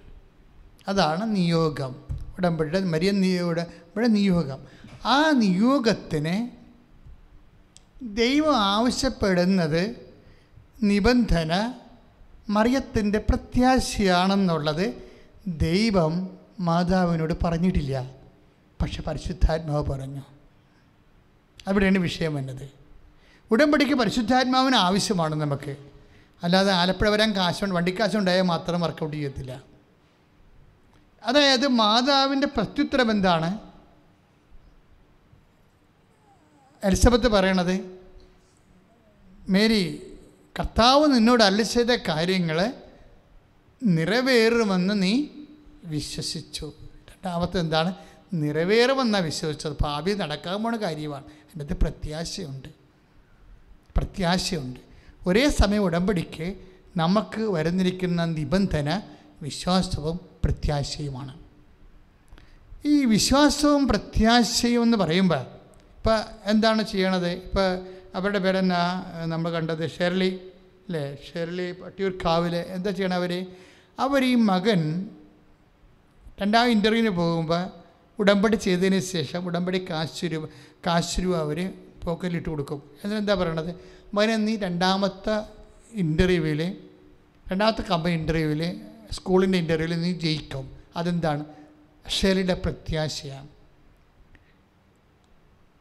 അതാണ് നിയോഗം. ഉടമ്പടിയുടെ മരിയ നിയോഗ ഇവിടെ നിയോഗം. ആ നിയോഗത്തിന് ദൈവം ആവശ്യപ്പെടുന്നത് നിബന്ധന മറിയത്തിന്റെ പ്രത്യാശയാണെന്നുള്ളത് ദൈവം മാതാവിനോട് പറഞ്ഞിട്ടില്ല. പക്ഷെ പരിശുദ്ധാത്മാവ് പറഞ്ഞു. അവിടെയാണ് വിഷയം വന്നത്. ഉടമ്പടിക്ക് പരിശുദ്ധാത്മാവിന് ആവശ്യമാണ് നമുക്ക്. അല്ലാതെ ആലപ്പുഴ വരാൻ കാശുണ്ട് വണ്ടിക്കാശ് ഉണ്ടായാൽ മാത്രം വർക്കൗട്ട് ചെയ്യത്തില്ല. അതായത് മാതാവിന്റെ പ്രത്യുത്തരം എന്താണ്? എലിസബത്ത് പറയണത് മേരി കർത്താവ് നിന്നോട് അല്ല ചെയ്ത കാര്യങ്ങൾ നിറവേറുമെന്ന് നീ വിശ്വസിച്ചു. രണ്ടാമത്തെ എന്താണ്? നിറവേറുമെന്ന വിശ്വസിച്ചത്. ഭാവി നടക്കാൻ പോണ കാര്യമാണ്. അതിനകത്ത് പ്രത്യാശയുണ്ട്. പ്രത്യാശയുണ്ട്. ഒരേ സമയം ഉടമ്പടിക്ക് നമുക്ക് വരുന്നിരിക്കുന്ന നിബന്ധന വിശ്വാസവും പ്രത്യാശയുമാണ്. ഈ വിശ്വാസവും പ്രത്യാശയും എന്ന് പറയുമ്പോൾ ഇപ്പം എന്താണ് ചെയ്യണത്? ഇപ്പോൾ അവരുടെ പേരെന്നാ? നമ്മൾ കണ്ടത് ഷെർലി അല്ലേ? ഷെർലി പട്ടിയൂർക്കാവിൽ എന്താ ചെയ്യണം അവർ അവർ ഈ മകൻ രണ്ടാം ഇന്റർവ്യൂവിന് പോകുമ്പോൾ ഉടമ്പടി ചെയ്തതിന് ശേഷം ഉടമ്പടി കാശ് രൂപ കാശ് രൂപ അവർ പോക്കറ്റിലിട്ട് കൊടുക്കും. എന്നിട്ട് എന്താ പറയണത് മകനെ നീ രണ്ടാമത്തെ ഇന്റർവ്യൂവിൽ രണ്ടാമത്തെ കമ്പനി ഇന്റർവ്യൂവിൽ സ്കൂളിന്റെ ഇന്റർവ്യൂവിൽ നീ ജയിക്കും. അതെന്താണ്? ഷെലിയുടെ പ്രത്യാശയാണ്.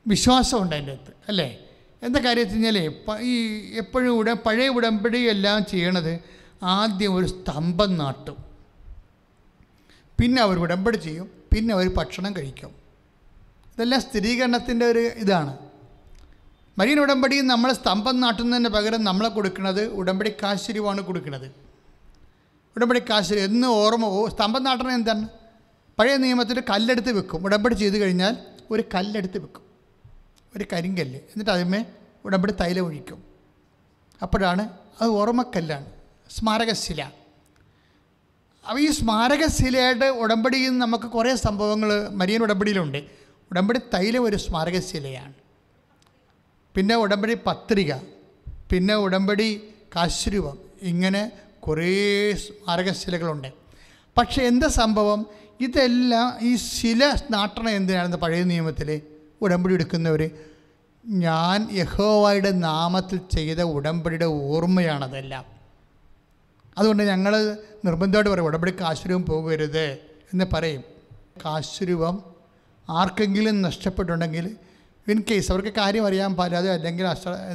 വിശ്വാസമുണ്ട് അതിന്റെ അകത്ത് അല്ലേ? എന്താ കാര്യം വെച്ച് കഴിഞ്ഞാൽ ഈ എപ്പോഴും ഉട പഴയ ഉടമ്പടി എല്ലാം ചെയ്യണത് ആദ്യം ഒരു സ്തംഭം നാട്ടും. പിന്നെ അവർ ഉടമ്പടി ചെയ്യും. പിന്നെ അവർ ഭക്ഷണം കഴിക്കും. ഇതെല്ലാം സ്ഥിരീകരണത്തിന്റെ ഒരു ഇതാണ്. മരിയൻ ഉടമ്പടി നമ്മൾ സ്തംഭം നാട്ടുന്നതിന് പകരം നമ്മളെ കൊടുക്കുന്നത് ഉടമ്പടി കാശ്ശേരിയുമാണ് കൊടുക്കുന്നത്. ഉടമ്പടി കാശ്ശേരി എന്ന് ഓർമ്മ സ്തംഭം നാട്ടണം എന്താണ്? പഴയ നിയമത്തിൽ കല്ലെടുത്ത് വെക്കും. ഉടമ്പടി ചെയ്ത് കഴിഞ്ഞാൽ ഒരു കല്ലെടുത്ത് വെക്കും. ഒരു കരിങ്കല്ല്. എന്നിട്ട് അതിന്മേ ഉടമ്പടി തൈല ഒഴിക്കും. അപ്പോഴാണ് അത് ഓർമ്മക്കല്ലാണ്. സ്മാരകശില. അപ്പോൾ ഈ സ്മാരകശിലയുടെ ഉടമ്പടിയിൽ നിന്ന് നമുക്ക് കുറേ സംഭവങ്ങൾ മരിയൻ ഉടമ്പടിയിലുണ്ട്. ഉടമ്പടി തൈലം ഒരു സ്മാരകശിലയാണ്. പിന്നെ ഉടമ്പടി പത്രിക പിന്നെ ഉടമ്പടി കാശ്രൂപം ഇങ്ങനെ കുറേ സ്മാരകശിലകളുണ്ട്. പക്ഷേ എന്താ സംഭവം? ഇതെല്ലാം ഈ ശില നാട്ടണം എന്തിനാണെന്ന് പഴയ നിയമത്തിൽ ഉടമ്പടി എടുക്കുന്നവർ ഞാൻ യഹോവയുടെ നാമത്തിൽ ചെയ്ത ഉടമ്പടിയുടെ ഓർമ്മയാണതെല്ലാം. അതുകൊണ്ട് ഞങ്ങൾ നിർബന്ധമായിട്ട് പറയും ഉടമ്പടി കാശുരൂപം പോകരുത് എന്ന് പറയും. കാശുരൂപം ആർക്കെങ്കിലും നഷ്ടപ്പെട്ടുണ്ടെങ്കിൽ ഇൻ കേസ് അവർക്ക് കാര്യം അറിയാൻ പാടില്ലാതെ അല്ലെങ്കിൽ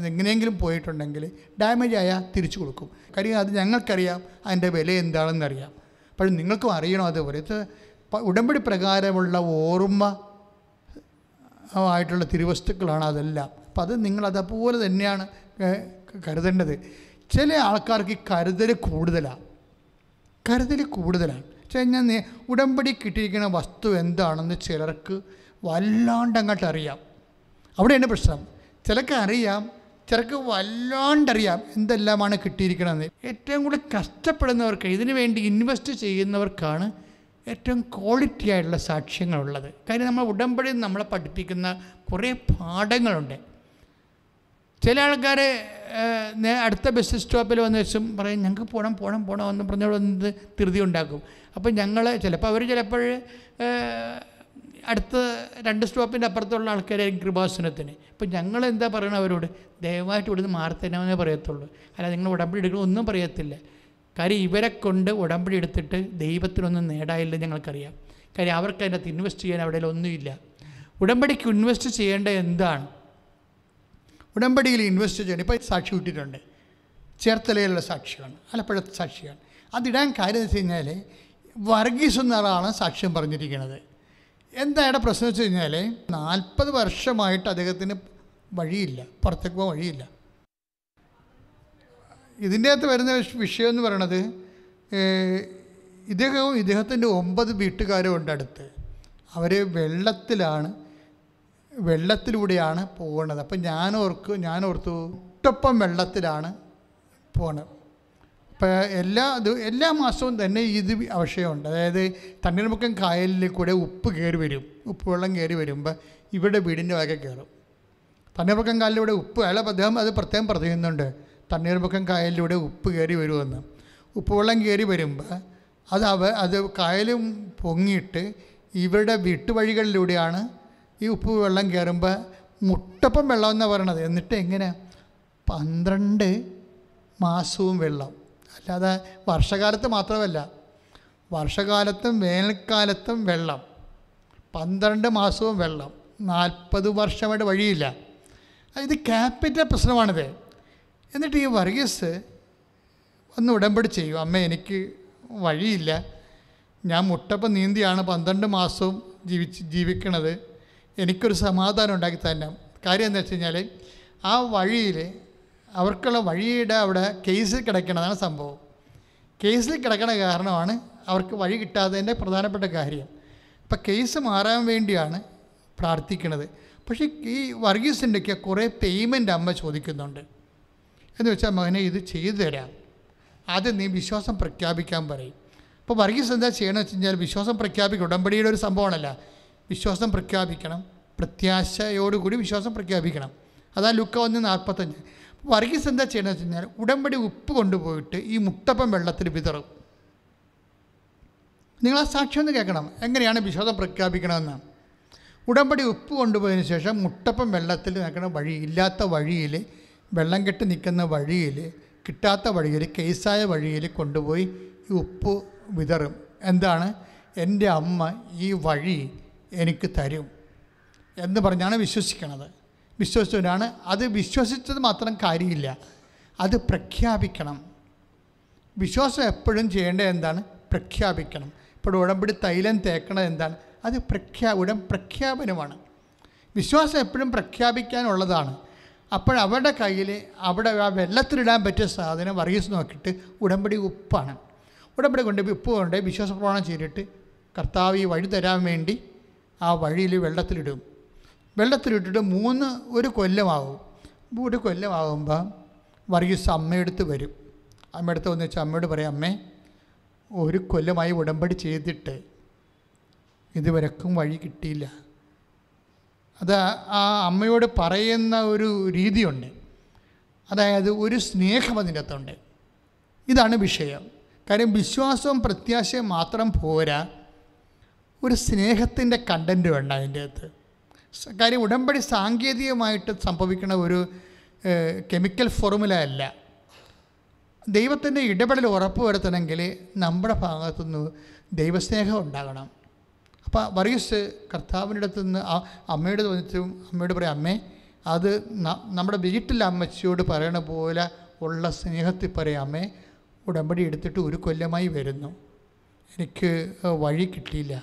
എങ്ങനെയെങ്കിലും പോയിട്ടുണ്ടെങ്കിൽ ഡാമേജ് ആയാൽ തിരിച്ചു കൊടുക്കും. കാര്യം അത് ഞങ്ങൾക്കറിയാം അതിന്റെ വില എന്താണെന്ന് അറിയാം. അപ്പോൾ നിങ്ങൾക്കും അറിയണം അതുപോലെ ഇത് ഉടമ്പടി പ്രകാരമുള്ള ഓർമ്മ ആയിട്ടുള്ള തിരുവസ്തുക്കളാണ് അതെല്ലാം. അപ്പം അത് നിങ്ങൾ അതേപോലെ തന്നെയാണ് കരുതേണ്ടത്. ചില ആൾക്കാർക്ക് കരുതൽ കൂടുതലാണ് കരുതൽ കൂടുതലാണ് വെച്ച് ഉടമ്പടി കിട്ടിയിരിക്കുന്ന വസ്തു എന്താണെന്ന് ചിലർക്ക് വല്ലാണ്ട് അങ്ങോട്ട് അറിയാം. അവിടെയാണ് പ്രശ്നം. ചിലർക്ക് അറിയാം ചിലർക്ക് വല്ലാണ്ടറിയാം എന്തെല്ലാമാണ് കിട്ടിയിരിക്കണമെന്ന് ഏറ്റവും കൂടുതൽ കഷ്ടപ്പെടുന്നവർക്ക് ഇതിനു വേണ്ടി ഇൻവെസ്റ്റ് ചെയ്യുന്നവർക്കാണ് ഏറ്റവും ക്വാളിറ്റി ആയിട്ടുള്ള സാക്ഷ്യങ്ങളുള്ളത്. കാര്യം നമ്മൾ ഉടമ്പടി നമ്മളെ പഠിപ്പിക്കുന്ന കുറേ പാഠങ്ങളുണ്ട്. ചില ആൾക്കാർ അടുത്ത ബസ് സ്റ്റോപ്പിൽ വന്ന് വെച്ചും പറയും ഞങ്ങൾക്ക് പോകണം പോകണം പോകണം എന്ന് പറഞ്ഞോട് വന്ന് ധൃതി ഉണ്ടാക്കും. അപ്പം ഞങ്ങൾ ചിലപ്പോൾ അവർ ചിലപ്പോൾ അടുത്ത രണ്ട് സ്റ്റോപ്പിന്റെ അപ്പുറത്തുള്ള ആൾക്കാരായിരിക്കും കൃപാസനത്തിന്. അപ്പം ഞങ്ങൾ എന്താ പറയണത് അവരോട്? ദയവായിട്ട് ഇവിടുന്ന് മാറി തരാമെന്നേ പറയത്തുള്ളൂ. അല്ല നിങ്ങൾ ഉടമ്പടി എടുക്കണം ഒന്നും പറയത്തില്ല. കാര്യം ഇവരെ കൊണ്ട് ഉടമ്പടി എടുത്തിട്ട് ദൈവത്തിനൊന്നും നേടായില്ല ഞങ്ങൾക്കറിയാം. കാര്യം അവർക്ക് അതിനകത്ത് ഇൻവെസ്റ്റ് ചെയ്യാൻ അവിടെ ഒന്നുമില്ല. ഉടമ്പടിക്ക് ഇൻവെസ്റ്റ് ചെയ്യേണ്ട എന്താണ്? ഉടമ്പടിയിൽ ഇൻവെസ്റ്റ് ചെയ്യണം ഇപ്പോൾ സാക്ഷി വിട്ടിട്ടുണ്ട് ചേർത്തലയിലുള്ള സാക്ഷിയാണ് ആലപ്പുഴ സാക്ഷിയാണ് അതിടാൻ കാര്യം എന്ന് വെച്ച് കഴിഞ്ഞാൽ വർഗീസ് എന്ന ആളാണ് സാക്ഷ്യം പറഞ്ഞിരിക്കുന്നത്. എന്താ ഇവിടെ പ്രശ്നം വെച്ച് കഴിഞ്ഞാൽ നാൽപ്പത് വർഷമായിട്ട് അദ്ദേഹത്തിന് വഴിയില്ല പുറത്തേക്ക് പോകാൻ വഴിയില്ല. ഇതിന്റെ അകത്ത് വരുന്ന വിഷ- വിഷയം എന്ന് പറയണത് ഇദ്ദേഹവും ഇദ്ദേഹത്തിന്റെ ഒമ്പത് വീട്ടുകാരും ഉണ്ട് അടുത്ത്. അവർ വെള്ളത്തിലാണ് വെള്ളത്തിലൂടെയാണ് പോകുന്നത് അപ്പം ഞാൻ ഓർക്ക് ഞാൻ ഓർത്തു ഒട്ടൊപ്പം വെള്ളത്തിലാണ് പോണത്. ഇപ്പം എല്ലാ എല്ലാ മാസവും തന്നെ ഇത് ആവശ്യമുണ്ട് അതായത് തണ്ണീർമുക്കം കായലിൽ കൂടെ ഉപ്പ് കയറി വരും. ഉപ്പ് വെള്ളം കയറി വരുമ്പോൾ ഇവിടെ വീടിന്റെ വക കയറും തണ്ണീർമുക്കം കായലിലൂടെ ഉപ്പ് അയാൾ അദ്ദേഹം അത് പ്രത്യേകം പറയുന്നുണ്ട് തണ്ണീർമുക്കം കായലിലൂടെ ഉപ്പ് കയറി വരുമെന്ന്. ഉപ്പ് വെള്ളം കയറി വരുമ്പോൾ അത് അവ അത് കായലും പൊങ്ങിയിട്ട് ഇവരുടെ വീട്ടുവഴികളിലൂടെയാണ് ഈ ഉപ്പ് വെള്ളം കയറുമ്പോൾ മുട്ടപ്പം വെള്ളം എന്നാണ് പറയണത്. എന്നിട്ട് എങ്ങനെ? പന്ത്രണ്ട് മാസവും വെള്ളം. അല്ലാതെ വർഷകാലത്ത് മാത്രമല്ല വർഷകാലത്തും വേനൽക്കാലത്തും വെള്ളം. പന്ത്രണ്ട് മാസവും വെള്ളം. നാൽപ്പത് വർഷമായിട്ട് വഴിയില്ല. ഇത് ക്യാപിറ്റൽ പ്രശ്നമാണിത്. എന്നിട്ട് ഈ വർഗീസ് ഒന്ന് ഉടമ്പടി ചെയ്യും. അമ്മ എനിക്ക് വഴിയില്ല. ഞാൻ മുട്ടപ്പം നീന്തിയാണ് പന്ത്രണ്ട് മാസവും ജീവിച്ച് ജീവിക്കണത്. എനിക്കൊരു സമാധാനം ഉണ്ടാക്കി തന്നെ കാര്യം എന്താ വെച്ച് കഴിഞ്ഞാൽ ആ വഴിയിൽ അവർക്കുള്ള വഴിയുടെ അവിടെ കേസിൽ കിടക്കണതാണ് സംഭവം. കേസിൽ കിടക്കണ കാരണമാണ് അവർക്ക് വഴി കിട്ടാത്തതിന്റെ പ്രധാനപ്പെട്ട കാര്യം. അപ്പം കേസ് മാറാൻ വേണ്ടിയാണ് പ്രാർത്ഥിക്കുന്നത് പക്ഷേ ഈ വർഗീസിന്റെയൊക്കെ കുറേ പേയ്മെന്റ് അമ്മ ചോദിക്കുന്നുണ്ട്. എന്ന് വെച്ചാൽ മകനെ ഇത് ചെയ്തു തരാം. ആദ്യം നീ വിശ്വാസം പ്രഖ്യാപിക്കാൻ പറയും. അപ്പോൾ വർഗീസ് എന്താ ചെയ്യണമെന്ന് വെച്ച് കഴിഞ്ഞാൽ വിശ്വാസം പ്രഖ്യാപിക്കുക ഉടമ്പടിയുടെ ഒരു സംഭവമാണല്ല. വിശ്വാസം പ്രഖ്യാപിക്കണം. പ്രത്യാശയോടുകൂടി വിശ്വാസം പ്രഖ്യാപിക്കണം. അതാ ലുക്ക ഒന്ന് നാൽപ്പത്തഞ്ച്. വർഗീസ് എന്താ ചെയ്യണമെന്ന് വെച്ച് കഴിഞ്ഞാൽ ഉടമ്പടി ഉപ്പ് കൊണ്ടുപോയിട്ട് ഈ മുട്ടപ്പം വെള്ളത്തിൽ വിതറും. നിങ്ങൾ ആ സാക്ഷ്യം ഒന്ന് കേൾക്കണം. എങ്ങനെയാണ് വിശ്വാസം പ്രഖ്യാപിക്കണമെന്ന്? ഉടമ്പടി ഉപ്പ് കൊണ്ടുപോയതിന് ശേഷം മുട്ടപ്പം വെള്ളത്തിൽ നിൽക്കുന്ന വഴി ഇല്ലാത്ത വഴിയിൽ വെള്ളം കെട്ടി നിൽക്കുന്ന വഴിയിൽ കിട്ടാത്ത വഴിയിൽ കേസായ വഴിയിൽ കൊണ്ടുപോയി ഈ ഉപ്പ് വിതറും. എന്താണ്? എന്റെ അമ്മ ഈ വഴി എനിക്ക് തരും എന്ന് പറഞ്ഞാണ് വിശ്വസിക്കണത്. വിശ്വസിച്ചവരാണ്. അത് വിശ്വസിച്ചത് മാത്രം കാര്യമില്ല. അത് പ്രഖ്യാപിക്കണം. വിശ്വാസം എപ്പോഴും ചെയ്യേണ്ടത് എന്താണ്? പ്രഖ്യാപിക്കണം. ഇപ്പോൾ ഉടമ്പടി തൈലം തേക്കണത് എന്താണ്? അത് പ്രഖ്യാ ഉടൻ പ്രഖ്യാപനമാണ്. വിശ്വാസം എപ്പോഴും പ്രഖ്യാപിക്കാനുള്ളതാണ്. അപ്പോഴവരുടെ കയ്യിൽ അവിടെ ആ വെള്ളത്തിലിടാൻ പറ്റിയ സാധനം വർഗീസ് നോക്കിയിട്ട് ഉടമ്പടി ഉപ്പാണ്. ഉടമ്പടി കൊണ്ട് ഉപ്പ് കൊണ്ട് വിശ്വാസപ്രമാണം ചെയ്തിട്ട് കർത്താവ് ഈ വഴി തരാൻ വേണ്ടി ആ വഴിയിൽ വെള്ളത്തിലിടും. വെള്ളത്തിലിട്ടിട്ട് മൂന്ന് ഒരു കൊല്ലമാവും. ഒരു കൊല്ലമാകുമ്പോൾ വർഗീസ് അമ്മയെടുത്ത് വരും. അമ്മയെടുത്ത് വന്ന് വെച്ചാൽ അമ്മയോട് പറയാം അമ്മേ ഒരു കൊല്ലമായി ഉടമ്പടി ചെയ്തിട്ട് ഇതുവരക്കും വഴി കിട്ടിയില്ല. അത് ആ അമ്മയോട് പറയുന്ന ഒരു രീതിയുണ്ട്. അതായത് ഒരു സ്നേഹം അതിന്റെ അകത്തുണ്ട്. ഇതാണ് വിഷയം. കാര്യം വിശ്വാസവും പ്രത്യാശയും മാത്രം പോരാ. ഒരു സ്നേഹത്തിന്റെ കണ്ടന്റ് വേണ്ട അതിന്റെ അകത്ത്. കാര്യം ഉടമ്പടി സാങ്കേതികമായിട്ട് സംഭവിക്കുന്ന ഒരു കെമിക്കൽ ഫോർമുല അല്ല. ദൈവത്തിന്റെ ഇടപെടൽ ഉറപ്പ് വരുത്തണമെങ്കിൽ നമ്മുടെ ഭാഗത്തുനിന്ന് ദൈവസ്നേഹം ഉണ്ടാകണം. അപ്പോൾ വറീസ് കർത്താവിന്റെ അടുത്ത് നിന്ന് ആ അമ്മയോട് തോന്നിച്ചും അമ്മയോട് പറയും അമ്മേ അത് നമ്മുടെ വീട്ടിലെ അമ്മച്ചിയോട് പറയണ പോലെ ഉള്ള സ്നേഹത്തിൽ പറയും അമ്മേ ഉടമ്പടി എടുത്തിട്ട് ഒരു കൊല്ലമായി വരുന്നു. എനിക്ക് വഴി കിട്ടിയില്ല.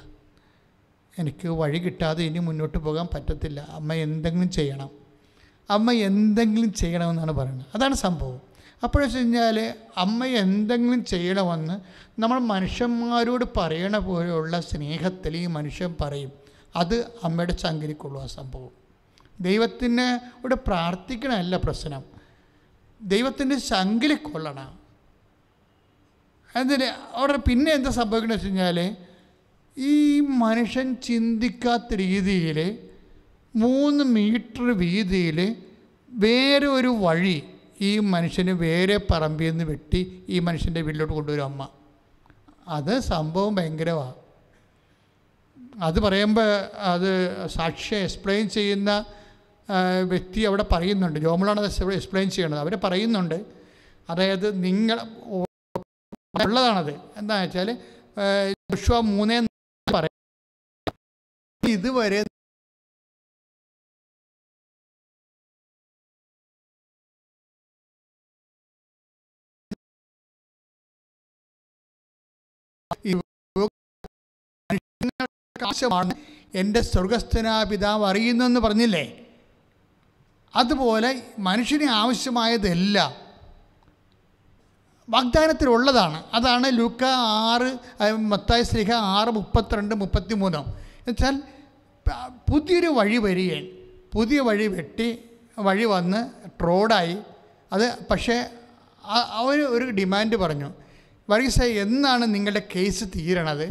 എനിക്ക് വഴി കിട്ടാതെ ഇനി മുന്നോട്ട് പോകാൻ പറ്റത്തില്ല. അമ്മ എന്തെങ്കിലും ചെയ്യണം. അമ്മ എന്തെങ്കിലും ചെയ്യണമെന്നാണ് പറയുന്നത്. അതാണ് സംഭവം. അപ്പോഴെന്ന് കഴിഞ്ഞാൽ അമ്മ എന്തെങ്കിലും ചെയ്യണമെന്ന് നമ്മൾ മനുഷ്യന്മാരോട് പറയണ പോലെയുള്ള സ്നേഹത്തിൽ ഈ മനുഷ്യൻ പറയും. അത് അമ്മയുടെ ചങ്കിരിക്കുള്ളൂ ആ സംഭവം. ദൈവത്തിന് ഇവിടെ പ്രാർത്ഥിക്കണമല്ല പ്രശ്നം. ദൈവത്തിന്റെ ശങ്കിൽ കൊള്ളണം. അതിന് അവിടെ പിന്നെ എന്താ സംഭവിക്കണമെന്ന് വെച്ച് കഴിഞ്ഞാൽ ഈ മനുഷ്യൻ ചിന്തിക്കാത്ത രീതിയിൽ മൂന്ന് മീറ്റർ വീതിയിൽ വേറെ ഒരു വഴി ഈ മനുഷ്യന് വേറെ പറമ്പിൽ നിന്ന് വെട്ടി ഈ മനുഷ്യന്റെ വീട്ടിലോട്ട് കൊണ്ടുവരും അമ്മ. അത് സംഭവം ഭയങ്കരമാണ് അത് പറയുമ്പോൾ അത് സാക്ഷ്യം എക്സ്പ്ലെയിൻ ചെയ്യുന്ന വ്യക്തി അവിടെ പറയുന്നുണ്ട്. ജോമളാണ് അത് എക്സ്പ്ലെയിൻ ചെയ്യണത്. അവർ പറയുന്നുണ്ട്. അതായത് നിങ്ങൾ ഉള്ളതാണത്. എന്താ വെച്ചാൽ വിശ്വ മൂന്നേ ഇതുവരെ ആവശ്യമാണ് എന്റെ സ്വർഗസ്ഥനാ പിതാവ് അറിയുന്നെന്ന് പറഞ്ഞില്ലേ? അതുപോലെ മനുഷ്യന് ആവശ്യമായതെല്ലാം വാഗ്ദാനത്തിലുള്ളതാണ്. അതാണ് ലൂക്ക ആറ് മത്തായ സ്ലിഹ ആറ് മുപ്പത്തിരണ്ട് മുപ്പത്തി മൂന്നോ എന്നുവെച്ചാൽ പുതിയൊരു വഴി വരികയും പുതിയ വഴി വെട്ടി വഴി വന്ന് റോഡായി അത് പക്ഷേ അവർ ഒരു ഡിമാൻഡ് പറഞ്ഞു. വർഗീസ എന്നാണ് നിങ്ങളുടെ കേസ് തീരണത്?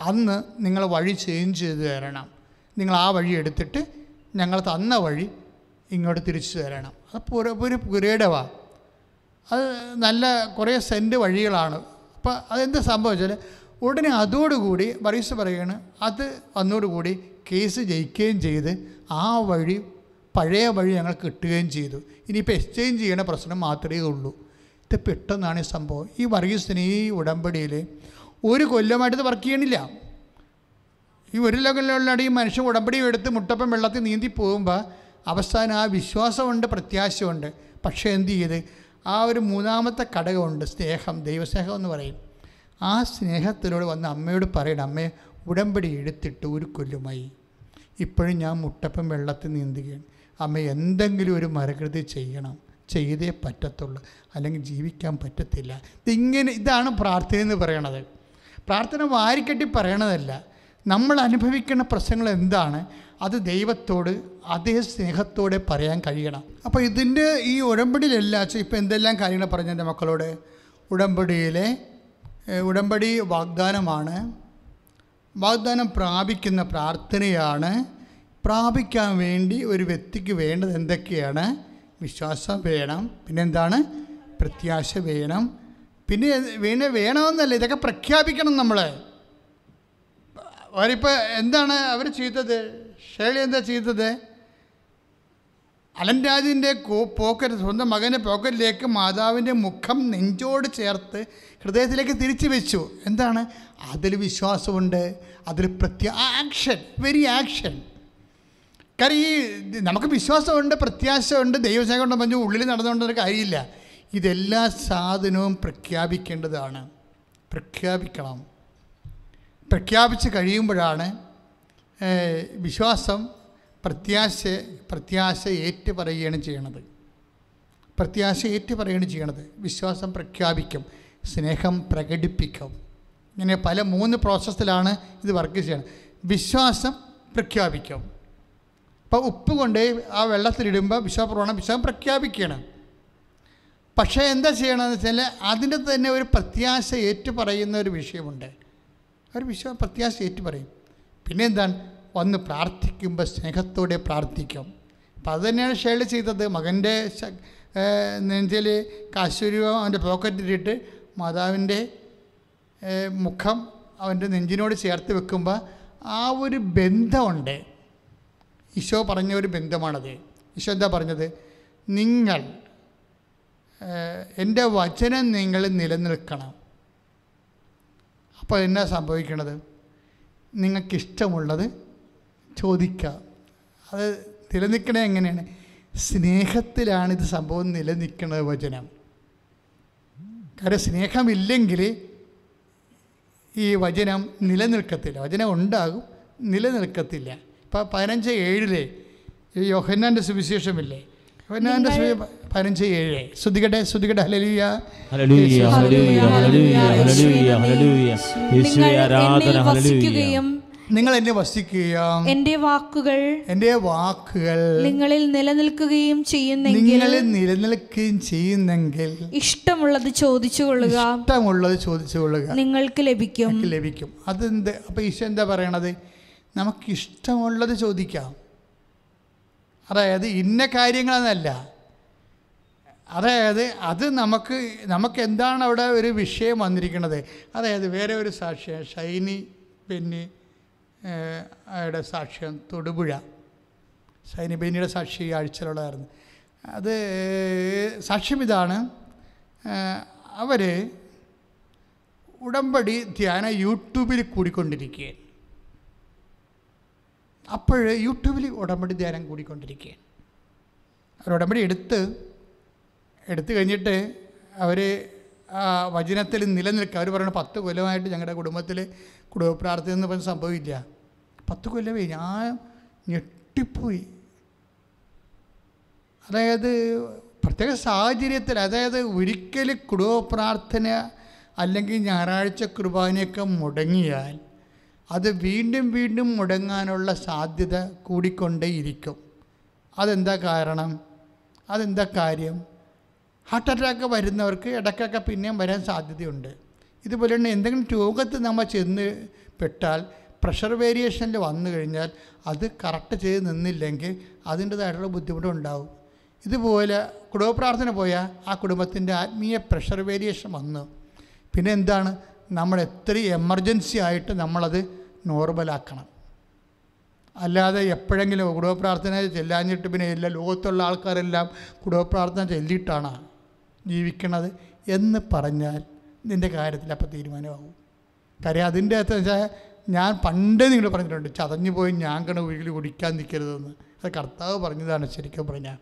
അന്ന് നിങ്ങൾ വഴി ചേഞ്ച് ചെയ്ത് തരണം. നിങ്ങൾ ആ വഴി എടുത്തിട്ട് ഞങ്ങൾ തന്ന വഴി ഇങ്ങോട്ട് തിരിച്ചു തരണം. അത് പുര പുര പുരേടവാണ് അത് നല്ല കുറേ സെന്റ് വഴികളാണ്. അപ്പോൾ അതെന്ത് സംഭവിച്ചാൽ ഉടനെ അതോടുകൂടി വർഗീസ് പറയുകയാണ് അത് വന്നോടുകൂടി കേസ് ജയിക്കുകയും ചെയ്ത് ആ വഴി പഴയ വഴി ഞങ്ങൾ കിട്ടുകയും ചെയ്തു. ഇനിയിപ്പോൾ എക്സ്ചേഞ്ച് ചെയ്യണ പ്രശ്നം മാത്രമേ ഉള്ളൂ. ഇത് പെട്ടെന്നാണ് ഈ സംഭവം. ഈ വർഗീസിന് ഈ ഉടമ്പടിയിൽ ഒരു കൊല്ലമായിട്ട് വർക്ക് ചെയ്യണില്ല. ഈ ഒരു ലെവലിലുള്ള ഈ മനുഷ്യൻ ഉടമ്പടി എടുത്ത് മുട്ടപ്പം വെള്ളത്തിൽ നീന്തി പോകുമ്പോൾ അവസാനം ആ വിശ്വാസമുണ്ട് പ്രത്യാശയുണ്ട്. പക്ഷേ എന്ത് ചെയ്ത്? ആ ഒരു മൂന്നാമത്തെ ഘടകമുണ്ട് സ്നേഹം ദൈവസ്നേഹം എന്ന് പറയും. ആ സ്നേഹത്തിലൂടെ വന്ന് അമ്മയോട് പറയണം അമ്മയെ ഉടമ്പടി എടുത്തിട്ട് ഒരു കൊല്ലുമായി. ഇപ്പോഴും ഞാൻ മുട്ടപ്പം വെള്ളത്തിൽ നീന്തുകയാണ്. അമ്മ എന്തെങ്കിലും ഒരു മരകൃതി ചെയ്യണം. ചെയ്തേ പറ്റത്തുള്ളൂ. അല്ലെങ്കിൽ ജീവിക്കാൻ പറ്റത്തില്ല. ഇതിങ്ങനെ ഇതാണ് പ്രാർത്ഥന എന്ന് പറയണത്. പ്രാർത്ഥന വാരിക്കെട്ടി പറയണതല്ല. നമ്മൾ അനുഭവിക്കുന്ന പ്രശ്നങ്ങൾ എന്താണ്? അത് ദൈവത്തോട് അതേ സ്നേഹത്തോടെ പറയാൻ കഴിയണം. അപ്പോൾ ഇതിന്റെ ഈ ഉടമ്പടിയിലെല്ലാം ഇപ്പോൾ എന്തെല്ലാം കാര്യങ്ങൾ പറഞ്ഞു എന്റെ മക്കളോട്? ഉടമ്പടിയിലെ ഉടമ്പടി വാഗ്ദാനമാണ്. വാഗ്ദാനം പ്രാപിക്കുന്ന പ്രാർത്ഥനയാണ്. പ്രാപിക്കാൻ വേണ്ടി ഒരു വ്യക്തിക്ക് വേണ്ടത് എന്തൊക്കെയാണ്? വിശ്വാസം വേണം പിന്നെന്താണ്? പ്രത്യാശ വേണം. പിന്നെ പിന്നെ വേണമെന്നല്ല ഇതൊക്കെ പ്രഖ്യാപിക്കണം നമ്മൾ അവരിപ്പോൾ എന്താണ് അവർ ചെയ്തത്? ഷേളി എന്താ ചെയ്തത്? അലൻ രാജിന്റെ പോക്കറ്റ് സ്വന്തം മകന്റെ പോക്കറ്റിലേക്ക് മാതാവിന്റെ മുഖം നെഞ്ചോട് ചേർത്ത് ഹൃദയത്തിലേക്ക് തിരിച്ചു വെച്ചു. എന്താണ്? അതിൽ വിശ്വാസമുണ്ട്. അതിൽ പ്രത്യ ആക്ഷൻ വെരി ആക്ഷൻ കാരണം ഈ നമുക്ക് വിശ്വാസമുണ്ട് പ്രത്യാശയുണ്ട് ദൈവസേന കൊണ്ട് പറഞ്ഞു ഉള്ളിൽ നടന്നുകൊണ്ടൊരു കാര്യമില്ല. ഇതെല്ലാ സാധനവും പ്രഖ്യാപിക്കേണ്ടതാണ്. പ്രഖ്യാപിക്കണം. പ്രഖ്യാപിച്ച് കഴിയുമ്പോഴാണ് വിശ്വാസം പ്രത്യാശ പ്രത്യാശ ഏറ്റു പറയുകയാണ് ചെയ്യണത്. പ്രത്യാശ ഏറ്റു പറയുകയാണ് ചെയ്യണത്. വിശ്വാസം പ്രഖ്യാപിക്കും സ്നേഹം പ്രകടിപ്പിക്കും. ഇങ്ങനെ പല മൂന്ന് പ്രോസസ്സിലാണ് ഇത് വർക്ക് ചെയ്യണം വിശ്വാസം പ്രഖ്യാപിക്കും. അപ്പോൾ ഉപ്പ് കൊണ്ട് ആ വെള്ളത്തിലിടുമ്പോൾ വിശ്വാസപ്രവണം വിശ്വാസം പ്രഖ്യാപിക്കുകയാണ്. പക്ഷേ എന്താ ചെയ്യണമെന്ന് വെച്ചാൽ അതിന്റെ തന്നെ ഒരു പ്രത്യാശ ഏറ്റു പറയുന്ന ഒരു വിഷയമുണ്ട്. ഒരു വിശ്വാസ പ്രത്യാശ ഏറ്റു പറയും പിന്നെ എന്താണ് വന്ന് പ്രാർത്ഥിക്കുമ്പോൾ സ്നേഹത്തോടെ പ്രാർത്ഥിക്കും. അപ്പം അത് തന്നെയാണ് ഷെയർ ചെയ്തത്. മകന്റെ നെഞ്ചിൽ കാശുരൂപം അവന്റെ പോക്കറ്റിലിട്ട് മാതാവിന്റെ മുഖം അവന്റെ നെഞ്ചിനോട് ചേർത്ത് വെക്കുമ്പോൾ ആ ഒരു ബന്ധമുണ്ട്. ഈശോ പറഞ്ഞ ഒരു ബന്ധമാണത്. ഈശോ എന്താ പറഞ്ഞത്? നിങ്ങൾ എന്റെ വചനം നിങ്ങൾ നിലനിൽക്കണം. അപ്പോൾ എന്നാ സംഭവിക്കണത്? നിങ്ങൾക്കിഷ്ടമുള്ളത് ചോദിക്കാം അത് നിലനിൽക്കണേ എങ്ങനെയാണ്? സ്നേഹത്തിലാണ് ഇത് സംഭവം നിലനിൽക്കുന്നത് വചനം. കാരണം സ്നേഹമില്ലെങ്കിൽ ഈ വചനം നിലനിൽക്കത്തില്ല. വചനം ഉണ്ടാകും നിലനിൽക്കത്തില്ല. ഇപ്പം പതിനഞ്ച് ഏഴിലെ ഈ യോഹന്നാന്റെ സുവിശേഷമില്ലേ? പതിനഞ്ച് ഏഴ്. ശ്രുതികട്ടെ ശ്രുതികട്ടെ ഹലലിയ ഹല്ലേലൂയ. ഹല്ലേലൂയ ഹല്ലേലൂയ ഹല്ലേലൂയ. ഹല്ലേലൂയ യേശുവേ നിങ്ങൾ ആരാധന വസിക്കുകയും നിങ്ങൾ എന്നെ വസിക്കുകയും എന്റെ വാക്കുകൾ എന്റെ വാക്കുകൾ നിങ്ങളിൽ നിലനിൽക്കുകയും ചെയ്യുന്നെങ്കിൽ നിങ്ങളിൽ നിലനിൽക്കുകയും ചെയ്യുന്നെങ്കിൽ ഇഷ്ടമുള്ളത് ചോദിച്ചു കൊള്ളുക ഇഷ്ടമുള്ളത് ചോദിച്ചു കൊള്ളുക നിങ്ങൾക്ക് ലഭിക്കും. ലഭിക്കും. അതെന്ത് അപ്പൊ ഈശോ എന്താ പറയണത്? നമുക്ക് ഇഷ്ടമുള്ളത് ചോദിക്കാം. അതായത് ഇന്ന കാര്യങ്ങളെന്നല്ല. അതായത് അത് നമുക്ക് നമുക്ക് എന്താണ് അവിടെ ഒരു വിഷയം വന്നിരിക്കുന്നത് അതായത് വേറെ ഒരു സാക്ഷ്യം ഷൈനി ബെന്നി യുടെ സാക്ഷ്യം തൊടുപുഴ. ഷൈനി ബെന്നിയുടെ സാക്ഷി ഈ ആഴ്ചയിലുള്ളതായിരുന്നു. അത് സാക്ഷ്യം ഇതാണ്. അവർ ഉടമ്പടി ധ്യാന യൂട്യൂബിൽ കൂടിക്കൊണ്ടിരിക്കുകയാണ്. അപ്പോൾ യൂട്യൂബിൽ ഉടമ്പടി ധ്യാനം കൂടിക്കൊണ്ടിരിക്കുകയാണ്. അവർ ഉടമ്പടി എടുത്ത് എടുത്തു കഴിഞ്ഞിട്ട് അവർ വചനത്തിൽ നിലനിൽക്കുക. അവർ പറയുന്നത് പത്ത് കൊല്ലമായിട്ട് ഞങ്ങളുടെ കുടുംബത്തിൽ കുടുംബ പ്രാർത്ഥന എന്ന് പറഞ്ഞ സംഭവമില്ല പത്ത് കൊല്ലമേ ഞാൻ ഞെട്ടിപ്പോയി. അതായത് പ്രത്യേക സാഹചര്യത്തിൽ അതായത് ഒരിക്കൽ കുടുംബ പ്രാർത്ഥന അല്ലെങ്കിൽ ഞായറാഴ്ച കുർബാനയൊക്കെ മുടങ്ങിയാൽ അത് വീണ്ടും വീണ്ടും മുടങ്ങാനുള്ള സാധ്യത കൂടിക്കൊണ്ടേയിരിക്കും. അതെന്താ കാരണം? അതെന്താ കാര്യം? ഹാർട്ട് അറ്റാക്ക് വരുന്നവർക്ക് ഇടയ്ക്കൊക്കെ പിന്നെയും വരാൻ സാധ്യതയുണ്ട്. ഇതുപോലെ തന്നെ എന്തെങ്കിലും രോഗത്ത് നമ്മൾ ചെന്ന് പെട്ടാൽ പ്രഷർ വേരിയേഷനിൽ വന്നു കഴിഞ്ഞാൽ അത് കറക്റ്റ് ചെയ്ത് നിന്നില്ലെങ്കിൽ അതിന്റേതായിട്ടുള്ള ബുദ്ധിമുട്ടുണ്ടാവും. ഇതുപോലെ കുടുംബ പ്രാർത്ഥന പോയാൽ ആ കുടുംബത്തിന്റെ ആത്മീയ പ്രഷർ വേരിയേഷൻ വന്നു. പിന്നെ എന്താണ്? നമ്മൾ എത്ര എമർജൻസി ആയിട്ട് നമ്മളത് നോർമലാക്കണം. അല്ലാതെ എപ്പോഴെങ്കിലും കുടുംബ പ്രാർത്ഥന ചെല്ലാഞ്ഞിട്ട് പിന്നെ എല്ലാ ലോകത്തുള്ള ആൾക്കാരെല്ലാം കുടുംബ പ്രാർത്ഥന ചെല്ലിട്ടാണ് ജീവിക്കണത് എന്ന് പറഞ്ഞാൽ നിന്റെ കാര്യത്തിൽ അപ്പോൾ തീരുമാനമാകും. കാര്യം അതിന്റെ അകത്ത് വെച്ചാൽ ഞാൻ പണ്ടേ നിങ്ങൾ പറഞ്ഞിട്ടുണ്ട് ചതഞ്ഞു പോയി ഞാൻ കണ ഒരിക്കലും കുടിക്കാൻ നിൽക്കരുതെന്ന്. അത് കർത്താവ് പറഞ്ഞതാണ് ശരിക്കും പറഞ്ഞാൽ.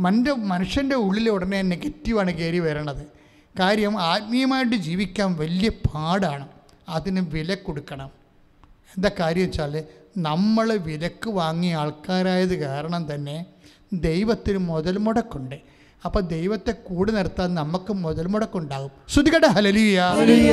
മന്റെ മനുഷ്യന്റെ ഉള്ളിൽ ഉടനെ നെഗറ്റീവാണ് കയറി വരണത്. കാര്യം ആത്മീയമായിട്ട് ജീവിക്കാൻ വലിയ പാടാണ്. അതിന് വില കൊടുക്കണം. എന്താ കാര്യം വെച്ചാൽ നമ്മൾ വിലക്ക് വാങ്ങിയ ആൾക്കാരായത് കാരണം തന്നെ ദൈവത്തിന് മുതൽ മുടക്കുണ്ട്. അപ്പോൾ ദൈവത്തെ കൂടെ നിർത്താൻ നമുക്ക് മുതൽ മുടക്കുണ്ടാകും ശ്രുതികട ഹലലിയ ഹല്ലേലൂയ,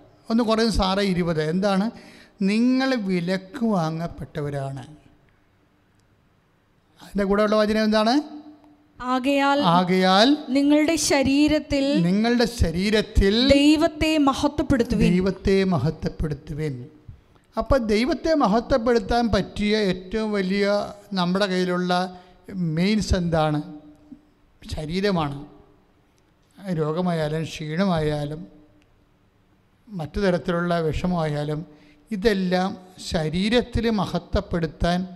ഒന്ന് കുറയും സാറേ ഇരുപത്. എന്താണ്? നിങ്ങൾ വിലക്ക് വാങ്ങപ്പെട്ടവരാണ്. അതിന്റെ കൂടെ ഉള്ള വചനം എന്താണ്? ആകയാൽ ആകയാൽ നിങ്ങളുടെ ശരീരത്തിൽ നിങ്ങളുടെ ശരീരത്തിൽ ദൈവത്തെ മഹത്വപ്പെടുത്തുവിൻ. ദൈവത്തെ മഹത്വപ്പെടുത്തുവിൻ. അപ്പോൾ ദൈവത്തെ മഹത്വപ്പെടുത്താൻ പറ്റിയ ഏറ്റവും വലിയ നമ്മുടെ കയ്യിലുള്ള മെയിൻസ് എന്താണ്? ശരീരമാണ്. രോഗമായാലും ക്ഷീണമായാലും മറ്റു തരത്തിലുള്ള വിഷമമായാലും ഇതെല്ലാം ശരീരത്തിൽ മഹത്വപ്പെടുത്താൻ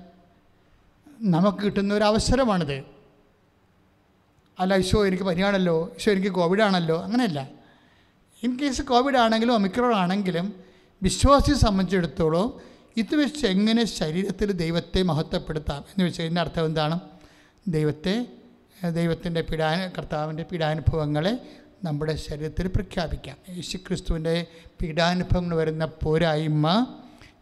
നമുക്ക് കിട്ടുന്ന ഒരു അവസരമാണിത്. അല്ല ഈശോ എനിക്ക് പനിയാണല്ലോ ഈശോ എനിക്ക് കോവിഡാണല്ലോ അങ്ങനെയല്ല. ഇൻ കേസ് കോവിഡ് ആണെങ്കിലും ഒമിക്രോൺ ആണെങ്കിലും വിശ്വാസിയെ സംബന്ധിച്ചിടത്തോളം ഇത് വെച്ച് എങ്ങനെ ശരീരത്തിൽ ദൈവത്തെ മഹത്വപ്പെടുത്താം എന്ന് വെച്ച് കഴിഞ്ഞാൽ അർത്ഥം എന്താണ്? ദൈവത്തെ ദൈവത്തിന്റെ പീഡാന കർത്താവിന്റെ പീഡാനുഭവങ്ങളെ നമ്മുടെ ശരീരത്തിൽ പ്രഖ്യാപിക്കാം. യേശുക്രിസ്തുവിന്റെ പീഡാനുഭവങ്ങൾ വരുന്ന പോരായ്മ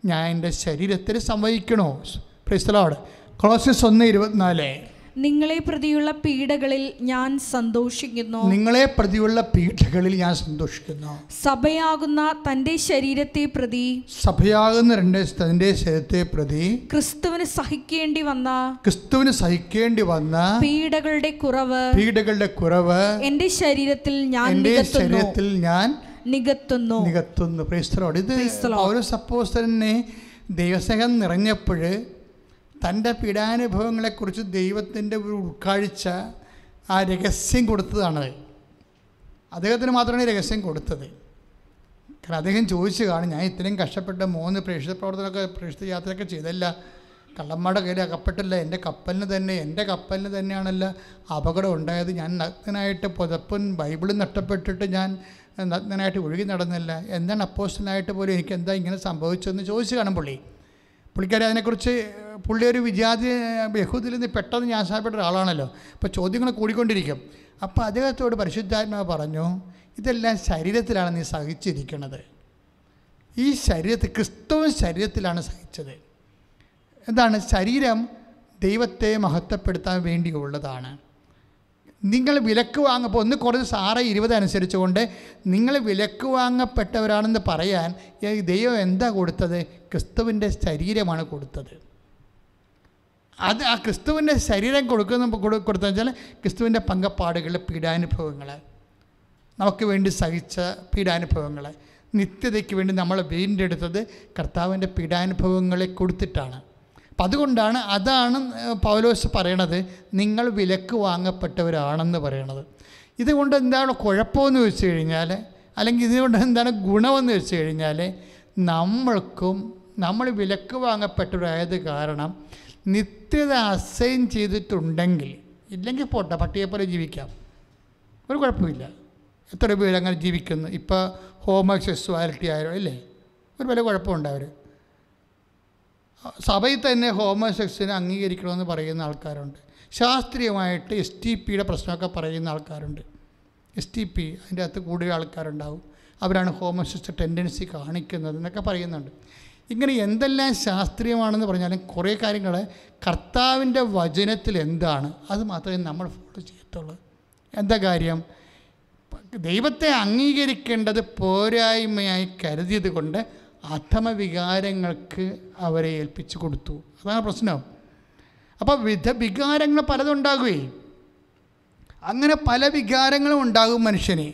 ഞാൻ എന്റെ ശരീരത്തിൽ സംവഹിക്കണോ? പ്രൈസ്തലോട് ക്ലോസസ് ഒന്ന് ഇരുപത്തിനാല്. നിങ്ങളെ പ്രതിയുള്ള പീഡകളിൽ ഞാൻ സന്തോഷിക്കുന്നു. നിങ്ങളെ പ്രതിയുള്ള പീഡകളിൽ ഞാൻ സന്തോഷിക്കുന്നു. സഭയാകുന്ന തന്റെ ശരീരത്തെ പ്രതി സഭയാകുന്ന രണ്ട് തന്റെ ശരീരത്തെ പ്രതി ക്രിസ്തുവിന് സഹിക്കേണ്ടി വന്ന ക്രിസ്തുവിന് സഹിക്കേണ്ടി വന്ന പീഡകളുടെ കുറവ് പീഡകളുടെ കുറവ് എന്റെ ശരീരത്തിൽ ഞാൻ എന്റെ ശരീരത്തിൽ ഞാൻ നികത്തുന്നു. നികത്തുന്നു. ഇത് ഓരോ സപ്പോസ് തന്നെ പൗര നിറഞ്ഞപ്പോഴ് ദൈവസ്നേഹം നിറഞ്ഞപ്പോൾ തന്റെ പീഡാനുഭവങ്ങളെക്കുറിച്ച് ദൈവത്തിന്റെ ഒരു ഉൾക്കാഴ്ച ആ രഹസ്യം കൊടുത്തതാണ്. അദ്ദേഹത്തിന് മാത്രമാണ് രഹസ്യം കൊടുത്തത്. കാരണം അദ്ദേഹം ചോദിച്ചു കാണും ഞാൻ ഇത്രയും കഷ്ടപ്പെട്ട മൂന്ന് പ്രേക്ഷിത പ്രവർത്തനമൊക്കെ പ്രേക്ഷിത യാത്രയൊക്കെ ചെയ്തല്ല. കള്ളന്മാരുടെ കയ്യിൽ അകപ്പെട്ടില്ല. എന്റെ കപ്പലിന് തന്നെ എന്റെ കപ്പലിന് തന്നെയാണല്ല അപകടം ഉണ്ടായത്. ഞാൻ നഗ്നനായിട്ട് പുതപ്പും ബൈബിളും നഷ്ടപ്പെട്ടിട്ട് ഞാൻ നഗ്നനായിട്ട് ഒഴുകി നടന്നില്ല. എന്താണ് അപ്പോസ്റ്റലായിട്ട് പോലും എനിക്ക് എന്താ ഇങ്ങനെ സംഭവിച്ചതെന്ന് ചോദിച്ചു കാണും പുള്ളി. പുള്ളിക്കാരി അതിനെക്കുറിച്ച് പുള്ളി ഒരു വിജാതി യഹൂദിൽ നിന്ന് പെട്ടെന്ന് ഞാൻ ന്യാസപ്പെട്ട ഒരാളാണല്ലോ. അപ്പോൾ ചോദ്യങ്ങൾ കൂടിക്കൊണ്ടിരിക്കും. അപ്പോൾ അദ്ദേഹത്തോട് പരിശുദ്ധാത്മാവ് പറഞ്ഞു ഇതെല്ലാം ശരീരത്തിലാണ് നീ സഹിച്ചിരിക്കുന്നത്. ഈ ശരീരത്തിൽ ക്രിസ്തുവും ശരീരത്തിലാണ് സഹിച്ചത്. എന്താണ്? ശരീരം ദൈവത്തെ മഹത്വപ്പെടുത്താൻ വേണ്ടിയുള്ളതാണ്. നിങ്ങൾ വിലക്ക് വാങ്ങപ്പോൾ ഒന്ന് കുറച്ച് സാറ് ഇരുപത് അനുസരിച്ചുകൊണ്ട് നിങ്ങൾ വിലക്ക് വാങ്ങപ്പെട്ടവരാണെന്ന് പറയാൻ ദൈവം എന്താ കൊടുത്തത്? ക്രിസ്തുവിന്റെ ശരീരമാണ് കൊടുത്തത്. അത് ആ ക്രിസ്തുവിന്റെ ശരീരം കൊടുക്കുന്ന കൊടു- കൊടുത്തതെന്ന് വെച്ചാൽ ക്രിസ്തുവിന്റെ പങ്കപ്പാടുകൾ പീഡാനുഭവങ്ങൾ. നമുക്ക് വേണ്ടി സഹിച്ച പീഡാനുഭവങ്ങൾ. നിത്യതയ്ക്ക് വേണ്ടി നമ്മൾ വീണ്ടെടുത്തത് കർത്താവിന്റെ പീഡാനുഭവങ്ങളെ കൊടുത്തിട്ടാണ്. അപ്പം അതുകൊണ്ടാണ് അതാണ് പൗലോസ് പറയണത് നിങ്ങൾ വിലക്ക് വാങ്ങപ്പെട്ടവരാണെന്ന് പറയണത്. ഇതുകൊണ്ട് എന്താണ് കുഴപ്പമെന്ന് വെച്ച് കഴിഞ്ഞാൽ അല്ലെങ്കിൽ ഇതുകൊണ്ട് എന്താണ് ഗുണമെന്ന് വെച്ച് കഴിഞ്ഞാൽ നമ്മൾക്കും നമ്മൾ വിലക്ക് വാങ്ങപ്പെട്ടവരായത് കാരണം നിത്യത അസൈൻ ചെയ്തിട്ടുണ്ടെങ്കിൽ ഇല്ലെങ്കിൽ പോട്ടെ പട്ടിയെ പോലെ ജീവിക്കാം. ഒരു കുഴപ്പമില്ല. എത്ര പേര് അങ്ങനെ ജീവിക്കുന്നു. ഇപ്പോൾ ഹോമോസെക്സ്വാലിറ്റി ആയാലും അല്ലേ? ഒരു വലിയ കുഴപ്പമുണ്ട് അവർ സഭയിൽ തന്നെ ഹോമോസെക്സിനെ അംഗീകരിക്കണമെന്ന് പറയുന്ന ആൾക്കാരുണ്ട്. ശാസ്ത്രീയമായിട്ട് എസ് ടി പിയുടെ പ്രശ്നമൊക്കെ പറയുന്ന ആൾക്കാരുണ്ട്. എസ് ടി പി അതിന്റെ അകത്ത് കൂടുതൽ ആൾക്കാരുണ്ടാവും. അവരാണ് ഹോമോസെക്സ് ടെൻഡൻസി കാണിക്കുന്നത് എന്നൊക്കെ പറയുന്നുണ്ട്. ഇങ്ങനെ എന്തെല്ലാം ശാസ്ത്രീയമാണെന്ന് പറഞ്ഞാലും കുറേ കാര്യങ്ങൾ കർത്താവിന്റെ വചനത്തിൽ എന്താണ്? അത് മാത്രമേ നമ്മൾ ഫോളോ ചെയ്യത്തുള്ളൂ. എന്താ കാര്യം? ദൈവത്തെ അംഗീകരിക്കേണ്ടത് പോരായ്മയായി കരുതിയത് കൊണ്ട് അധമ വികാരങ്ങൾക്ക് അവരെ ഏൽപ്പിച്ചു കൊടുത്തു. അതാണ് പ്രശ്നം. അപ്പോൾ വിധ വികാരങ്ങൾ പലതുണ്ടാകുകയും അങ്ങനെ പല വികാരങ്ങളും ഉണ്ടാകും മനുഷ്യന്.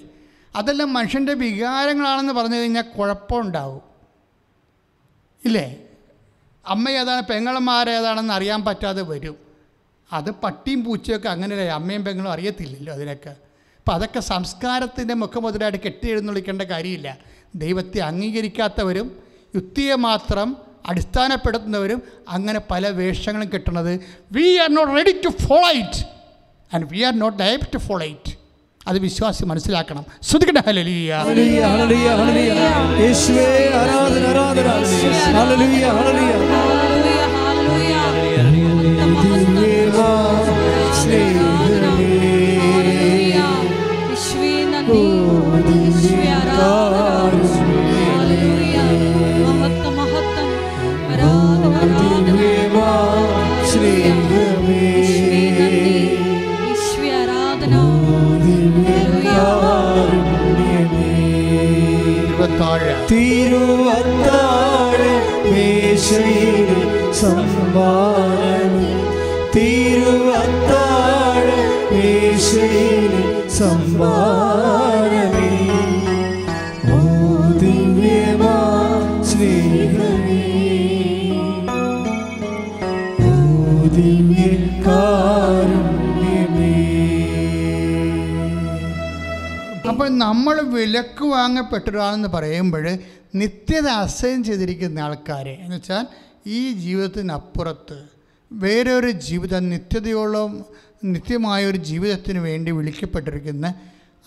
അതെല്ലാം മനുഷ്യന്റെ വികാരങ്ങളാണെന്ന് പറഞ്ഞു കഴിഞ്ഞാൽ കുഴപ്പമുണ്ടാവും ഇല്ലേ? അമ്മ ഏതാണ് പെങ്ങളന്മാരേതാണെന്ന് അറിയാൻ പറ്റാതെ വരും. അത് പട്ടിയും പൂച്ചയൊക്കെ അങ്ങനെ അമ്മയും പെങ്ങളും അറിയത്തില്ലല്ലോ അതിനൊക്കെ. അപ്പം അതൊക്കെ സംസ്കാരത്തിന്റെ മുഖമുതലായിട്ട് കെട്ടിയെഴുന്നള്ളിക്കേണ്ട കാര്യമില്ല. ദൈവത്തെ അംഗീകരിക്കാത്തവരും യുക്തിയെ മാത്രം അടിസ്ഥാനപ്പെടുത്തുന്നവരും അങ്ങനെ പല വേഷങ്ങളും കിട്ടുന്നത്. We are not ready to follow it and we are not ഡയബ് to follow it അത് വിശ്വാസി മനസ്സിലാക്കണം. ശ്രുതിക്കട്ടെ ഹല്ലേലൂയ. ഹല്ലേലൂയ, തിരുവത്താഴ് മേശയിൽ സംഭാരം തിരുവത്താഴ് മേശയിൽ സംഭാരം നമ്മൾ വിലക്ക് വാങ്ങപ്പെട്ടൊരാളെന്ന് പറയുമ്പോൾ നിത്യത അസൈൻ ചെയ്തിരിക്കുന്ന ആൾക്കാരെ. എന്ന് വെച്ചാൽ ഈ ജീവിതത്തിനപ്പുറത്ത് വേറൊരു ജീവിതം നിത്യതയോളം നിത്യമായ ഒരു ജീവിതത്തിന് വേണ്ടി വിളിക്കപ്പെട്ടിരിക്കുന്ന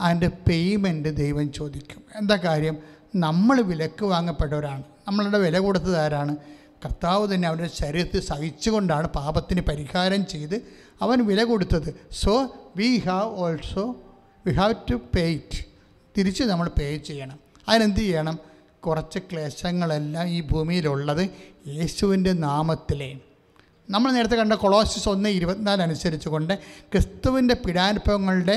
അതിന്റെ പേയ്മെന്റ് ദൈവം ചോദിക്കും. എന്താ കാര്യം? നമ്മൾ വിലക്ക് വാങ്ങപ്പെട്ടവരാണ്. നമ്മളുടെ വില കൊടുത്തത് ആരാണ്? കർത്താവ് തന്നെ അവന്റെ ശരീരത്തിൽ സഹിച്ചുകൊണ്ടാണ് പാപത്തിന് പരിഹാരം ചെയ്ത് അവൻ വില കൊടുത്തത്. So we have also we have to pay it തിരിച്ച് നമ്മൾ പേ ചെയ്യണം. അതിനെന്ത് ചെയ്യണം? കുറച്ച് ക്ലേശങ്ങളെല്ലാം ഈ ഭൂമിയിലുള്ളത് യേശുവിന്റെ നാമത്തിലെ. നമ്മൾ നേരത്തെ കണ്ട കൊളോസിസ് ഒന്ന് ഇരുപത്തിനാല് അനുസരിച്ച് കൊണ്ട് ക്രിസ്തുവിന്റെ പിടാനുഭവങ്ങളുടെ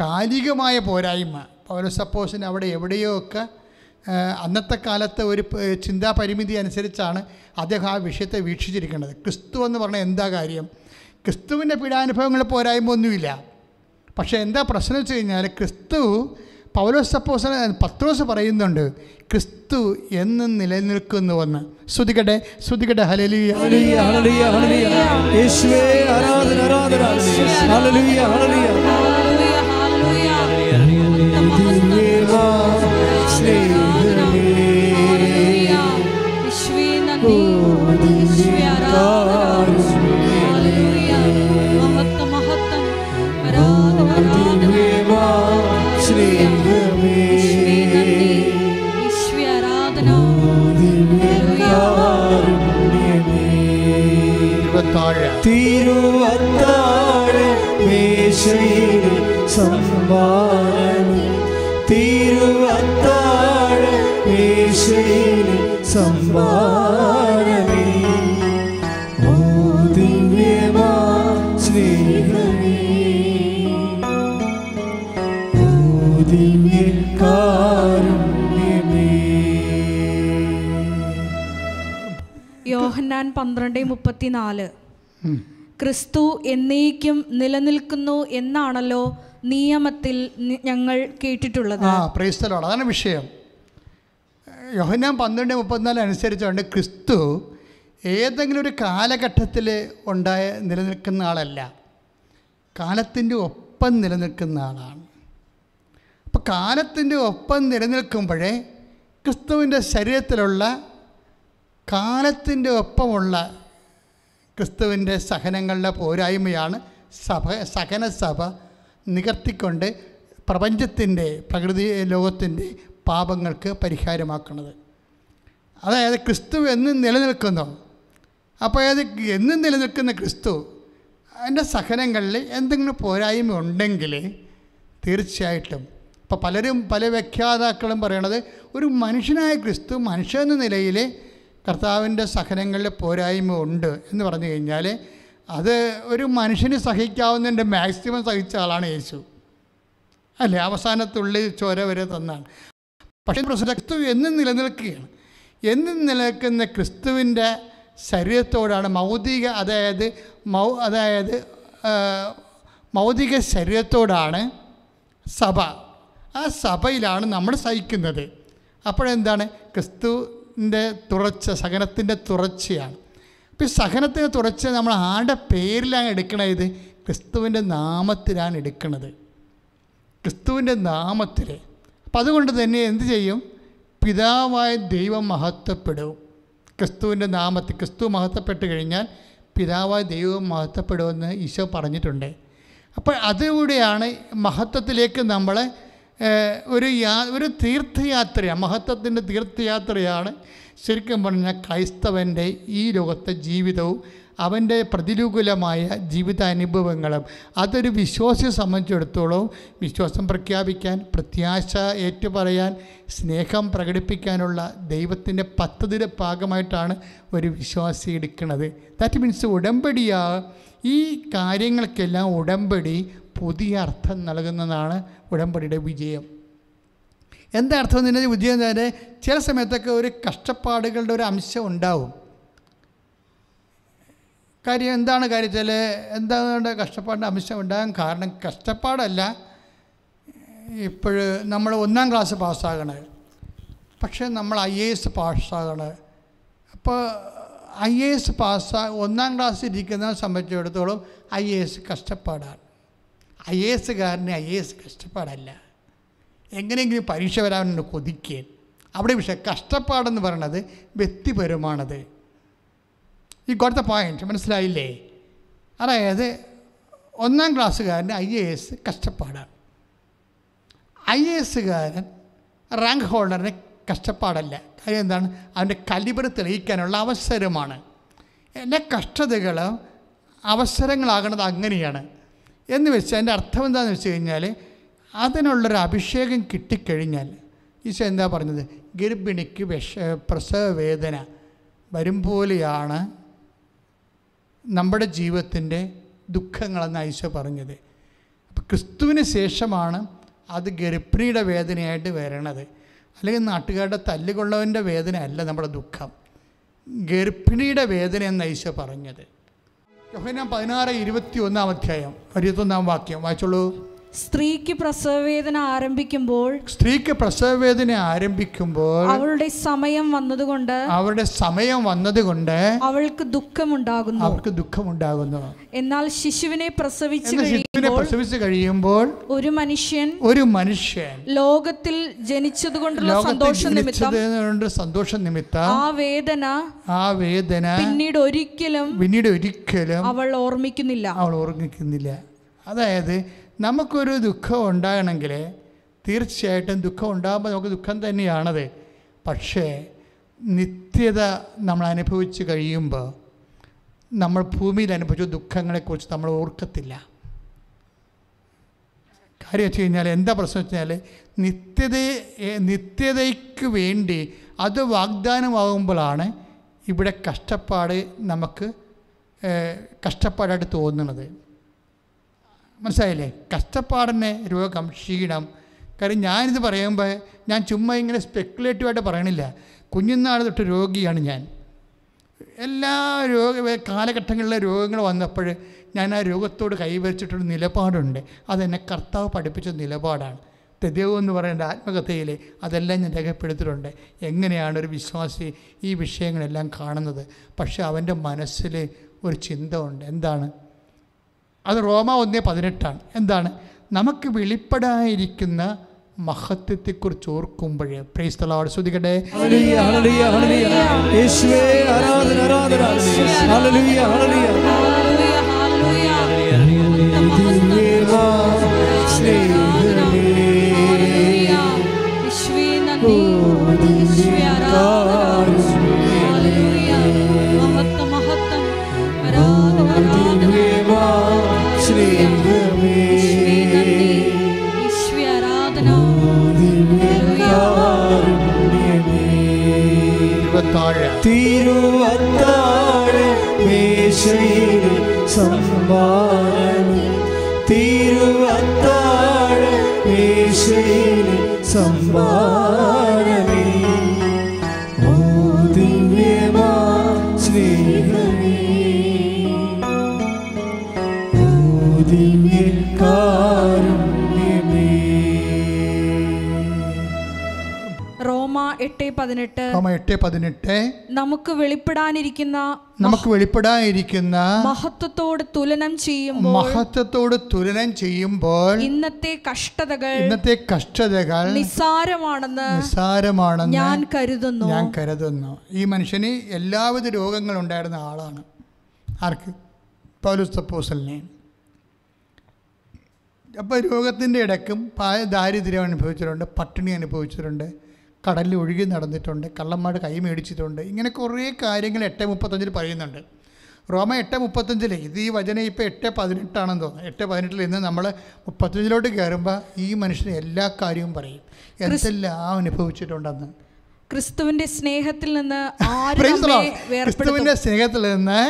കാലികമായ പോരായ്മ. പൗര സപ്പോസിന് അവിടെ എവിടെയൊക്കെ അന്നത്തെ കാലത്തെ ഒരു ചിന്താ പരിമിതി അനുസരിച്ചാണ് അദ്ദേഹം ആ വിഷയത്തെ വീക്ഷിച്ചിരിക്കുന്നത്. ക്രിസ്തു എന്ന് പറഞ്ഞാൽ എന്താ കാര്യം? ക്രിസ്തുവിന്റെ പീഡാനുഭവങ്ങൾ പോരായ്മ ഒന്നുമില്ല. പക്ഷേ എന്താ പ്രശ്നം വെച്ച് കഴിഞ്ഞാൽ ക്രിസ്തു പൗലോസ് സപ്പോസ് പത്രോസ് പറയുന്നുണ്ട് ക്രിസ്തു എന്നും നിലനിൽക്കുന്നുവെന്ന്. ശ്രുതിക്കട്ടെ ശ്രുതിക്കട്ടെ ഹലലിയ. ഇരുപത്താഴ് തിരുവത്താഴ മേശയിൽ സംഭാരം തിരുവത്താഴ മേശയിൽ സംഭാരമേ ഓ ദിവ്യമാ സ്നേഹമേ. ഓ ദിവ്യ കാരുണ്യമേ. യോഹന്നാൻ പന്ത്രണ്ട് മുപ്പത്തിനാല്. ക്രിസ്തു എന്നേക്കും നിലനിൽക്കുന്നു എന്നാണല്ലോ നിയമത്തിൽ ഞങ്ങൾ കേട്ടിട്ടുള്ളത്. ആ പ്രൈസ്തലോട് അതാണ് വിഷയം. യോഹന്നാൻ പന്ത്രണ്ട് മുപ്പത്തിനാല് അനുസരിച്ചുകൊണ്ട് ക്രിസ്തു ഏതെങ്കിലും ഒരു കാലഘട്ടത്തിൽ ഉണ്ടായ നിലനിൽക്കുന്ന ആളല്ല. കാലത്തിന്റെ ഒപ്പം നിലനിൽക്കുന്ന ആളാണ്. അപ്പോൾ കാലത്തിന്റെ ഒപ്പം നിലനിൽക്കുമ്പോഴേ ക്രിസ്തുവിന്റെ ശരീരത്തിലുള്ള കാലത്തിന്റെ ഒപ്പമുള്ള ക്രിസ്തുവിന്റെ സഹനങ്ങളുടെ പോരായ്മയാണ് സഭ സഹനസഭ നികർത്തിക്കൊണ്ട് പ്രപഞ്ചത്തിന്റെ പ്രകൃതി ലോകത്തിന്റെ പാപങ്ങൾക്ക് പരിഹാരമാക്കുന്നത്. അതായത് ക്രിസ്തു എന്നും നിലനിൽക്കുന്നു. അപ്പോൾ അത് എന്നും നിലനിൽക്കുന്ന ക്രിസ്തു അതിന്റെ സഹനങ്ങളിൽ എന്തെങ്കിലും പോരായ്മ ഉണ്ടെങ്കിൽ തീർച്ചയായിട്ടും ഇപ്പോൾ പലരും പല വ്യാഖ്യാതാക്കളും പറയണത് ഒരു മനുഷ്യനായ ക്രിസ്തു മനുഷ്യ എന്ന നിലയിൽ കർത്താവിന്റെ സഹനങ്ങളിൽ പോരായ്മ ഉണ്ട് എന്ന് പറഞ്ഞു കഴിഞ്ഞാൽ അത് ഒരു മനുഷ്യന് സഹിക്കാവുന്നതിന്റെ മാക്സിമം സഹിച്ച ആളാണ് യേശു. അല്ലേ? അവസാനത്തുള്ളി ചോര വരെ തന്നാണ്. പക്ഷേ പ്രശ്നം ക്രിസ്തു എന്നും നിലനിൽക്കുകയാണ്. എന്നും നിലനിൽക്കുന്ന ക്രിസ്തുവിന്റെ ശരീരത്തോടാണ് മൗതിക അതായത് മൗ അതായത് മൗതിക ശരീരത്തോടാണ് സഭ. ആ സഭയിലാണ് നമ്മൾ സഹിക്കുന്നത്. അപ്പോഴെന്താണ്? ക്രിസ്തുവിന്റെ തുറച്ച സഹനത്തിന്റെ തുറച്ചയാണ്. അപ്പോൾ ഈ സഹനത്തിന്റെ തുറച്ച നമ്മൾ ആരുടെ പേരിലാണ് എടുക്കണത്? ഇത് ക്രിസ്തുവിന്റെ നാമത്തിലാണ് എടുക്കുന്നത് ക്രിസ്തുവിന്റെ നാമത്തിൽ അപ്പം അതുകൊണ്ട് തന്നെ എന്ത് ചെയ്യും? പിതാവായ ദൈവം മഹത്വപ്പെടും. ക്രിസ്തുവിന്റെ നാമത്തിൽ ക്രിസ്തു മഹത്വപ്പെട്ട് കഴിഞ്ഞാൽ പിതാവായ ദൈവം മഹത്വപ്പെടുമെന്ന് ഈശോ പറഞ്ഞിട്ടുണ്ട്. അപ്പോൾ അതിലൂടെയാണ് മഹത്വത്തിലേക്ക് നമ്മൾ ഒരു യാ ഒരു തീർത്ഥയാത്രയാണ് മഹത്വത്തിന്റെ തീർത്ഥയാത്രയാണ് ശരിക്കും പറഞ്ഞാൽ ക്രൈസ്തവന്റെ ഈ ലോകത്തെ ജീവിതവും അവന്റെ പ്രതികൂലമായ ജീവിതാനുഭവങ്ങളും. അതൊരു വിശ്വാസിയെ സംബന്ധിച്ചിടത്തോളം വിശ്വാസം പ്രഖ്യാപിക്കാൻ പ്രത്യാശ ഏറ്റുപറയാൻ സ്നേഹം പ്രകടിപ്പിക്കാനുള്ള ദൈവത്തിന്റെ പദ്ധതിയുടെ ഭാഗമായിട്ടാണ് ഒരു വിശ്വാസി എടുക്കുന്നത്. ദാറ്റ് മീൻസ് ഉടമ്പടിയാ ഈ കാര്യങ്ങൾക്കെല്ലാം ഉടമ്പടി പുതിയ അർത്ഥം നൽകുന്നതാണ് ഉടമ്പടിയുടെ വിജയം. എന്താ അർത്ഥം പറഞ്ഞാൽ വിജയം തന്നെ ചില സമയത്തൊക്കെ ഒരു കഷ്ടപ്പാടുകളുടെ ഒരു അംശം ഉണ്ടാവും. കാര്യം എന്താണ് കാര്യത്തിൽ എന്താണ് കഷ്ടപ്പാടിന്റെ അംശം ഉണ്ടാകാൻ കാരണം? കഷ്ടപ്പാടല്ല. ഇപ്പോൾ നമ്മൾ ഒന്നാം ക്ലാസ് പാസ്സാകണേ. പക്ഷേ നമ്മൾ ഐ എ എസ് പാസ്സാകണേ. അപ്പോൾ ഐ എ എസ് പാസ്സാ ഒന്നാം ക്ലാസ്സിൽ ഇരിക്കുന്ന സംബന്ധിച്ചിടത്തോളം ഐ എ എസ് കഷ്ടപ്പാടാണ്. ഐ എ എസ്സുകാരന് ഐ എ എസ് കഷ്ടപ്പാടല്ല. എങ്ങനെയെങ്കിലും പരീക്ഷ വരാനുണ്ട് കൊതിക്കേൻ അവിടെ പക്ഷേ കഷ്ടപ്പാടെന്ന് പറയണത് വ്യക്തിപരമാണത്. ഈ കൊടുത്ത പോയിന്റ് മനസ്സിലായില്ലേ? അതായത് ഒന്നാം ക്ലാസ്സുകാരൻ ഐ എ എസ് കഷ്ടപ്പാടാണ്. ഐ എ എസ്സുകാരൻ റാങ്ക് ഹോൾഡറിന് കഷ്ടപ്പാടല്ല. കാര്യം എന്താണ്? അവന്റെ കലിബർ തെളിയിക്കാനുള്ള അവസരമാണ്. എല്ലാ കഷ്ടതകളും അവസരങ്ങളാകുന്നത് അങ്ങനെയാണ്. എന്ന് വെച്ചാൽ അതിന്റെ അർത്ഥം എന്താണെന്ന് വെച്ച് കഴിഞ്ഞാൽ അതിനുള്ളൊരു അഭിഷേകം കിട്ടിക്കഴിഞ്ഞാൽ ഈശോ എന്താ പറഞ്ഞത്? ഗർഭിണിക്ക് വിഷ പ്രസവ വേദന വരും പോലെയാണ് നമ്മുടെ ജീവിതത്തിന്റെ ദുഃഖങ്ങളെന്ന് ഈശോ പറഞ്ഞത്. അപ്പം ക്രിസ്തുവിന് ശേഷമാണ് അത് ഗർഭിണിയുടെ വേദനയായിട്ട് വരണത്. അല്ലെങ്കിൽ നാട്ടുകാരുടെ തല്ലുകൊള്ളവന്റെ വേദന അല്ല നമ്മുടെ ദുഃഖം. ഗർഭിണിയുടെ വേദന എന്ന് ഈശോ പറഞ്ഞത്. യോഹന്നാൻ പതിനാറ് ഇരുപത്തി ഒന്നാം അധ്യായം ഇരുപത്തൊന്നാം വാക്യം വായിച്ചോളൂ. സ്ത്രീക്ക് പ്രസവവേദന ആരംഭിക്കുമ്പോൾ സ്ത്രീക്ക് പ്രസവവേദന ആരംഭിക്കുമ്പോൾ അവളുടെ സമയം വന്നതുകൊണ്ട് അവളുടെ സമയം വന്നതുകൊണ്ട് അവൾക്ക് ദുഃഖമുണ്ടാകുന്നു. അവൾക്ക് ദുഃഖമുണ്ടാകുന്നു. എന്നാൽ ശിശുവിനെ പ്രസവിച്ചു ശിശുവിനെ കഴിയുമ്പോൾ പ്രസവിച്ച് കഴിയുമ്പോൾ ഒരു മനുഷ്യൻ ഒരു മനുഷ്യൻ ലോകത്തിൽ ജനിച്ചതുകൊണ്ടുള്ള കൊണ്ടുള്ള സന്തോഷ നിമിത്തം സന്തോഷ നിമിത്തം ആ വേദന ആ വേദന പിന്നീട് ഒരിക്കലും പിന്നീട് ഒരിക്കലും അവൾ ഓർമ്മിക്കുന്നില്ല. അവൾ ഓർമ്മിക്കുന്നില്ല. അതായത് നമുക്കൊരു ദുഃഖം ഉണ്ടാകണമെങ്കിൽ തീർച്ചയായിട്ടും ദുഃഖം ഉണ്ടാകുമ്പോൾ നമുക്ക് ദുഃഖം തന്നെയാണത്. പക്ഷേ നിത്യത നമ്മൾ അനുഭവിച്ച് കഴിയുമ്പോൾ നമ്മൾ ഭൂമിയിൽ അനുഭവിച്ച ദുഃഖങ്ങളെക്കുറിച്ച് നമ്മൾ ഓർക്കത്തില്ല. കാര്യം വെച്ച് കഴിഞ്ഞാൽ എന്താ പ്രശ്നം വെച്ച് കഴിഞ്ഞാൽ നിത്യത നിത്യതയ്ക്ക് വേണ്ടി അത് വാഗ്ദാനമാകുമ്പോഴാണ് ഇവിടെ കഷ്ടപ്പാട് നമുക്ക് കഷ്ടപ്പാടായിട്ട് തോന്നുന്നത്. മനസ്സിലായില്ലേ? കഷ്ടപ്പാടിന് രോഗം ക്ഷീണം. കാര്യം ഞാനിത് പറയുമ്പോൾ ഞാൻ ചുമ്മാ ഇങ്ങനെ സ്പെക്കുലേറ്റീവായിട്ട് പറയണില്ല. കുഞ്ഞുനാൾ തൊട്ട് രോഗിയാണ് ഞാൻ. എല്ലാ രോഗ കാലഘട്ടങ്ങളിലെ രോഗങ്ങൾ വന്നപ്പോൾ ഞാൻ ആ രോഗത്തോട് കൈവരിച്ചിട്ടൊരു നിലപാടുണ്ട്. അതെന്നെ കർത്താവ് പഠിപ്പിച്ച നിലപാടാണ്. തെദേവ് എന്ന് പറയുന്ന ആത്മകഥയിൽ അതെല്ലാം ഞാൻ രേഖപ്പെടുത്തിയിട്ടുണ്ട്. എങ്ങനെയാണ് ഒരു വിശ്വാസി ഈ വിഷയങ്ങളെല്ലാം കാണുന്നത്? പക്ഷേ അവന്റെ മനസ്സിൽ ഒരു ചിന്ത ഉണ്ട് എന്താണ്? അത് റോമ ഒന്നേ പതിനെട്ടാണ്. എന്താണ്? നമുക്ക് വെളിപ്പെടാതിരിക്കുന്ന മഹത്വത്തെക്കുറിച്ച് ഓർക്കുമ്പോൾ പ്രൈസ് തലോട് ശ്രുതിക്കട്ടെ. ഹല്ലേലൂയ, ഹല്ലേലൂയ, ഹല്ലേലൂയ. യേശുവേ ആരാധന ആരാധന. പതിനെട്ട്. എട്ട് പതിനെട്ട്. നമുക്ക് വെളിപ്പെടാനിരിക്കുന്ന നമുക്ക് വെളിപ്പെടാനിരിക്കുന്ന മഹത്വത്തോട് തുലനം ചെയ്യുമ്പോൾ മഹത്വത്തോട് തുലനം ചെയ്യുമ്പോൾ ഇന്നത്തെ കഷ്ടതകൾ ഇന്നത്തെ കഷ്ടതകൾ നിസ്സാരമാണെന്ന് നിസ്സാരമാണെന്ന് ഞാൻ കരുതുന്നു. ഞാൻ കരുതുന്നു. ഈ മനുഷ്യന് എല്ലാവിധ രോഗങ്ങളുണ്ടായിരുന്ന ആളാണ്. ആർക്ക്? പൗലുസ് തപ്പോസലിനെ അപ്പോൾ രോഗത്തിന്റെ ഇടക്കും പായ ദാരിദ്ര്യം അനുഭവിച്ചിട്ടുണ്ട് പട്ടിണി അനുഭവിച്ചിട്ടുണ്ട്. കടലിൽ ഒഴുകി നടന്നിട്ടുണ്ട് കള്ളന്മാർ കൈ മേടിച്ചിട്ടുണ്ട്. ഇങ്ങനെ കുറേ കാര്യങ്ങൾ എട്ട് മുപ്പത്തഞ്ചിൽ പറയുന്നുണ്ട്. റോമ എട്ട് മുപ്പത്തഞ്ചിൽ ഇത് ഈ വചനം ഇപ്പോൾ എട്ട് പതിനെട്ടാണെന്ന് തോന്നുന്നു. എട്ട് പതിനെട്ടിൽ ഇന്ന് നമ്മൾ മുപ്പത്തഞ്ചിലോട്ട് കയറുമ്പോൾ ഈ മനുഷ്യന് എല്ലാ കാര്യവും പറയും. എന്തെല്ലാം അനുഭവിച്ചിട്ടുണ്ടെന്ന്. ക്രിസ്തുവിന്റെ സ്നേഹത്തിൽ നിന്ന് ക്രിസ്തുവിന്റെ സ്നേഹത്തിൽ നിന്ന്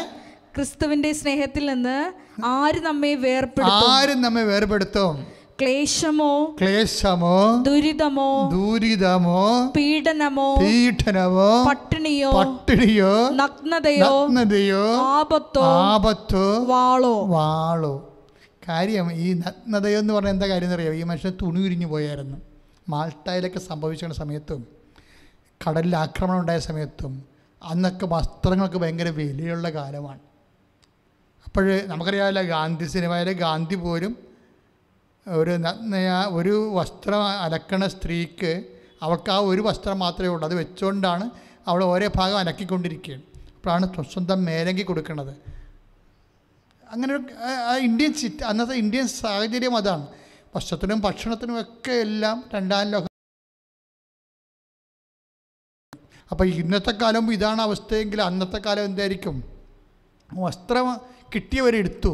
ക്രിസ്തുവിന്റെ സ്നേഹത്തിൽ നിന്ന് ആര് നമ്മെ വേർപെടുത്തും ആരും നമ്മെ വേർപെടുത്തും ക്ലേശമോ? ക്ലേശമോ? ദുരിതമോ? ദുരിതമോ? പീഡനമോ? പീഡനമോ? പട്ടിണിയോ? പട്ടിണിയോ? നഗ്നതയോ? നഗ്നതയോ? ആപത്തോ? ആപത്തോ? വാളോ? വാളോ? കാര്യം ഈ നഗ്നതയോ എന്ന് പറഞ്ഞാൽ എന്താ കാര്യം എന്നറിയാം? ഈ മനുഷ്യൻ തുണി ഉരിഞ്ഞു പോയായിരുന്നു. മാൾട്ടയിലൊക്കെ സംഭവിച്ചിരുന്ന സമയത്തും കടലിൽ ആക്രമണം ഉണ്ടായ സമയത്തും അന്നൊക്കെ വസ്ത്രങ്ങൾക്ക് ഭയങ്കര വിലയുള്ള കാലമാണ്. അപ്പോൾ നമുക്കറിയാമല്ലോ ഗാന്ധി സിനിമയിലെ ഗാന്ധി പോലും ഒരു നഗ്നയ ഒരു വസ്ത്രം അലക്കണ സ്ത്രീക്ക് അവൾക്ക് ആ ഒരു വസ്ത്രം മാത്രമേ ഉള്ളൂ. അത് വെച്ചുകൊണ്ടാണ് അവൾ ഓരോ ഭാഗം അലക്കിക്കൊണ്ടിരിക്കുകയാണ്. അപ്പോഴാണ് സ്വന്തം മേലങ്കി കൊടുക്കുന്നത്. അങ്ങനെ ആ ഇന്ത്യൻ സിറ്റ് അന്നത്തെ ഇന്ത്യൻ സാഹചര്യം അതാണ്. വസ്ത്രത്തിനും ഭക്ഷണത്തിനും ഒക്കെ എല്ലാം രണ്ടാം ലോകം അപ്പോൾ ഇന്നത്തെ കാലം ഇതാണ് അവസ്ഥയെങ്കിൽ അന്നത്തെ കാലം എന്തായിരിക്കും? വസ്ത്രം കിട്ടിയവരെടുത്തു.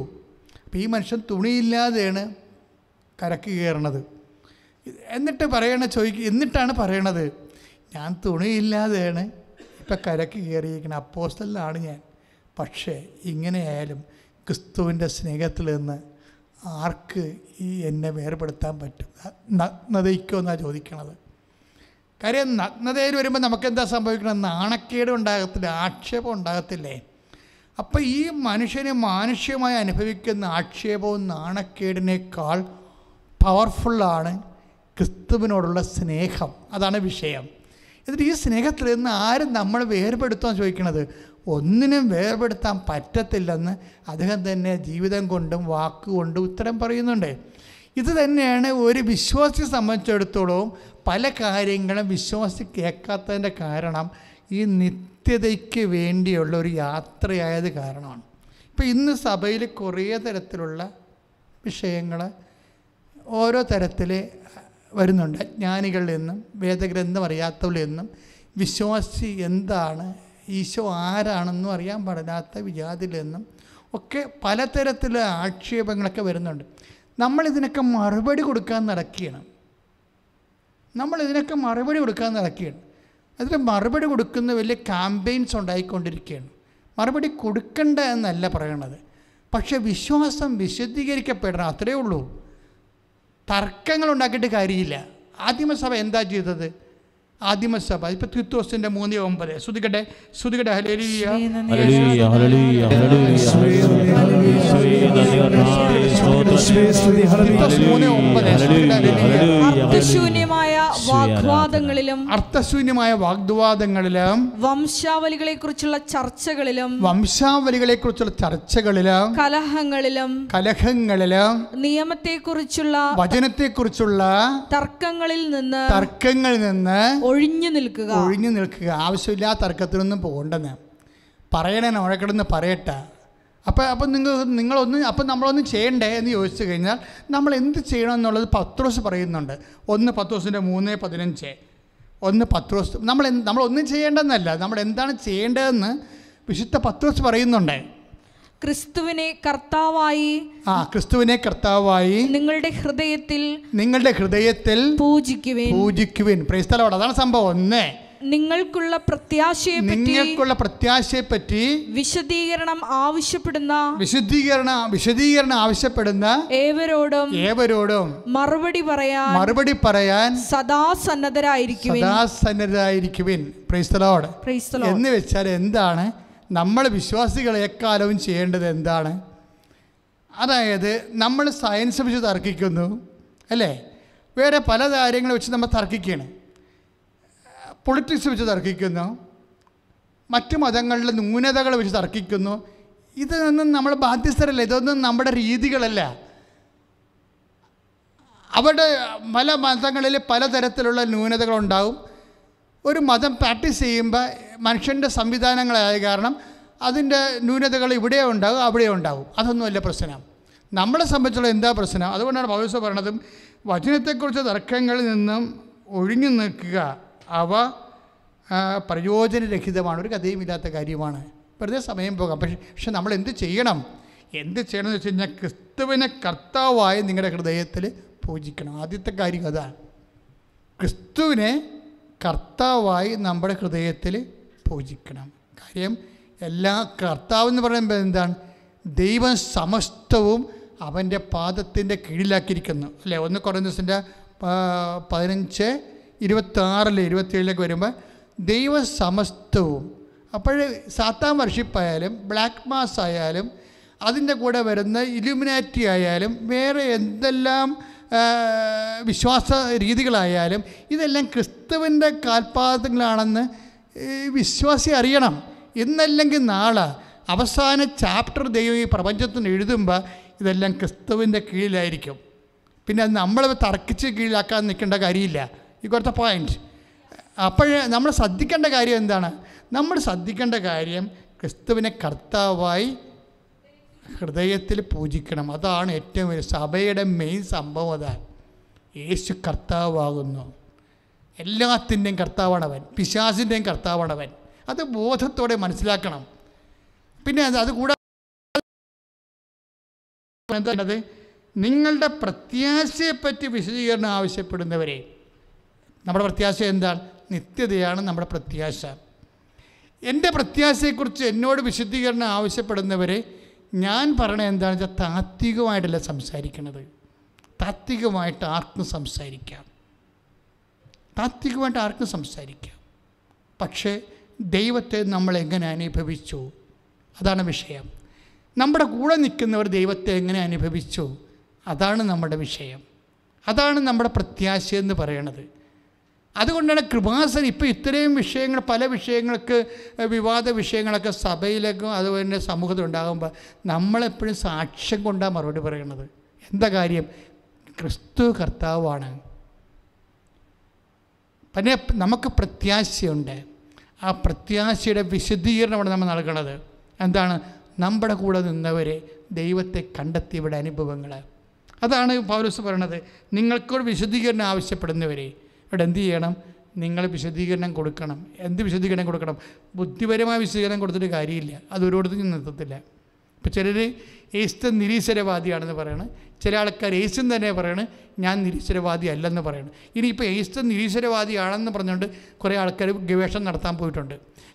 അപ്പോൾ ഈ മനുഷ്യൻ തുണിയില്ലാതെയാണ് കരക്ക് കയറണത്. എന്നിട്ട് പറയണ ചോദിക്കുക എന്നിട്ടാണ് പറയണത്. ഞാൻ തുണിയില്ലാതെയാണ് ഇപ്പം കരക്ക് കയറിയിരിക്കുന്നത് അപ്പോസ്റ്റലിലാണ് ഞാൻ. പക്ഷേ ഇങ്ങനെയായാലും ക്രിസ്തുവിന്റെ സ്നേഹത്തിൽ നിന്ന് ആർക്ക് ഈ എന്നെ വേർപെടുത്താൻ പറ്റും? നഗ്നതയ്ക്കോ എന്നാണ് ചോദിക്കണത്. കാര്യം നഗ്നതയിൽ വരുമ്പോൾ നമുക്ക് എന്താ സംഭവിക്കണം നാണക്കേട് ഉണ്ടാകത്തില്ല ആക്ഷേപം ഉണ്ടാകത്തില്ലേ? അപ്പോൾ ഈ മനുഷ്യന് മാനുഷികമായി അനുഭവിക്കുന്ന ആക്ഷേപവും നാണക്കേടിനേക്കാൾ പവർഫുള്ളാണ് ക്രിസ്തുവിനോടുള്ള സ്നേഹം. അതാണ് വിഷയം. എന്നിട്ട് ഈ സ്നേഹത്തിൽ നിന്ന് ആരും നമ്മൾ വേർപെടുത്താൻ ചോദിക്കണത്? ഒന്നിനും വേർപെടുത്താൻ പറ്റത്തില്ലെന്ന് അദ്ദേഹം തന്നെ ജീവിതം കൊണ്ടും വാക്കുകൊണ്ടും ഉത്തരം പറയുന്നുണ്ട്. ഇത് തന്നെയാണ് ഒരു വിശ്വാസിയെ സംബന്ധിച്ചിടത്തോളം പല കാര്യങ്ങളും വിശ്വാസി കേൾക്കാത്തതിന്റെ കാരണം ഈ നിത്യതയ്ക്ക് വേണ്ടിയുള്ള ഒരു യാത്രയായത് കാരണമാണ്. ഇപ്പം ഇന്ന് സഭയിൽ കുറേ തരത്തിലുള്ള വിഷയങ്ങൾ ഓരോ തരത്തിൽ വരുന്നുണ്ട്. അജ്ഞാനികളിൽ നിന്നും വേദഗ്രന്ഥം അറിയാത്തവരിൽ നിന്നും വിശ്വാസി എന്താണ് ഈശോ ആരാണെന്നും അറിയാൻ പാടില്ലാത്ത വിജാതിൽ നിന്നും ഒക്കെ പലതരത്തിലുള്ള ആക്ഷേപങ്ങളൊക്കെ വരുന്നുണ്ട്. നമ്മളിതിനൊക്കെ മറുപടി കൊടുക്കാൻ നടക്കുകയാണ്. നമ്മളിതിനൊക്കെ മറുപടി കൊടുക്കാൻ നടക്കുകയാണ്. അതിന് മറുപടി കൊടുക്കുന്ന വലിയ ക്യാമ്പയിൻസ് ഉണ്ടായിക്കൊണ്ടിരിക്കുകയാണ്. മറുപടി കൊടുക്കണ്ട എന്നല്ല പറയണത്. പക്ഷേ വിശ്വാസം വിശദീകരിക്കപ്പെടണം അത്രയേ ഉള്ളൂ. തർക്കങ്ങൾ ഉണ്ടാക്കിയിട്ട് കാര്യമില്ല. ആദിമസഭ എന്താ ചെയ്തത്? ആദിമസഭ. ഇപ്പൊ തിത്തോസിന്റെ മൂന്ന് ഒമ്പത്. ശ്രുതികട്ടെ? ശ്രുതികട്ടെ ഹലേലിയ മൂന്ന് ഒമ്പത്. വാഗ്വാദങ്ങളിലും അർത്ഥശൂന്യമായ വാഗ്വാദങ്ങളിലും വംശാവലികളെ കുറിച്ചുള്ള ചർച്ചകളിലും വംശാവലികളെ കുറിച്ചുള്ള ചർച്ചകളിലും കലഹങ്ങളിലും കലഹങ്ങളിലും നിയമത്തെ കുറിച്ചുള്ള വചനത്തെ കുറിച്ചുള്ള തർക്കങ്ങളിൽ നിന്ന് തർക്കങ്ങളിൽ നിന്ന് ഒഴിഞ്ഞു നിൽക്കുക. ഒഴിഞ്ഞു നിൽക്കുക. ആവശ്യമില്ലാത്ത തർക്കത്തിനൊന്നും പോകണ്ടെന്ന്. പറയണേ നോഴക്കിടന്ന് പറയട്ടെ. അപ്പം അപ്പം നിങ്ങൾ നിങ്ങളൊന്നും അപ്പം നമ്മളൊന്നും ചെയ്യണ്ടേ എന്ന് ചോദിച്ചു കഴിഞ്ഞാൽ നമ്മൾ എന്ത് ചെയ്യണം എന്നുള്ളത് പത്രോസ് പറയുന്നുണ്ട്. ഒന്ന് പത്രോസിന്റെ മൂന്ന് പതിനഞ്ച്. ഒന്ന് പത്രോസ് നമ്മൾ നമ്മളൊന്നും ചെയ്യേണ്ടെന്നല്ല. നമ്മൾ എന്താണ് ചെയ്യേണ്ടതെന്ന് വിശുദ്ധ പത്രോസ് പറയുന്നുണ്ട്. ക്രിസ്തുവിനെ കർത്താവായി ആ ക്രിസ്തുവിനെ കർത്താവായി നിങ്ങളുടെ ഹൃദയത്തിൽ നിങ്ങളുടെ ഹൃദയത്തിൽ പൂജിക്കുവേൻ. പൂജിക്കുവിൻ. പ്രൈസ്തലോട് അതാണ് സംഭവം. ഒന്ന്. നിങ്ങൾക്കുള്ള പ്രത്യാശയെ നിങ്ങൾക്കുള്ള പ്രത്യാശയെ പറ്റി വിശദീകരണം ആവശ്യപ്പെടുന്ന വിശദീകരണ വിശദീകരണം ആവശ്യപ്പെടുന്ന ഏവരോടും ഏവരോടും മറുപടി പറയാൻ മറുപടി പറയാൻ സദാ സന്നദ്ധരായിരിക്കുവിൻ. സദാസന്നദ്ധരായിരിക്കുവിൻ praise the Lord praise the Lord the Lord. എന്ന് വെച്ചാൽ എന്താണ്? നമ്മൾ വിശ്വാസികൾ എക്കാലവും ചെയ്യേണ്ടത് എന്താണ്? അതായത് നമ്മൾ സയൻസ് വെച്ച് തർക്കിക്കുന്നു അല്ലേ? വേറെ പല കാര്യങ്ങൾ വെച്ച് നമ്മൾ തർക്കിക്കുകയാണ്. പൊളിറ്റിക്സ് വെച്ച് തർക്കിക്കുന്നു. മറ്റു മതങ്ങളിലെ ന്യൂനതകൾ വെച്ച് തർക്കിക്കുന്നു. ഇതൊന്നും നമ്മൾ ബാധ്യസ്ഥരല്ല ഇതൊന്നും നമ്മുടെ രീതികളല്ല. അവിടെ പല മതങ്ങളിൽ പലതരത്തിലുള്ള ന്യൂനതകളുണ്ടാവും. ഒരു മതം പ്രാക്ടീസ് ചെയ്യുമ്പോൾ മനുഷ്യന്റെ സംവിധാനങ്ങളായ കാരണം അതിന്റെ ന്യൂനതകൾ ഇവിടെ ഉണ്ടാകും അവിടെ ഉണ്ടാകും അതൊന്നുമല്ല പ്രശ്നം. നമ്മളെ സംബന്ധിച്ചുള്ള എന്താ പ്രശ്നം? അതുകൊണ്ടാണ് പൗരസ പറഞ്ഞതും വചനത്തെക്കുറിച്ച് തർക്കങ്ങളിൽ നിന്നും ഒഴിഞ്ഞു നിൽക്കുക. അവ പ്രയോജനരഹിതമാണ് ഒരു കഥയുമില്ലാത്ത കാര്യമാണ്. വെറുതെ സമയം പോകാം. പക്ഷേ പക്ഷെ നമ്മൾ എന്ത് ചെയ്യണം? എന്ത് ചെയ്യണം എന്ന് വെച്ച് കഴിഞ്ഞാൽ ക്രിസ്തുവിനെ കർത്താവായി നിങ്ങളുടെ ഹൃദയത്തിൽ പൂജിക്കണം. ആദ്യത്തെ കാര്യം അതാണ് ക്രിസ്തുവിനെ കർത്താവായി നമ്മുടെ ഹൃദയത്തിൽ പൂജിക്കണം. കാര്യം എല്ലാ കർത്താവ് എന്ന് പറയുമ്പോൾ എന്താണ്? ദൈവം സമസ്തവും അവന്റെ പാദത്തിന്റെ കീഴിലാക്കിയിരിക്കുന്നു. അല്ലേ? ഒന്ന് കുറഞ്ഞ പതിനഞ്ച് ഇരുപത്താറിൽ ഇരുപത്തിയേഴിലേക്ക് വരുമ്പോൾ ദൈവ സമസ്തവും അപ്പോൾ സാത്താൻ വർഷിപ്പായാലും ബ്ലാക്ക് മാസ് ആയാലും അതിന്റെ കൂടെ വരുന്ന ഇലുമിനാറ്റി ആയാലും വേറെ എന്തെല്ലാം വിശ്വാസ രീതികളായാലും ഇതെല്ലാം ക്രിസ്തുവിന്റെ കാൽപാദങ്ങളാണെന്ന് വിശ്വാസി അറിയണം. ഇന്നല്ലെങ്കിൽ നാളെ അവസാന ചാപ്റ്റർ ദൈവം ഈ പ്രപഞ്ചത്തിന് എഴുതുമ്പോൾ ഇതെല്ലാം ക്രിസ്തുവിന്റെ കീഴിലായിരിക്കും. പിന്നെ അത് നമ്മൾ തർക്കിച്ച് കീഴിലാക്കാൻ നിൽക്കേണ്ട കാര്യമില്ല. ഈ ദ പോയിന്റ് അപ്പോഴേ നമ്മൾ ശ്രദ്ധിക്കേണ്ട കാര്യം എന്താണ്? നമ്മൾ ശ്രദ്ധിക്കേണ്ട കാര്യം ക്രിസ്തുവിനെ കർത്താവായി ഹൃദയത്തിൽ പൂജിക്കണം. അതാണ് ഏറ്റവും വലിയ സഭയുടെ മെയിൻ സംഭവം അതാണ് യേശു കർത്താവാകുന്നു. എല്ലാത്തിന്റെയും കർത്താവാണവൻ. പിശാസിന്റെയും കർത്താവാണവൻ. അത് ബോധത്തോടെ മനസ്സിലാക്കണം. പിന്നെ അത് കൂടാതെ നിങ്ങളുടെ പ്രത്യാശയെപ്പറ്റി വിശദീകരണം ആവശ്യപ്പെടുന്നവരെ നമ്മുടെ പ്രത്യാശ എന്താണ്? നിത്യതയാണ് നമ്മുടെ പ്രത്യാശ. എന്റെ പ്രത്യാശയെക്കുറിച്ച് എന്നോട് വിശദീകരണം ആവശ്യപ്പെടുന്നവരെ ഞാൻ പറയണത് എന്താണെന്ന് വെച്ചാൽ താത്വികമായിട്ടല്ല സംസാരിക്കണത്. താത്വികമായിട്ട് ആർക്കും സംസാരിക്കാം. താത്വികമായിട്ട് ആർക്കും സംസാരിക്കാം. പക്ഷേ ദൈവത്തെ നമ്മൾ എങ്ങനെ അനുഭവിച്ചു? അതാണ് വിഷയം. നമ്മുടെ കൂടെ നിൽക്കുന്നവർ ദൈവത്തെ എങ്ങനെ അനുഭവിച്ചു? അതാണ് നമ്മുടെ വിഷയം. അതാണ് നമ്മുടെ പ്രത്യാശ എന്ന് പറയണത്. അതുകൊണ്ടാണ് കൃപാസൻ ഇപ്പോൾ ഇത്രയും വിഷയങ്ങൾ പല വിഷയങ്ങൾക്ക് വിവാദ വിഷയങ്ങളൊക്കെ സഭയിലേക്കും അതുപോലെ തന്നെ സമൂഹത്തിൽ ഉണ്ടാകുമ്പോൾ നമ്മളെപ്പോഴും സാക്ഷ്യം കൊണ്ടാണ് മറുപടി പറയുന്നത്. എന്താ കാര്യം? ക്രിസ്തു കർത്താവാണ്. പിന്നെ നമുക്ക് പ്രത്യാശയുണ്ട്. ആ പ്രത്യാശയുടെ വിശദീകരണമാണ് നമ്മൾ നൽകണത്. എന്താണ്? നമ്മുടെ കൂടെ നിന്നവരെ ദൈവത്തെ കണ്ടെത്തിയവരുടെ അനുഭവങ്ങൾ. അതാണ് പൗലോസ് പറയണത് നിങ്ങൾക്കൊരു വിശദീകരണം ആവശ്യപ്പെടുന്നവരെ ഇവിടെ എന്ത് ചെയ്യണം? നിങ്ങൾ വിശദീകരണം കൊടുക്കണം. എന്ത് വിശദീകരണം കൊടുക്കണം? ബുദ്ധിപരമായ വിശദീകരണം കൊടുത്തിട്ട് കാര്യമില്ല. അത് ഒരിടത്തും നിർത്തത്തില്ല. ഇപ്പോൾ ചിലർ യേശു നിരീശ്വരവാദിയാണെന്ന് പറയണം. ചില ആൾക്കാർ യേശുൻ തന്നെ പറയണം ഞാൻ നിരീശ്വരവാദി അല്ലെന്ന് പറയണം. ഇനിയിപ്പോൾ യേശു നിരീശ്വരവാദിയാണെന്ന് പറഞ്ഞുകൊണ്ട് കുറേ ആൾക്കാർ ഗവേഷണം നടത്താൻ പോയിട്ടുണ്ട്.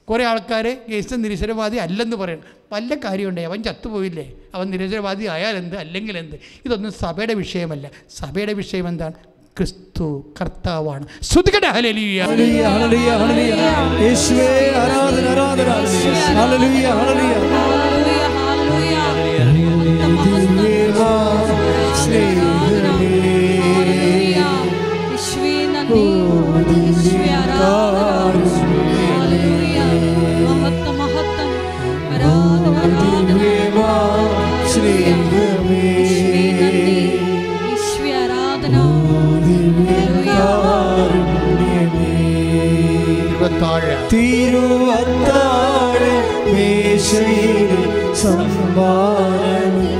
കുറേ ആൾക്കാർ യേശു നിരീശ്വരവാദി അല്ലെന്ന് പറയണം. വല്ല കാര്യമുണ്ടേ? അവൻ ചത്തുപോയില്ലേ? അവൻ നിരീശ്വരവാദി ആയാൽ എന്ത് അല്ലെങ്കിൽ എന്ത് ഇതൊന്നും സഭയുടെ വിഷയമല്ല. സഭയുടെ വിഷയം എന്താണ്? ക്രിസ്തു കർത്താവാണ്. ഹല്ലേലൂയ. യേശുവേ ആരാധന ആരാധന. ഇരുപത്താഴ് തിരുവത്താഴ മേശയിൽ സമ്മാനമേ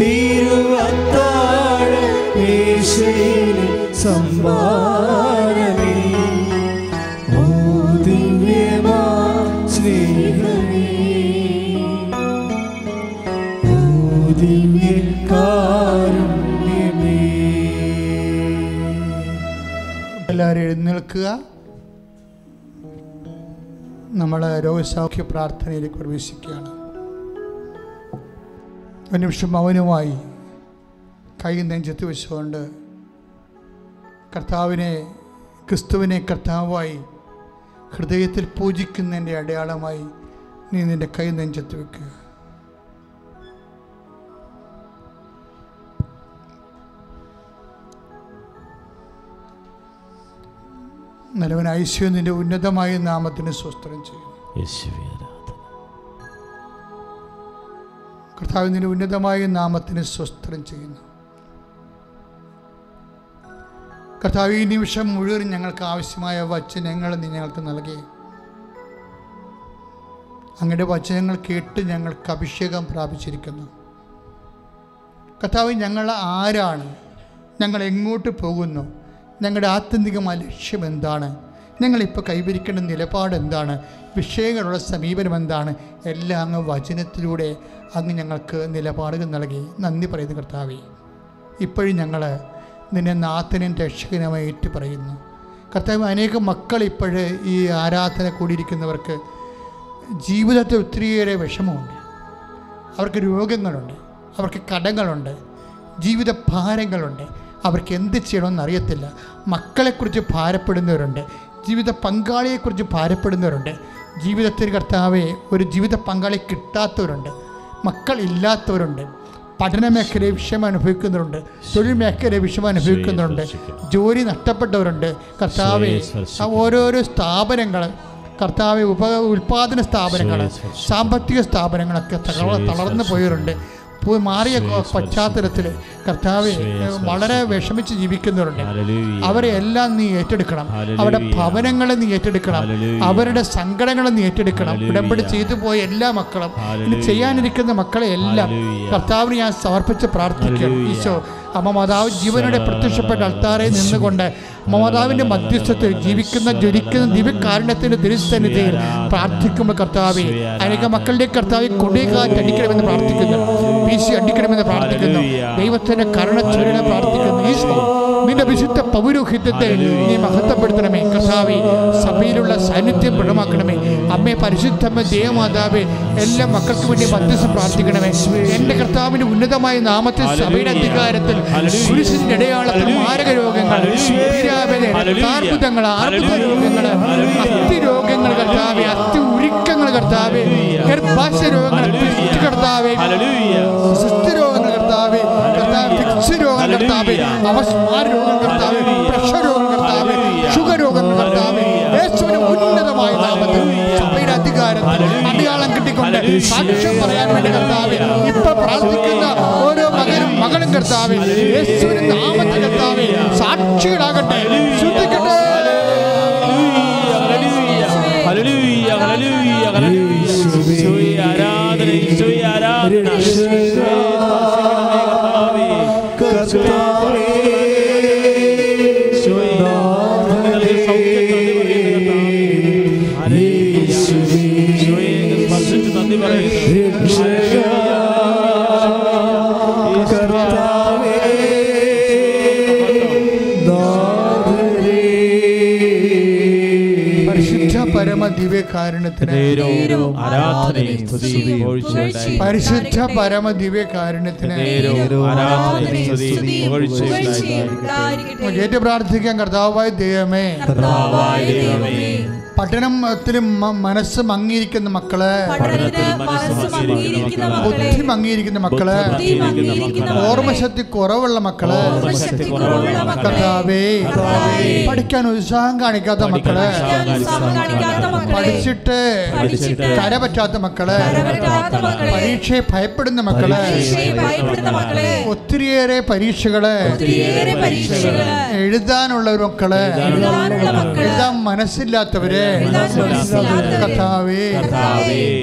തിരുവത്താഴ മേശയിൽ സമ്മാനമേ ഓ ദിവ്യമാ സ്നേഹമേ. ഓ ദിവ്യകാരുണ്യമേ. എല്ലാവരും എഴുന്നേൽക്കുക. നമ്മൾ രോഗസൗഖ്യ പ്രാർത്ഥനയിലേക്ക് പ്രവേശിക്കുകയാണ്. ഒരു നിമിഷം മൗനമായി കൈ നെഞ്ചത്ത് വെച്ചുകൊണ്ട് കർത്താവിനെ ക്രിസ്തുവിനെ കർത്താവായി ഹൃദയത്തിൽ പൂജിക്കുന്നതിന്റെ അടയാളമായി നീ നിന്റെ കൈ നെഞ്ചത്ത് വെക്കുക. നിലവൻ ഐശ്വര്യം നിന്റെ ഉന്നതമായ നാമത്തിന് സ്വസ്ത്രം ചെയ്യും കർത്താവ് നിന്റെ ഉന്നതമായ നാമത്തിന് സ്വസ്ത്രം ചെയ്യുന്നു. കർത്താവ് ഈ നിമിഷം മുഴുവൻ ഞങ്ങൾക്ക് ആവശ്യമായ വചനങ്ങൾ നീ ഞങ്ങൾക്ക് നൽകി. അങ്ങയുടെ വചനങ്ങൾ കേട്ട് ഞങ്ങൾക്ക് അഭിഷേകം പ്രാപിച്ചിരിക്കുന്നു. കർത്താവ് ഞങ്ങൾ ആരാണ്? ഞങ്ങൾ എങ്ങോട്ട് പോകുന്നു? ഞങ്ങളുടെ ആത്യന്തികമായ ലക്ഷ്യം എന്താണ്? ഞങ്ങളിപ്പോൾ കൈവരിക്കേണ്ട നിലപാട് എന്താണ്? വിഷയങ്ങളുടെ സമീപനം എന്താണ്? എല്ലാം അങ്ങ് വചനത്തിലൂടെ അങ്ങ് ഞങ്ങൾക്ക് നിലപാടുകൾ നൽകി. നന്ദി പറയുന്നു കർത്താവേ. ഇപ്പോഴും ഞങ്ങൾ നിന്നെ നാഥനും രക്ഷകനുമായി ഏറ്റു പറയുന്നു കർത്താവ് അനേകം മക്കൾ ഇപ്പോഴ് ഈ ആരാധന കൂടിയിരിക്കുന്നവർക്ക് ജീവിതത്തിൽ ഒത്തിരിയേറെ വിഷമമുണ്ട്. അവർക്ക് രോഗങ്ങളുണ്ട്. അവർക്ക് കടങ്ങളുണ്ട്. ജീവിത ഭാരങ്ങളുണ്ട് അവർക്ക് എന്ത് ചെയ്യണമെന്ന് അറിയത്തില്ല. മക്കളെക്കുറിച്ച് ഭാരപ്പെടുന്നവരുണ്ട്. ജീവിത പങ്കാളിയെക്കുറിച്ച് ഭാരപ്പെടുന്നവരുണ്ട്. ജീവിതത്തിൽ കർത്താവെ ഒരു ജീവിത പങ്കാളി കിട്ടാത്തവരുണ്ട്. മക്കളില്ലാത്തവരുണ്ട് പഠന മേഖലയിൽ വിഷയം അനുഭവിക്കുന്നവരുണ്ട്. തൊഴിൽ മേഖലയിൽ വിഷയം അനുഭവിക്കുന്നവരുണ്ട്. ജോലി നഷ്ടപ്പെട്ടവരുണ്ട്. കർത്താവെ ഓരോരോ സ്ഥാപനങ്ങൾ കർത്താവ് ഉപ ഉൽപാദന സ്ഥാപനങ്ങൾ സാമ്പത്തിക സ്ഥാപനങ്ങളൊക്കെ തള തളർന്നു പോയവരുണ്ട്. പോയി മാറിയ പശ്ചാത്തലത്തിൽ കർത്താവ് വളരെ വിഷമിച്ച് ജീവിക്കുന്നവരുണ്ട്. അവരെ എല്ലാം നീ ഏറ്റെടുക്കണം. അവരുടെ ഭവനങ്ങളെ നീ ഏറ്റെടുക്കണം. അവരുടെ സങ്കടങ്ങളെ നീ ഏറ്റെടുക്കണം. ഉടമ്പടി ചെയ്തു പോയ എല്ലാ മക്കളും ഇനി ചെയ്യാനിരിക്കുന്ന മക്കളെ എല്ലാം കർത്താവിന് ഞാൻ സമർപ്പിച്ച് പ്രാർത്ഥിക്കണം ഈശോ അമ്മ മാതാവ് ജീവനോടെ പ്രത്യക്ഷപ്പെട്ട അൾത്താറെ നിന്നുകൊണ്ട് അമ്മ മാതാവിന്റെ മധ്യസ്ഥത്തിൽ ജീവിക്കുന്ന ജ്വലിക്കുന്ന ദിവ്യകാരുണ്യത്തിന്റെ ദുരിസന്നിധിയിൽ പ്രാർത്ഥിക്കുമ്പോൾ കർത്താവെ അനേക മക്കളുടെ കർത്താവെ കൊടികാറ്റ് അടിക്കണമെന്ന് പ്രാർത്ഥിക്കുന്നു. സി അടിക്കണമെന്ന് പ്രാർത്ഥിക്കുന്നു. ദൈവത്തിന്റെ കരുണ ചൊരിയണ പ്രാർത്ഥിക്കുന്നു. നിന്റെ വിശുദ്ധ പൗരോഹിത്യത്തെ നീ മഹത്വപ്പെടുത്തണമേ. കർത്താവെ സഭയിലുള്ള സാന്നിധ്യം ദൃഢമാക്കണമേ അമ്മേ പരിശുദ്ധമ്മ ദേവമാതാവേ എല്ലാ മക്കൾക്ക് വേണ്ടി മധ്യസ്ഥം പ്രാർത്ഥിക്കണമേ. എന്റെ കർത്താവിന്റെ ഉന്നതമായ നാമത്തിൽ സഭയുടെ അധികാരത്തിൽ കുരിശിന്റെ ഇടയാളത്തിൽ മാരക രോഗങ്ങൾ അർബുദങ്ങൾ ആർബുദ രോഗങ്ങൾ അസ്ഥി രോഗങ്ങൾ കർത്താവെ അസ്ഥി ഉരുക്കങ്ങൾ കർത്താവെ ഗർഭാശയ രോഗങ്ങൾ കർത്താവേ സിസ്റ്റ് രോഗങ്ങൾ കർത്താവെ കർത്താവ് കർത്താവേ അവസ്മാര കർത്താവെ പ്രഷർ രോഗം കർത്താവേ ഷുഗർ രോഗം കർത്താവേ യേശുവിന്റെ ഉന്നതമായ നാമത്തിൽ സഭയുടെ അധികാരത്തിൽ അടയാളം കിട്ടിക്കൊണ്ട് സാക്ഷ്യം പറയാൻ വേണ്ടി കർത്താവേ ഇപ്പൊ പ്രാർത്ഥിക്കുന്ന ഓരോ മകനും മകളും കർത്താവേ യേശുവിന്റെ നാമത്തിൽ കർത്താവേ സാക്ഷികളാകട്ടെ. ദിവ്യകാരുണ്യത്തിന് പരിശുദ്ധ പരമ ദിവ്യകാരുണ്യത്തിന് നേരവും ആരാധനയും സ്തുതിയും പുകഴ്ചയുണ്ടായി. നമുക്ക് ഏറ്റു പ്രാർത്ഥിക്കാൻ കർത്താവായ ദൈവമേ. പഠനത്തിൽ മനസ്സ് മങ്ങിയിരിക്കുന്ന മക്കൾ. പഠനത്തിന് മനസ്സ് മങ്ങിയിരിക്കുന്ന മക്കളെ. ബുദ്ധി മങ്ങിയിരിക്കുന്ന മക്കൾ. ഓർമ്മശക്തി കുറവുള്ള മക്കൾ. കഥാവേ. പഠിക്കാൻ ഉത്സാഹം കാണിക്കാത്ത മക്കൾ. പഠിച്ചിട്ട് പഠിച്ചിട്ട് കര പറ്റാത്ത മക്കൾ. പരീക്ഷയെ ഭയ മക്കൾ. പരീക്ഷയെ ഭയപ്പെടുന്ന മക്കളെ, ഒത്തിരിയേറെ പരീക്ഷകൾ. എഴുതാനുള്ള മക്കൾ. എഴുതാൻ മനസ്സില്ലാത്തവര്. കഥാവേ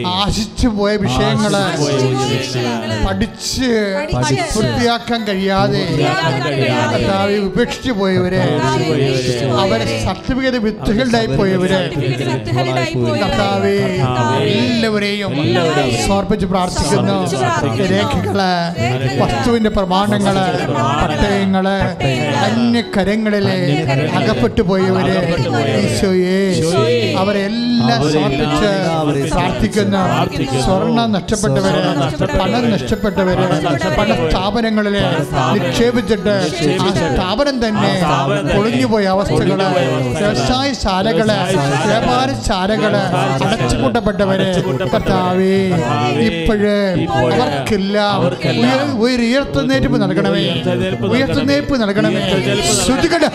ആശിച്ചു പോയ വിഷയങ്ങൾ. പഠിച്ച് പൂർത്തിയാക്കാൻ കഴിയാതെ. കർത്താവെ ഉപേക്ഷിച്ചു പോയവര്. അവരെ സർട്ടിഫിക്കറ്റ് വിത്തുകളിലായി പോയവര്. കർത്താവെ എല്ലാവരെയും സമർപ്പിച്ച് പ്രാർത്ഥിക്കുന്നു. രേഖകൾ വസ്തുവിന്റെ പ്രമാണങ്ങൾ പട്ടയങ്ങൾ അന്യകരങ്ങളിലെ അകപ്പെട്ടു പോയവര് ഈശോയെ അവരെല്ലാം സമർപ്പിച്ച് പ്രാർത്ഥിക്കുന്നു. സ്വർണം നഷ്ടപ്പെട്ടവര് പണം നഷ്ടപ്പെട്ടവര് പല സ്ഥാപനങ്ങളിൽ നിക്ഷേപിച്ചിട്ട് ആ സ്ഥാപനം തന്നെ പൊളിഞ്ഞുപോയ അവസ്ഥകൾ വ്യവസായ ശാലകൾ വ്യാപാരശാലകൾ അടച്ചുപൂട്ടപ്പെട്ടവര് കർത്താവേ ഇപ്പോഴ് അവർക്കെല്ലാം ഉയർത്തുന്നേറ്റ് നൽകണമേ. ഉയർത്തുന്നേപ്പ് നൽകണമേ. ശ്രുതികട.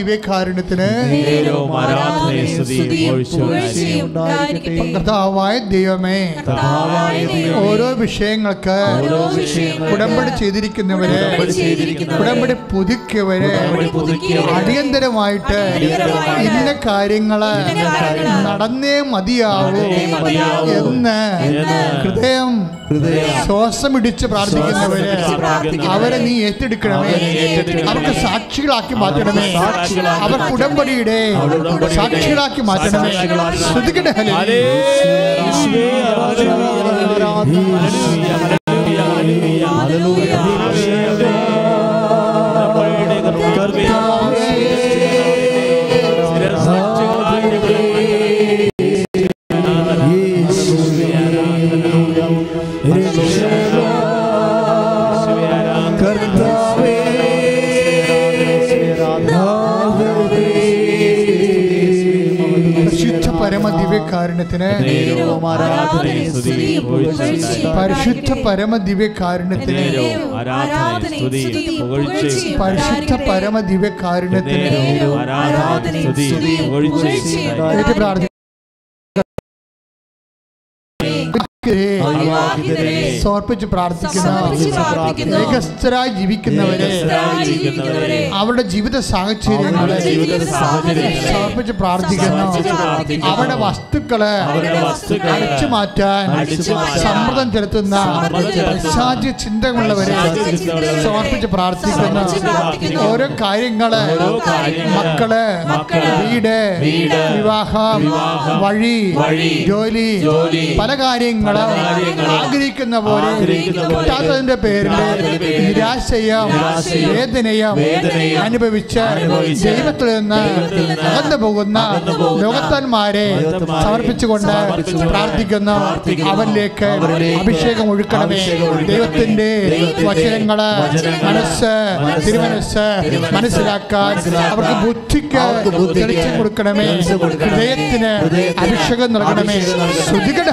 ദിവ്യകാരുണ്യത്തിന്. കർത്താവായ ദൈവമേ കർത്താവായ ദൈവമേ, ഓരോ വിഷയങ്ങൾക്ക് ഉടമ്പടി ചെയ്തിരിക്കുന്നവരെ ഉടമ്പടി പുതുക്കിയവരെ അടിയന്തരമായിട്ട് ഇന്ന കാര്യങ്ങൾ നടന്നേ മതിയാവൂ എന്ന് ഹൃദയം ശ്വാസം ഇടിച്ച് പ്രാർത്ഥിക്കുന്നവരെ അവരെ നീ ഏറ്റെടുക്കണമേ. അവർക്ക് സാക്ഷികളാക്കി മാറ്റണമേ അവർക്ക് ഉടമ്പടിയുടെ സാക്ഷികളാക്കി മാറ്റണമേ ശ്രദ്ധിക്കട്ടെ ഹല്ലേലൂയ, പരിശുദ്ധ പരമ ദിവ്യകാരുണ്യത്തിന് നേരവും ആരാധനയും സ്തുതിയും പുകഴ്ചയും പരിശുദ്ധ പരമ ദിവ്യകാരുണ്യത്തിന് സമർപ്പിച്ച് പ്രാർത്ഥിക്കുന്ന ഏകസ്ഥരായി ജീവിക്കുന്നവരെ. അവരുടെ ജീവിത സാഹചര്യങ്ങളെ സമർപ്പിച്ച് പ്രാർത്ഥിക്കുന്നു. അവരുടെ വസ്തുക്കളെ അടിച്ചു മാറ്റാൻ സമ്മർദ്ദം ചെലുത്തുന്ന സാധ്യ ചിന്തകളുള്ളവരെ സമർപ്പിച്ച് പ്രാർത്ഥിക്കുന്നു. ഓരോ കാര്യങ്ങൾ മക്കൾ വീട് വിവാഹം വഴി ജോലി പല കാര്യങ്ങളും ആഗ്രഹിക്കുന്ന പോലെ പേരിൽ നിരാശയും വേദനയും അനുഭവിച്ച് ദൈവത്തിൽ നിന്ന് അകന്നു പോകുന്ന ലോകത്താന്മാരെ സമർപ്പിച്ചുകൊണ്ട് പ്രാർത്ഥിക്കുന്ന. അവരിലേക്ക് അഭിഷേകം ഒഴുക്കണമേ. ദൈവത്തിന്റെ വചനങ്ങൾ മനസ്സ് തിരുമനസ് മനസ്സിലാക്കാൻ അവർക്ക് ബുദ്ധിക്ക് തെളിച്ചു കൊടുക്കണമേ. ഹൃദയത്തിന് ഹൃദയത്തിന് അഭിഷേകം നൽകണമേ. അഭിഷേകം നൽകണമേ. ശ്രുതികട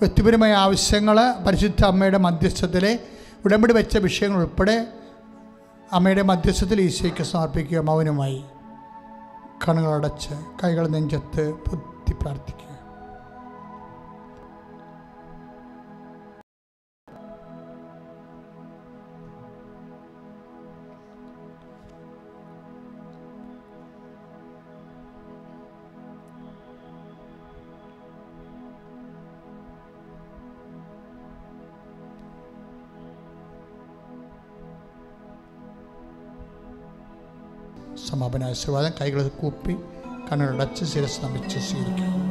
വ്യക്തിപരമായ ആവശ്യങ്ങൾ പരിശുദ്ധ അമ്മയുടെ മധ്യസ്ഥത്തിലെ ഉടമ്പടി വെച്ച വിഷയങ്ങൾ ഉൾപ്പെടെ അമ്മയുടെ മധ്യസ്ഥത്തിൽ ഈശോയ്ക്ക് സമർപ്പിക്കുക മൗനമായി കണ്ണുകളടച്ച് കൈകൾ നെഞ്ചത്ത് പൊത്തി പ്രാർത്ഥിക്കുക സമാപന ആശീർവാദം കൈകൾ കൂപ്പി കണ്ണുകളടച്ച് ശിരസ് നമിച്ച് സ്വീകരിക്കുക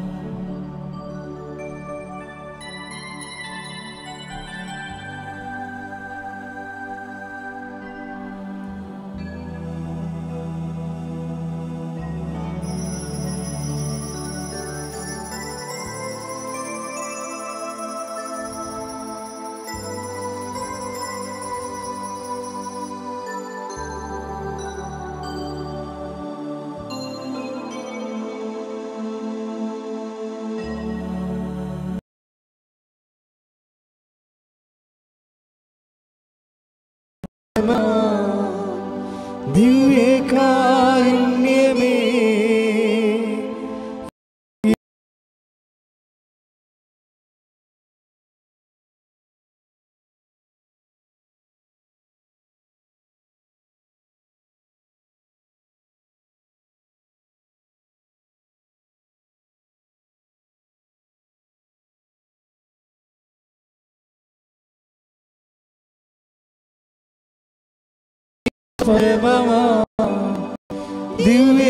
దివ్య